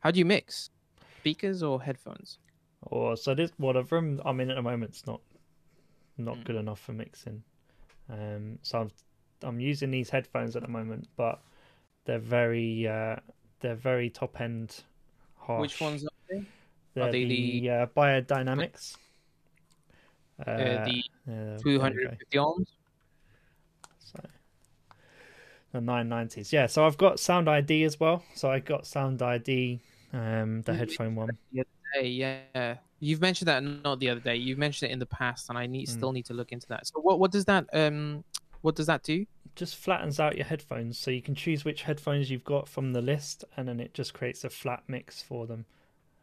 how do you mix speakers or headphones? Or so this well the room I'm in at the moment. moment's not not Mm. good enough for mixing. Um so I'm I'm using these headphones at the moment, but they're very uh they're very top end harsh. Which ones are they? They're they the, the- uh, Beyerdynamics. Uh, Uh, the yeah, there we 250 ohms. So the 990s. Yeah, so I've got Sound ID as well. So I got Sound ID um the Mhm. headphone one. Hey, yeah, you've mentioned that not the other day. You've mentioned it in the past, and I need Mm. still need to look into that. So what what does that um what does that do? just flattens out your headphones so you can choose which headphones you've got from the list and then it just creates a flat mix for them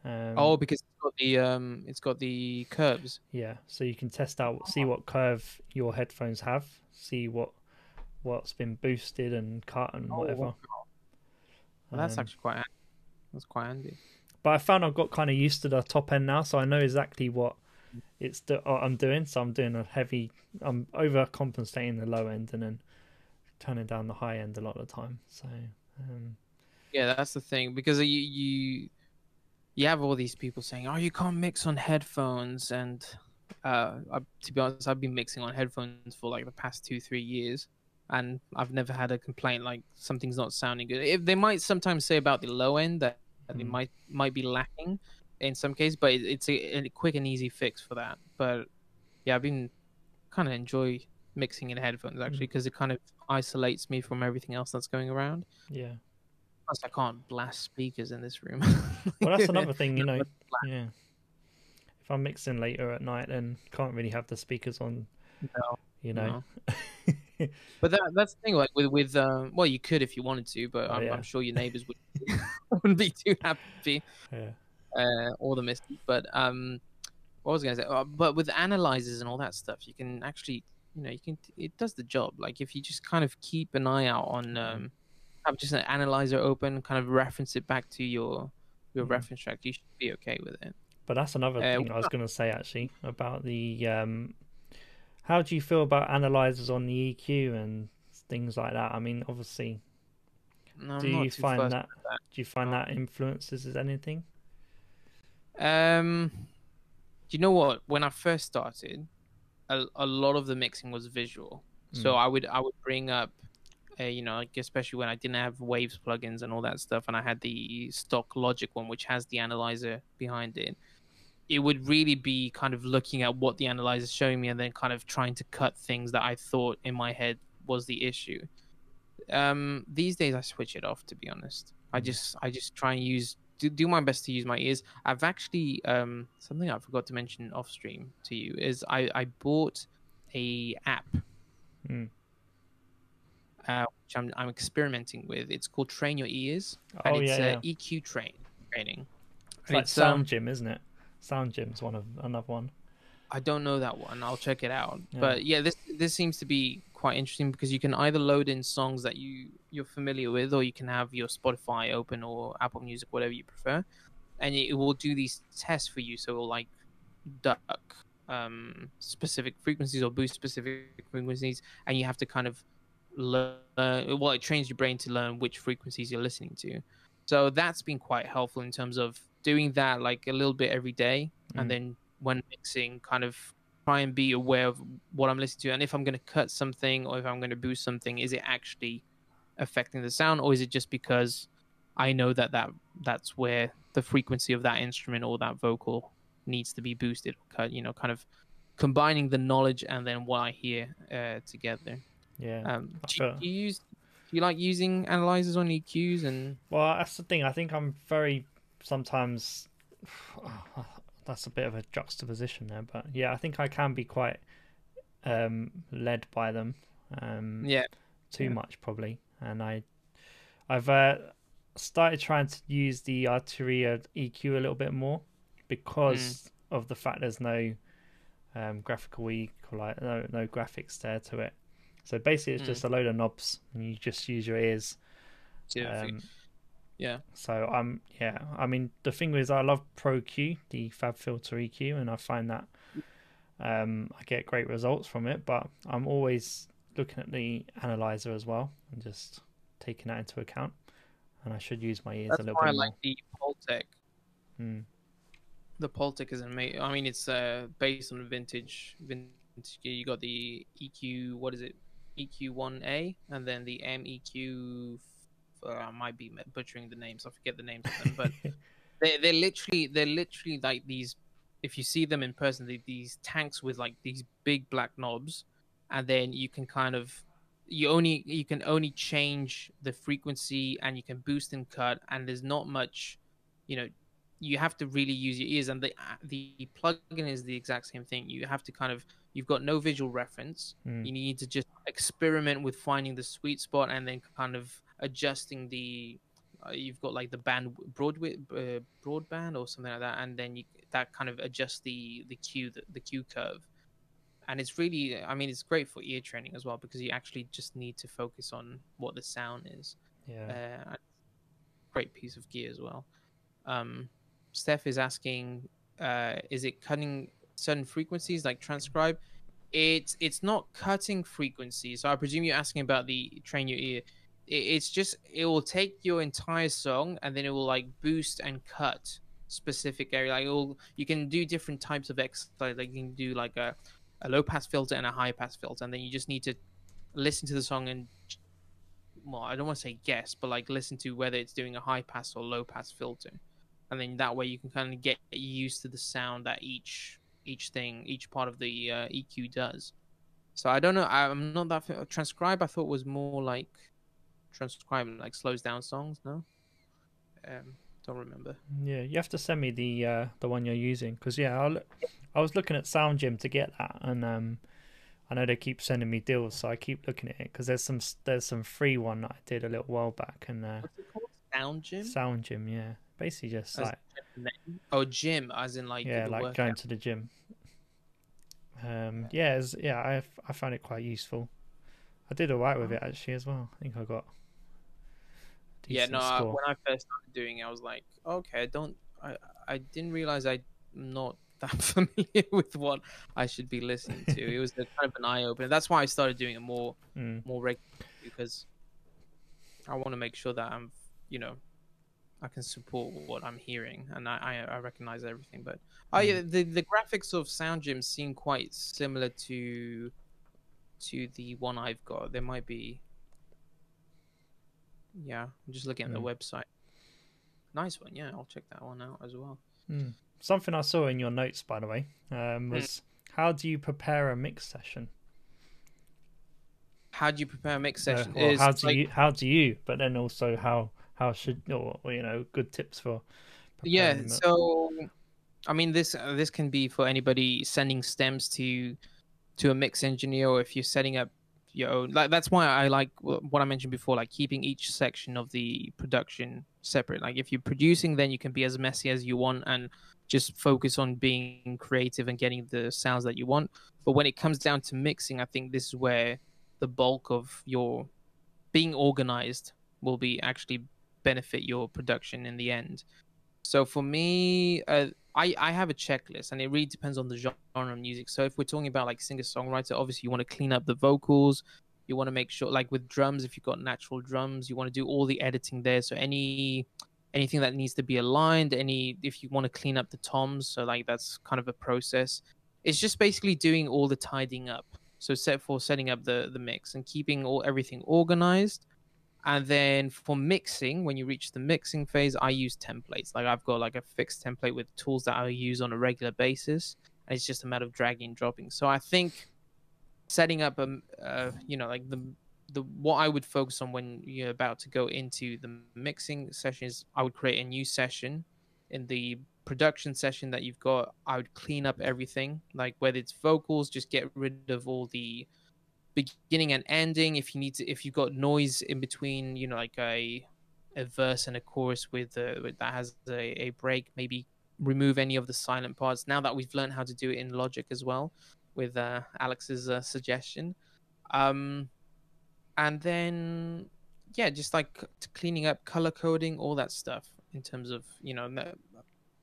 um, oh, because it's got the um it's got the curves. yeah so you can test out see what curve your headphones have see what what's been boosted and cut and Oh, whatever. Well, that's Um, actually quite. han- That's quite handy. but I found I've got kind of used to the top end now, so I know exactly what it's do- what I'm doing. So I'm doing a heavy, I'm overcompensating the low end and then turning down the high end a lot of the time. So um, Yeah, that's the thing because you you you have all these people saying, "Oh, you can't mix on headphones," and uh, I, to be honest, I've been mixing on headphones for like the past two three years, and I've never had a complaint like something's not sounding good. If they might sometimes say about the low end that, that they Mm. might might be lacking in some case, but it, it's a, a quick and easy fix for that. But yeah, I've been kind of enjoy mixing in headphones actually because it kind of isolates me from everything else that's going around. yeah. Plus, I can't blast speakers in this room. Well, that's another thing, you know. Yeah. If I'm mixing later at night, then can't really have the speakers on. No, You know. But that that's the thing, like with with um, well, you could if you wanted to, but Oh, I'm, yeah. I'm sure your neighbors would wouldn't be too happy yeah. uh, or the misty. But um, what was I gonna say? Uh, but with analyzers and all that stuff, you can actually, you know, you can it does the job. Like if you just kind of keep an eye out on um, have just an analyzer open, kind of reference it back to your your Mm. reference track, you should be okay with it. But that's another Uh, thing I was going to say actually about the. Um, how do you feel about analyzers on the EQ and things like that? I mean, obviously, No, do you find that? that. Do you find that influences as anything? Um, do you know what? When I first started, a, a lot of the mixing was visual. So Mm. I would I would bring up, uh, you know, like especially when I didn't have Waves plugins and all that stuff, and I had the stock Logic one, which has the analyzer behind it. It would really be kind of looking at what the analyzer is showing me, and then kind of trying to cut things that I thought in my head was the issue. Um, these days I switch it off. To be honest, I Mm. just I just try and use do, do my best to use my ears. I've actually um something I forgot to mention off stream to you is I I bought a app Mm. Uh, which I'm I'm experimenting with. It's called Train Your Ears, Oh and it's yeah, yeah. EQ train training. It's And like um, Sound Gym, isn't it? Sound Gym's one of another one. I don't know that one. I'll check it out. Yeah. But yeah, this this seems to be quite interesting because you can either load in songs that you you're familiar with, or you can have your Spotify open or Apple Music, whatever you prefer, and it will do these tests for you. So it'll like duck um, specific frequencies or boost specific frequencies, and you have to kind of learn. Well, it trains your brain to learn which frequencies you're listening to. So that's been quite helpful in terms of doing that like a little bit every day, Mm. and then when mixing, kind of try and be aware of what I'm listening to, and if I'm going to cut something or if I'm going to boost something, is it actually affecting the sound, or is it just because I know that that that's where the frequency of that instrument or that vocal needs to be boosted cut? You know, kind of combining the knowledge and then what I hear uh, together. Yeah. Um, do, you, do you use do you like using analyzers on EQs and Well, that's the thing. I think I'm very sometimes. That's a bit of a juxtaposition there, but yeah, I think I can be quite um, led by them. Um, yeah? too Yeah. much probably, and I, I've uh, started trying to use the Arturia EQ a little bit more because of the fact there's no um, graphical equalizer, no no graphics there to it. So basically, it's Mm. just a load of knobs, and you just use your ears. Yeah, Um, yeah. so I'm yeah. I mean the thing is I love Pro Q, the FabFilter EQ, and I find that um, I get great results from it. But I'm always looking at the analyzer as well and just taking that into account. And I should use my ears That's a little why I bit like the Pultec. Mm. The Pultec is amazing. I mean, it's uh, based on vintage. Vintage. You got the EQ. What is it? EQ one A, and then the MEQ. Uh, I might be butchering the names. I forget the names of them, but they they're literally they're literally like these. If you see them in person, they these tanks with like these big black knobs, and then you can kind of you only you can only change the frequency and you can boost and cut, and there's not much, you know, you have to really use your ears and the the plugin is the exact same thing you have to kind of you've got no visual reference Mm. you need to just experiment with finding the sweet spot and then kind of adjusting the uh, you've got like the band broadway uh, broadband or something like that and then you that kind of adjusts the the Q the, the Q curve and it's really I mean it's great for ear training as well because you actually just need to focus on what the sound is. Yeah. Uh, great piece of gear as well. Um, Steph is asking, uh, is it cutting certain frequencies like transcribe? It's it's not cutting frequency. So I presume you're asking about the train your ear. It's just it will take your entire song and then it will like boost and cut specific area. Like all you can do different types of exercise. Like you can do like a, a low pass filter and a high pass filter, and then you just need to listen to the song and well, I don't want to say guess, but like listen to whether it's doing a high pass or low pass filter, and then that way you can kind of get used to the sound that each each thing, each part of the uh, EQ does. So I don't know. I'm not that transcribe. I thought was more like transcribe, like slows down songs. No, um, don't remember. Yeah, you have to send me the uh, the one you're using because yeah, I'll, I was looking at Sound Gym to get that, and um, I know they keep sending me deals, so I keep looking at it because there's some there's some free one that I did a little while back, and uh, what's it called? Sound Gym. Sound Gym, yeah, basically just As like Oh, gym, as in like yeah, like workout. going to the gym. Um, yeah, yeah, I I found it quite useful. I did alright with it actually as well. I think I got. yeah no I, when i first started doing it i was like okay i don't i i didn't realize i'm not that familiar with what i should be listening to it was a, kind of an eye-opener that's why i started doing it more Mm, more regularly because i want to make sure that i'm you know i can support what i'm hearing and i i, I recognize everything but oh yeah the, the graphics of sound gym seem quite similar to to the one i've got there might be yeah i'm just looking at the Mm. website nice one yeah i'll check that one out as well mm. Something I saw in your notes, by the way, um, was how do you prepare a mix session? how do you prepare a mix Uh, session or Is, how do like- you how do you? But then also how how should or, you know good tips for yeah the- so i mean this uh, this can be for anybody sending stems to to a mix engineer or if you're setting up your own like that's why i like what i mentioned before like keeping each section of the production separate. Like if you're producing then you can be as messy as you want and just focus on being creative and getting the sounds that you want. But when it comes down to mixing i think this is where the bulk of your being organized will be actually benefit your production in the end so for me, uh, I I have a checklist, and it really depends on the genre of music. So if we're talking about like singer songwriter, obviously you want to clean up the vocals. You want to make sure, like with drums, if you've got natural drums, you want to do all the editing there. So any anything that needs to be aligned, any if you want to clean up the toms, so like that's kind of a process. It's just basically doing all the tidying up. So set for setting up the the mix and keeping all everything organized. And then for mixing, when you reach the mixing phase, I use templates. Like I've got like a fixed template with tools that I use on a regular basis, and it's just a matter of dragging and dropping. So I think setting up a, uh, you know, like the the what I would focus on when you're about to go into the mixing session is I would create a new session. In the production session that you've got, I would clean up everything, like whether it's vocals, just get rid of all the beginning and ending if you need to if you've got noise in between you know like a a verse and a chorus with, uh, with that has a, a break maybe remove any of the silent parts. Now that we've learned how to do it in logic as well with uh, alex's uh, suggestion. Um and then yeah just like cleaning up color coding all that stuff in terms of you know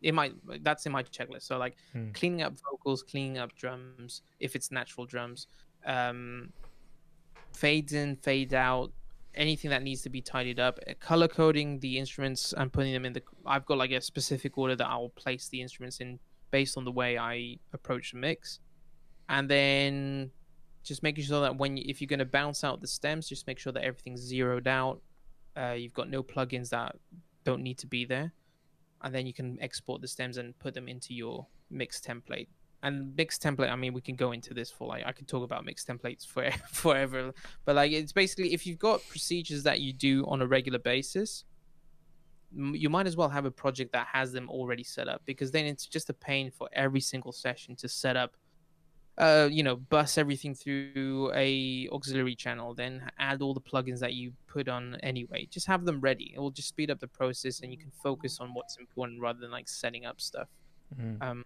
it might that's in my checklist. So like Hmm. cleaning up vocals cleaning up drums if it's natural drums um fades in fade out anything that needs to be tidied up. Uh, color coding the instruments and putting them in the i've got like a specific order that i'll place the instruments in based on the way i approach the mix. And then just making sure that when if you're going to bounce out the stems just make sure that everything's zeroed out. Uh, you've got no plugins that don't need to be there. And then you can export the stems and put them into your mix template and mix template i mean we can go into this for like i could talk about mix templates for forever but like it's basically if you've got procedures that you do on a regular basis you might as well have a project that has them already set up because then it's just a pain for every single session to set up uh you know bus everything through a auxiliary channel then add all the plugins that you put on anyway. Just have them ready. It will just speed up the process and you can focus on what's important rather than like setting up stuff. Mm. um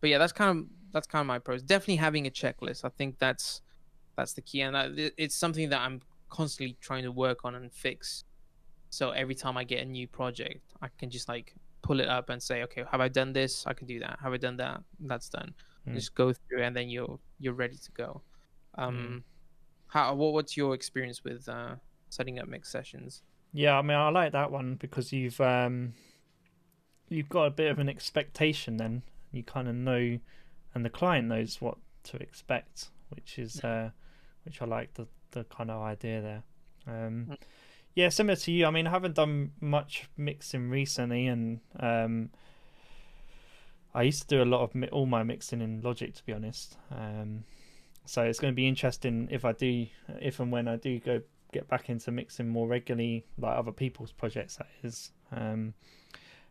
but yeah, that's kind of that's kind of my approach. Definitely having a checklist. I think that's that's the key, and I, it's something that I'm constantly trying to work on and fix. So every time I get a new project, I can just like pull it up and say, okay, have I done this? I can do that. Have I done that? That's done. Mm. Just go through, and then you're you're ready to go. Um, how what, what's your experience with uh, setting up mix sessions? Yeah, I mean, I like that one because you've um, you've got a bit of an expectation. Then you kind of know, and the client knows what to expect, which is uh, which I like the the kind of idea there. Um, Mm. yeah, similar to you. I mean, I haven't done much mixing recently, and um, I used to do a lot of mi- all my mixing in Logic, to be honest. Um, so it's going to be interesting if I do, if and when I do go get back into mixing more regularly, like other people's projects. That is, um,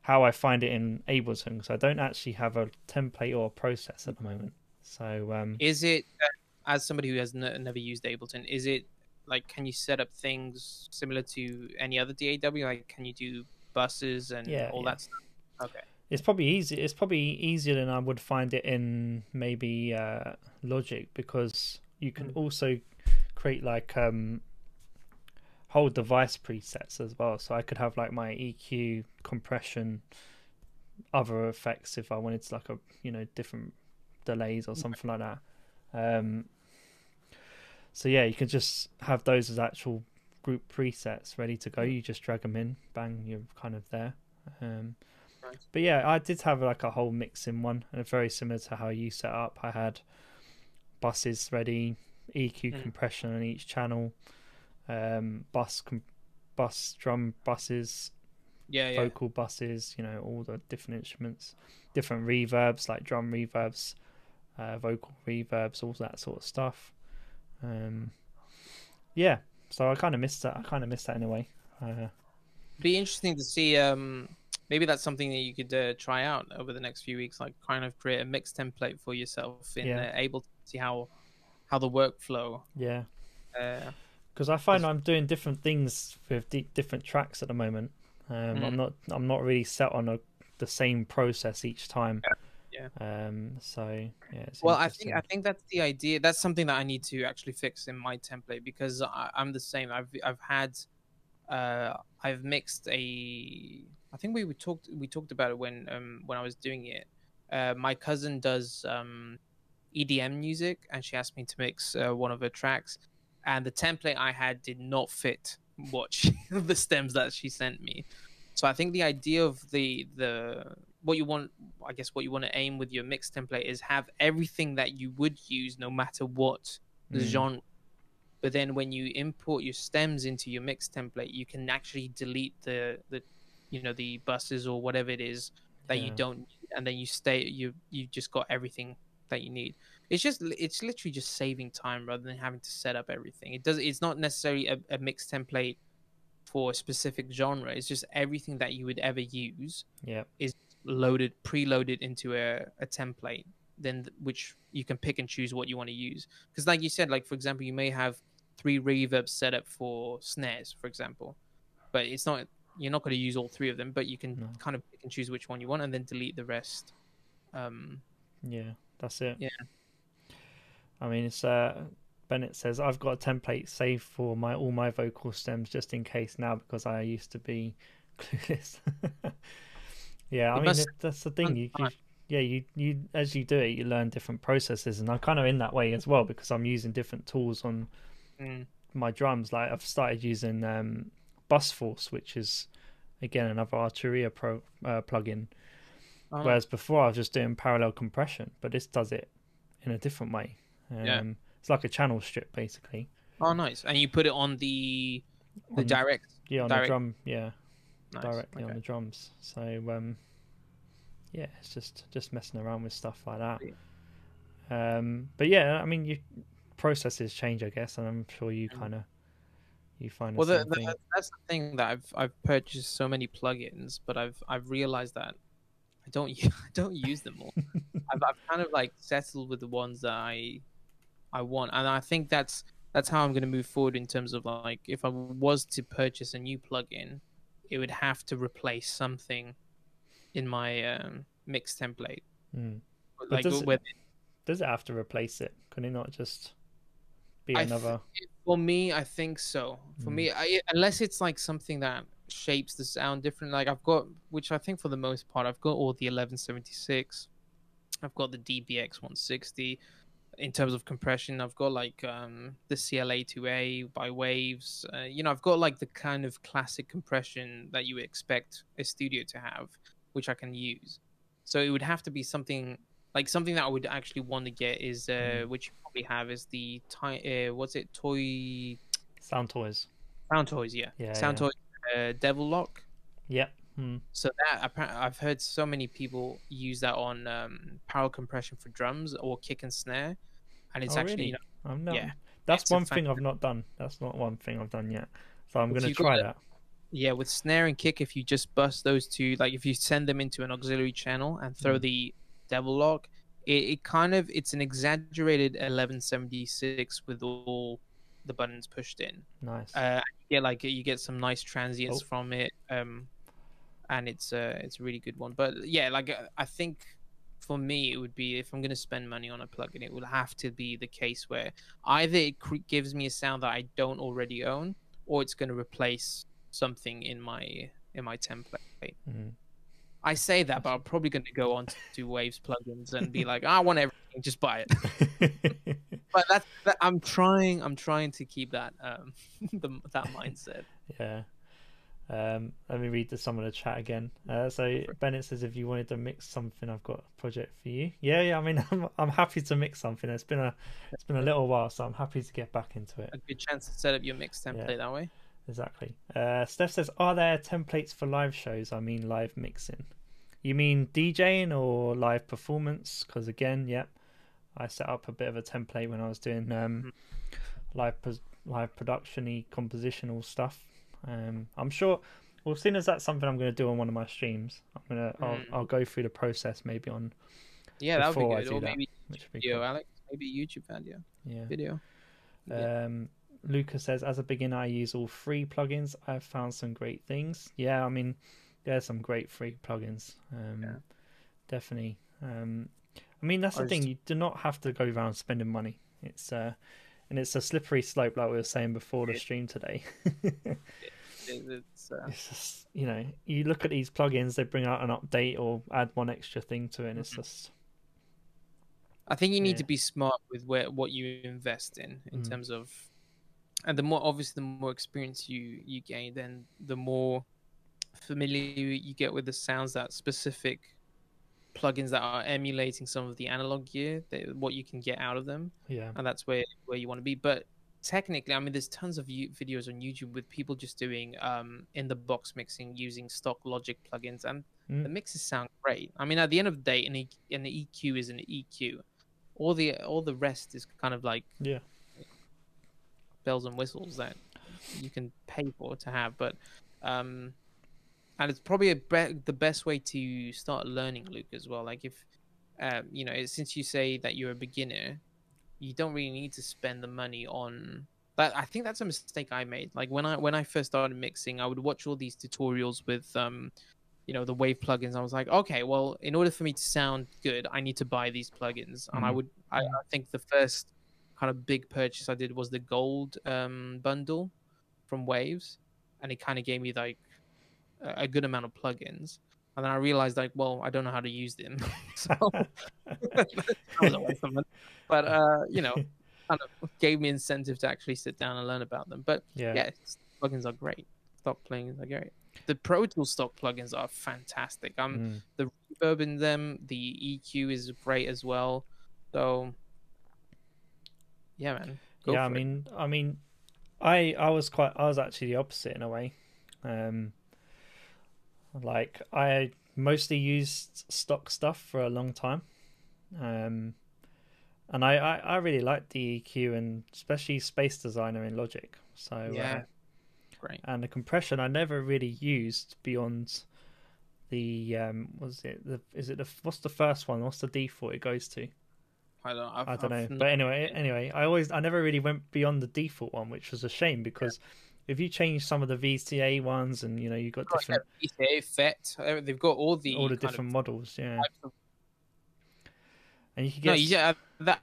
how I find it in Ableton because I don't actually have a template or a process at the moment. So um, Is it uh, as somebody who has n- never used Ableton? Is it like can you set up things similar to any other DAW? Like can you do buses and Yeah, all yeah. that stuff? Okay. it's probably easy. It's probably easier than I would find it in maybe uh, Logic because you can Mm. also create like um, whole device presets as well. So I could have like my EQ, compression, other effects if I wanted to like a you know different delays or something like that. Um, so yeah, you can just have those as actual group presets ready to go. You just drag them in, bang, you're kind of there. Um, but yeah, I did have like a whole mixing one, and very similar to how you set up. I had buses ready, EQ Mm. compression on each channel, um, bus com- bus drum buses, Yeah, yeah. vocal buses, you know, all the different instruments, different reverbs like drum reverbs, uh, vocal reverbs, all that sort of stuff. Um, yeah, so I kind of missed that. I kind of missed that in a way. Uh, Be interesting to see. Um, maybe that's something that you could uh, try out over the next few weeks. Like kind of create a mix template for yourself in Yeah. uh, able to see how how the workflow. yeah, Uh, because I find Yes. I'm doing different things with di- different tracks at the moment. Um, I'm Mm. not I'm not really set on a, the same process each time. Yeah. Um. So yeah. It's well, I think I think that's the idea. That's something that I need to actually fix in my template because I, I'm the same. I've I've had, uh, I've mixed a. I think we, we talked we talked about it when um when I was doing it. Uh, my cousin does um, EDM music, and she asked me to mix uh, one of her tracks, and the template I had did not fit what she, the stems that she sent me. So I think the idea of the the what you want, I guess, what you want to aim with your mix template is have everything that you would use no matter what the Mm. genre. But then when you import your stems into your mix template, you can actually delete the the you know the buses or whatever it is that you don't and then you stay you you just got everything that you need. It's just it's literally just saving time rather than having to set up everything. It does it's not necessarily a, a mix template for a specific genre. It's just everything that you would ever use Yeah. Is loaded preloaded into a, a template then th- which you can pick and choose what you want to use because like you said like for example you may have three reverbs set up for snares for example but it's not you're not going to use all three of them but you can No. kind of pick and choose which one you want and then delete the rest um Yeah, that's it. Yeah. I mean, it's uh, Bennett says I've got a template saved for my all my vocal stems just in case now because I used to be clueless. yeah, I mean must that's the thing. You, you yeah you you as you do it, you learn different processes, and I'm kind of in that way as well because I'm using different tools on mm, my drums. Like I've started using um, Bus Force, which is again another Arturia Pro uh, plugin. oh, Whereas before I was just doing parallel compression, but this does it in a different way. Um, Yeah. It's like a channel strip basically. oh nice and you put it on the the On- direct Yeah, on direct- the drum. Yeah, nice. directly on the drums. So um, yeah, it's just just messing around with stuff like that. Um, but yeah, I mean, you processes change, I guess, and I'm sure you Mm. kind of you find well the, the, that's the thing that i've i've purchased so many plugins but i've i've realized that i don't i don't use them all I've, I've kind of like settled with the ones that i i want and i think that's that's how i'm going to move forward in terms of like if i was to purchase a new plugin it would have to replace something in my um, mix template Mm. like does it- Does it have to replace it? Can it not just be I th- another? For me, I think so. For Mm. me, I, unless it's like something that shapes the sound different. Like I've got, which I think for the most part, I've got all the 1176. I've got the DBX 160. In terms of compression, I've got like um, the CLA2A by Waves. Uh, you know, I've got like the kind of classic compression that you would expect a studio to have, which I can use. So it would have to be something like something that I would actually want to get is uh, Mhm. which you probably have is the ti- uh, what's it toy Soundtoys. sound toys yeah, Yeah, sound yeah. toys uh, Devil-Loc Yep. Mm. so that i've heard so many people use that on um, power compression for drums or kick and snare and it's Oh, actually really? you know, I'm not. yeah, That's one thing I've not done. That's not one thing I've done yet. So I'm gonna try got that. yeah with snare and kick if you just bust those two like if you send them into an auxiliary channel and throw Mm. the Devil-Loc it, it kind of it's an exaggerated 1176 with all the buttons pushed in Nice. uh you get like you get some nice transients Oh. from it um and it's uh it's a really good one. But yeah like uh, i think for me it would be if i'm going to spend money on a plugin it will have to be the case where either it cre- gives me a sound that i don't already own or it's going to replace something in my in my template. Mm. i say that but i'm probably going to go on to waves plugins and be like i want everything just buy it. But that's that, i'm trying i'm trying to keep that um the, that mindset. Yeah. Um, let me read the, some of the chat again. Uh, so Bennett says, if you wanted to mix something, I've got a project for you. Yeah, yeah. I mean, I'm I'm happy to mix something. It's been a it's been a little while, so I'm happy to get back into it. a good chance to set up your mix template that way. Exactly. Uh, Steph says, are there templates for live shows? I mean, live mixing. You mean DJing or live performance? Because again, yep, I set up a bit of a template when I was doing um, live pos- live production-y compositional stuff. Um, I'm sure. Well, seeing as that's something I'm going to do on one of my streams, I'm gonna I'll, Mm. I'll go through the process maybe on Yeah, that would Before I be good. do Or that, maybe video, cool. Alex. Maybe YouTube video. Yeah. Video. Yeah. Um, Lucas says, as a beginner, I use all free plugins. I've found some great things. Yeah, I mean, there's some great free plugins. Um, Yeah. Definitely. Um, I mean, that's I the thing. just- You do not have to go around spending money. It's uh, and it's a slippery slope, like we were saying before the stream today. It- It's, uh, it's just, you know, you look at these plugins, they bring out an update or add one extra thing to it, and it's Mhm. just I think you need Yeah. to be smart with where what you invest in in Mm. terms of, and the more obviously the more experience you you gain, then the more familiar you, you get with the sounds that specific plugins that are emulating some of the analog gear, that, what you can get out of them. yeah, and that's where where you want to be but technically i mean there's tons of videos on youtube with people just doing um in the box mixing using stock logic plugins and Mm. the mixes sound great. I mean at the end of the day an, e- an eq is an eq all the all the rest is kind of like yeah, bells and whistles that you can pay for to have but um and it's probably a be- the best way to start learning luke as well. Like if um you know since you say that you're a beginner you don't really need to spend the money on that i think that's a mistake i made. Like when i when i first started mixing i would watch all these tutorials with um you know the wave plugins. I was like okay well in order for me to sound good i need to buy these plugins. And i Mhm. would I, I think the first kind of big purchase i did was the gold um bundle from waves. And it kind of gave me like a a good amount of plugins and then i realized like well i don't know how to use them so that was a waste of money. but uh you know kind of gave me incentive to actually sit down and learn about them but yeah, yeah, plugins are great. Stock plugins are great. The Pro Tools stock plugins are fantastic. Um, Mm. the reverb in them, the EQ is great as well. So, yeah, man. Yeah. I for it. mean, I mean, I I was quite. I was actually the opposite in a way. Um, like I mostly used stock stuff for a long time. Um, and I, I, I really liked the EQ and especially Space Designer in Logic. So yeah, uh, great. and the compression I never really used beyond the um was it the is it the what's the first one what's the default it goes to I don't. I've, I don't I've know not- but anyway anyway I always I never really went beyond the default one which was a shame because if you change some of the VCA ones and you know you've Got, different VCA, FET, uh, they've got all the all the different models yeah of- and you can No, get yeah, that.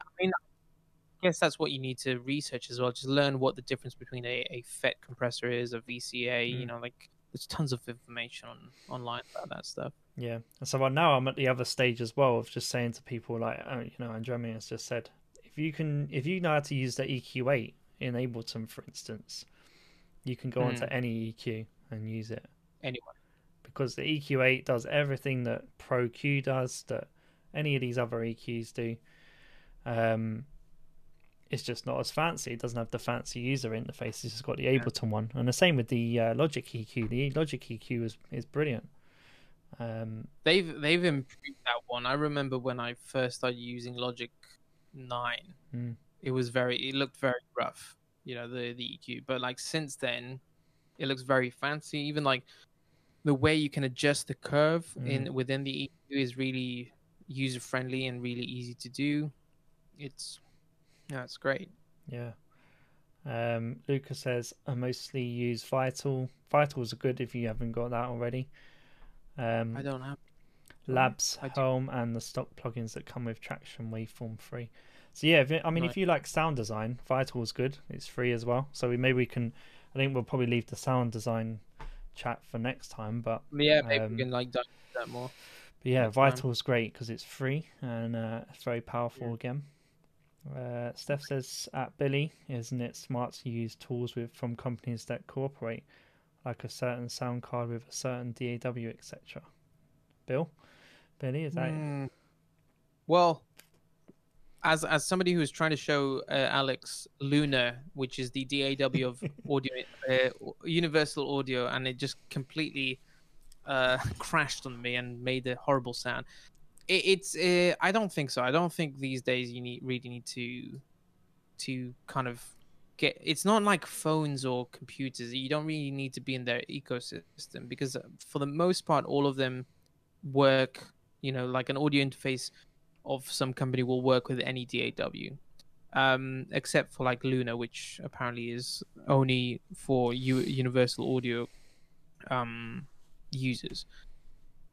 I mean, I guess that's what you need to research as well. Just learn what the difference between a, a FET compressor is, a VCA. You Mm. know, like there's tons of information on online about that stuff. Yeah, and so right now I'm at the other stage as well of just saying to people like, oh, you know, Andremi has just said, if you can, if you know how to use the EQ8 in Ableton, for instance, you can go Hmm. onto any EQ and use it Anyway, because the EQ8 does everything that Pro-Q does, that any of these other EQs do. Um, it's just not as fancy. It doesn't have the fancy user interface. It's just got the Ableton one, and the same with the uh, Logic EQ. The Logic EQ is is brilliant. Um, they've they've improved that one. I remember when I first started using Logic Nine, Mm. It was very it looked very rough. You know the the EQ, but like since then, it looks very fancy. Even like the way you can adjust the curve in within the EQ is really user friendly and really easy to do. It's yeah, it's great. Yeah. Um, Lucas says I mostly use Vital. Vitals are good if you haven't got that already. Um, I don't have Labs. Helm, and the stock plugins that come with Tracktion Waveform free. So yeah, if I mean, Right. if you like sound design, Vital is good. It's free as well. So we maybe we can. I think we'll probably leave the sound design chat for next time. But, yeah, maybe Um, we can like dive into that more. but yeah, Next time. Vital is great because it's free and uh, it's very powerful again. Uh, Steph says at Billy, isn't it smart to use tools with from companies that cooperate, like a certain sound card with a certain DAW, etc. Bill, Billy, is that? Mm. Well, as as somebody who's trying to show uh, Alex Luna, which is the DAW of audio, uh, Universal Audio, and it just completely uh, crashed on me and made a horrible sound. It, it's uh, I don't think so. I don't think these days you need really need to to kind of get. It's not like phones or computers. You don't really need to be in their ecosystem because uh, for the most part, all of them work. You know, like an audio interface of some company will work with any DAW, um, except for like Luna, which apparently is only for U- Universal Audio um, users.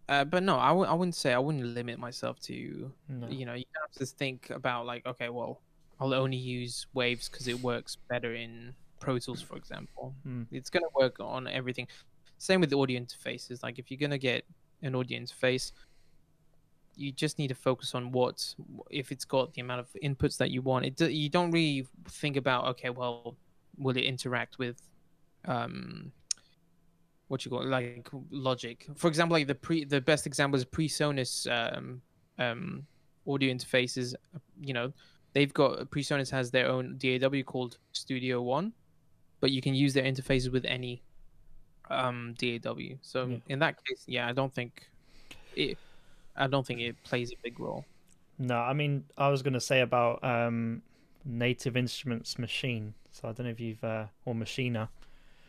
Uh, but no, I w- I wouldn't say I wouldn't limit myself to No. you know you have to think about like okay well I'll only use Waves because it works better in Pro Tools for example. Mm. It's gonna work on everything. Same with the audio interfaces. Like if you're gonna get an audio interface, you just need to focus on what if it's got the amount of inputs that you want. It you don't really think about okay well will it interact with um what you call it, like logic for example like the pre the best example is presonus um um audio interfaces you know they've got presonus has their own daw called studio one but you can use their interfaces with any um daw so Yeah. in that case yeah i don't think it i don't think it plays a big role No, I mean, I was going to say about um, Native Instruments Maschine. So I don't know if you've uh, or Machina.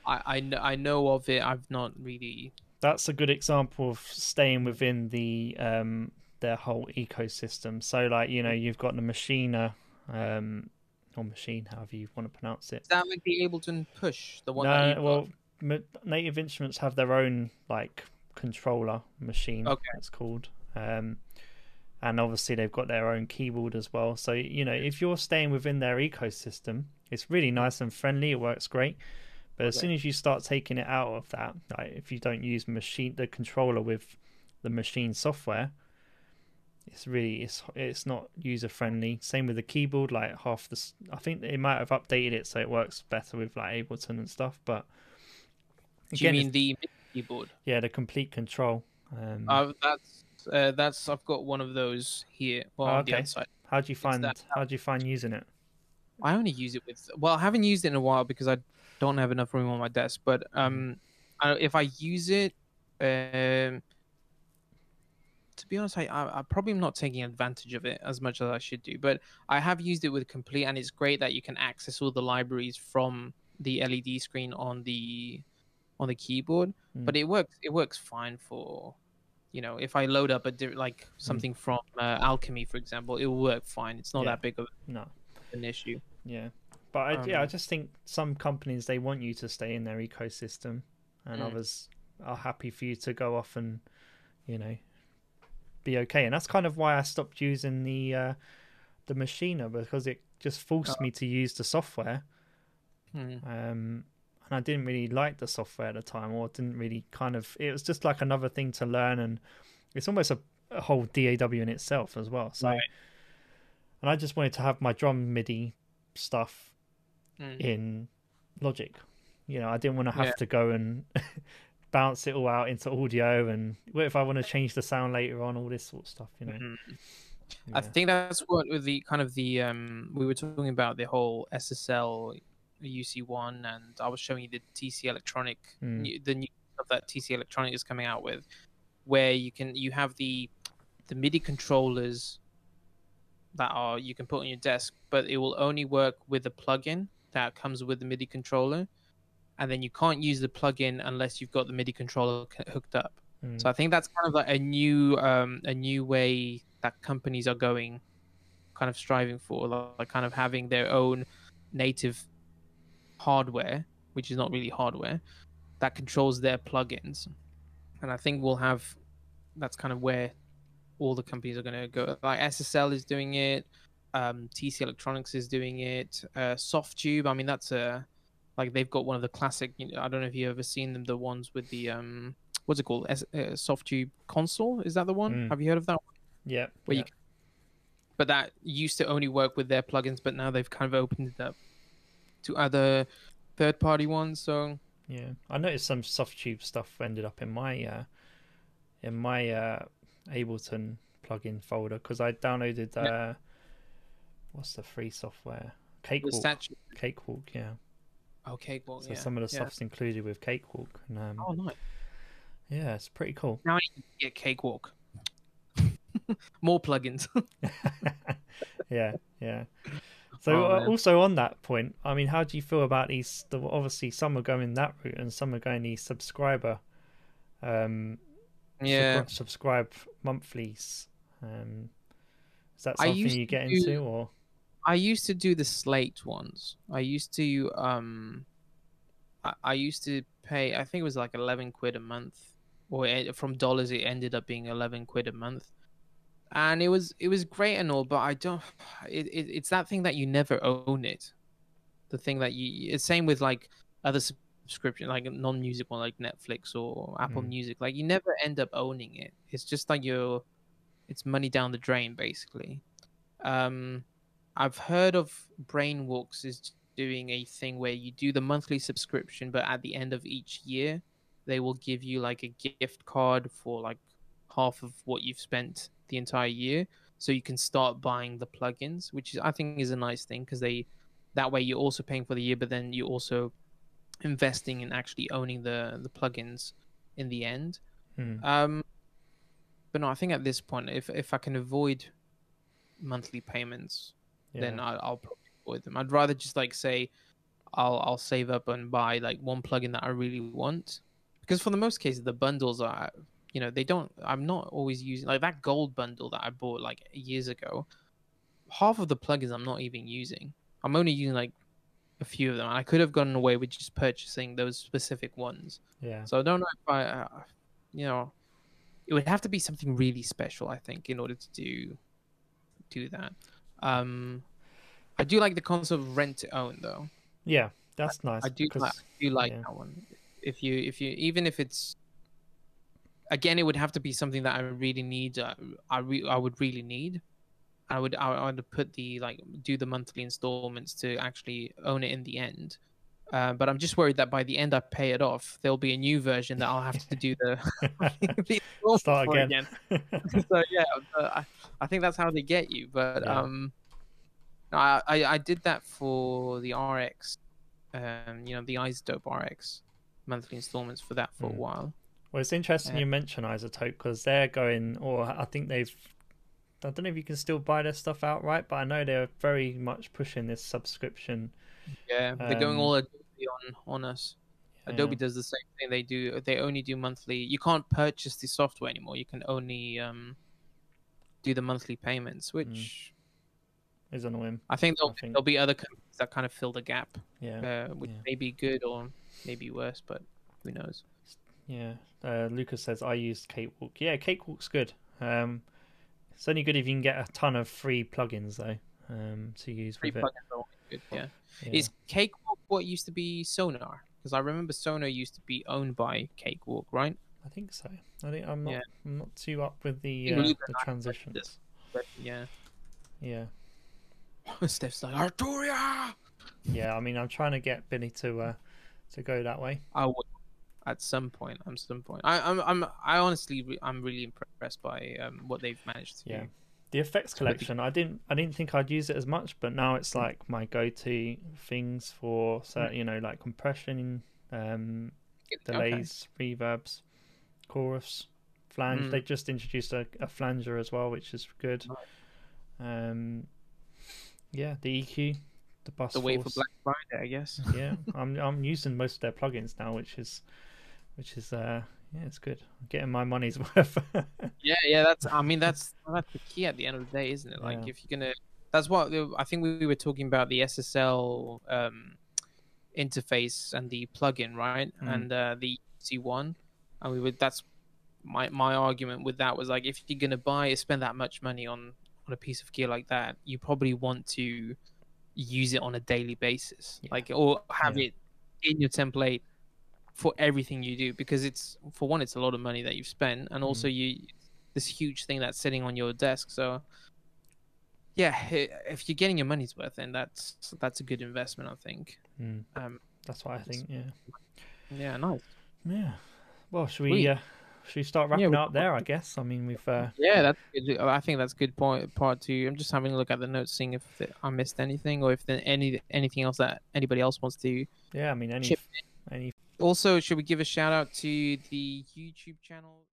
I, I, kn- I know of it i've not really That's a good example of staying within the um, their whole ecosystem. So, like you know, you've got the Machina um, or Maschine, however you want to pronounce it. is that like the ableton push the one no, got? well, M- Native Instruments have their own like controller Maschine. Okay. it's called. Um, and obviously they've got their own keyboard as well. So you know, if you're staying within their ecosystem, it's really nice and friendly. It works great. But as soon as you start taking it out of that, like if you don't use Maschine the controller with the Maschine software, it's really it's it's not user friendly. Same with the keyboard. Like half the, I think they might have updated it so it works better with like Ableton and stuff. But do you again, mean the keyboard yeah, the Komplete Kontrol. Um, Uh, that's uh, that's I've got one of those here. Well, Oh, okay. how do you find that- how do you find using it? I only use it with. Well, I haven't used it in a while because I don't have enough room on my desk. But um, I, if I use it, um, to be honest, I, I I probably am not taking advantage of it as much as I should do. But I have used it with Komplete, and it's great that you can access all the libraries from the LED screen on the on the keyboard. Mm. But it works. It works fine for. You know, if I load up a di- like something from uh, Alchemy, for example, it will work fine. It's not Yeah. that big of No. an issue. Yeah, but I, yeah, I Um, just think some companies they want you to stay in their ecosystem, and Mm. others are happy for you to go off and, you know, be okay. And that's kind of why I stopped using the uh, the Machina because it just forced Oh. me to use the software. Hmm. Um, and I didn't really like the software at the time, or didn't really kind of. It was just like another thing to learn, and it's almost a, a whole DAW in itself as well. So, Right. and I just wanted to have my drum MIDI stuff Hmm. in Logic. You know, I didn't want to have Yeah. to go and bounce it all out into audio, and what if I want to change the sound later on, all this sort of stuff. You know, Mhm. I think that's what with the kind of the um we were talking about the whole SSL UC1 and I was showing you the TC Electronic Mm. new, the new stuff that TC Electronic is coming out with where you can you have the the MIDI controllers that are you can put on your desk but it will only work with the plugin that comes with the MIDI controller and then you can't use the plugin unless you've got the MIDI controller c- hooked up. Mm. So I think that's kind of like a new um, a new way that companies are going, kind of striving for, like kind of having their own native hardware, which is not really hardware, that controls their plugins. And I think we'll have that's kind of where all the companies are going to go. Like SSL is doing it, um, TC Electronics is doing it, uh, Softube. I mean, that's a like they've got one of the classic. You know, I don't know if you've ever seen them, the ones with the um, what's it called? S- uh, Softube console. Is that the one? Mm. Have you heard of that? yeah, where yeah. you but that used to only work with their plugins but now they've kind of opened it up to other third party ones so Yeah, I noticed some Softube stuff ended up in my uh, in my uh, Ableton plugin folder because I downloaded uh, Yeah. what's the free software? the Cakewalk. statue Cakewalk, yeah. Oh, Cakewalk. So yeah some of the yeah. stuff's included with Cakewalk, and um, oh nice yeah, it's pretty cool. now I need to get cakewalk more plugins yeah, yeah. So Oh, uh, also on that point, I mean, how do you feel about these? The, obviously, some are going that route, and some are going the subscriber, um, yeah subscri- subscribe monthlies. Um, is that something you get do- into, or I used to do the slate ones. I used to um I, I used to pay I think it was like 11 quid a month or it, from dollars it ended up being 11 quid a month. And it was it was great and all but I don't it, it it's that thing that you never own it. The thing that you it's same with like other subscription like non-music one like Netflix or Apple Mm. Music like you never end up owning it. It's just like you're it's money down the drain basically. Um I've heard of Brainworx is doing a thing where you do the monthly subscription, but at the end of each year, they will give you like a gift card for like half of what you've spent the entire year, so you can start buying the plugins, which is I think is a nice thing because they that way you're also paying for the year, but then you're also investing in actually owning the the plugins in the end. Hmm. Um, but no, I think at this point, if if I can avoid monthly payments, then yeah, I, I'll probably avoid them. I'd rather just like say, I'll I'll save up and buy like one plugin that I really want, because for the most cases the bundles are, you know, they don't. I'm not always using like that gold bundle that I bought like years ago. Half of the plugins I'm not even using. I'm only using like a few of them. I could have gotten away with just purchasing those specific ones. yeah, So I don't know if I, uh, you know, it would have to be something really special, I think, in order to do do that. Um, I do like the concept of rent to own, though. yeah. That's nice. I do because- like, I do like yeah. that one. If you if you even if it's again, it would have to be something that I really need. Uh, I re- I would really need. I would I would put the like do the monthly installments to actually own it in the end. Uh, but I'm just worried that by the end I pay it off, there'll be a new version that I'll have to do the, the Start for again. so yeah, I, I think that's how they get you. But Yeah. um, I, I I did that for the RX, um, you know, the iZotope RX monthly installments for that for Mm. a while. Well, it's interesting Yeah. you mention iZotope because they're going, or I think they've. I don't know if you can still buy their stuff outright, but I know they're very much pushing this subscription. Yeah, they're going Um, all Adobe on on us. Adobe does the same thing. They do. They only do monthly. You can't purchase the software anymore. You can only um do the monthly payments, which is annoying. I think there'll, Mm. I think- there'll be other companies that kind of fill the gap, Yeah, uh, which yeah. may be good or maybe worse, but who knows? Yeah. Uh, Lucas says I used Cakewalk. Yeah, Cakewalk's good. Um, It's only good if you can get a ton of free plugins though um, to use Free with plugins are always good. Yeah. it. Is Cakewalk what used to be Sonar? Because I remember Sonar used to be owned by Cakewalk, right? I think so. I think I'm not. Yeah. I'm not too up with the uh, the transitions. But yeah. Yeah, Steph's like Arturia. yeah. I mean, I'm trying to get Billy to uh, to go that way. I would at some point. At some point, I, I'm, I'm, I honestly, re- I'm really impressed by um, what they've managed to Yeah. do. The effects collection, I didn't. I didn't think I'd use it as much, but now it's like my go-to things for, so Mm. you know, like compression, um, Okay. delays, reverbs, chorus, flange. Mm. They just introduced a, a flanger as well, which is good. Um, yeah, the EQ, the bus The way for. Black Friday, I guess. yeah, I'm I'm using most of their plugins now, which is which is uh yeah, it's good. I'm getting my money's worth. Yeah, yeah, that's. I mean, that's that's the key at the end of the day, isn't it? Like, Yeah. if you're gonna, that's what I think we were talking about the SSL um, interface and the plugin, right? Mm. And uh, the C1, and we would. That's my my argument with that was like, if you're gonna buy, spend that much money on on a piece of gear like that, you probably want to use it on a daily basis, Yeah. like or have Yeah. it in your template for everything you do because it's for one it's a lot of money that you've spent and also Mm. you this huge thing that's sitting on your desk so yeah if you're getting your money's worth then that's that's a good investment i think Mm, um that's what I think. Yeah. yeah nice Yeah. Well, should we Sweet. uh, should we start wrapping we- up there? I guess. I mean, we've uh, yeah that's good. i think that's good point part two i'm just having a look at the notes seeing if i missed anything or if there any anything else that anybody else wants to yeah. I mean, any any also should we give a shout out to the youtube channel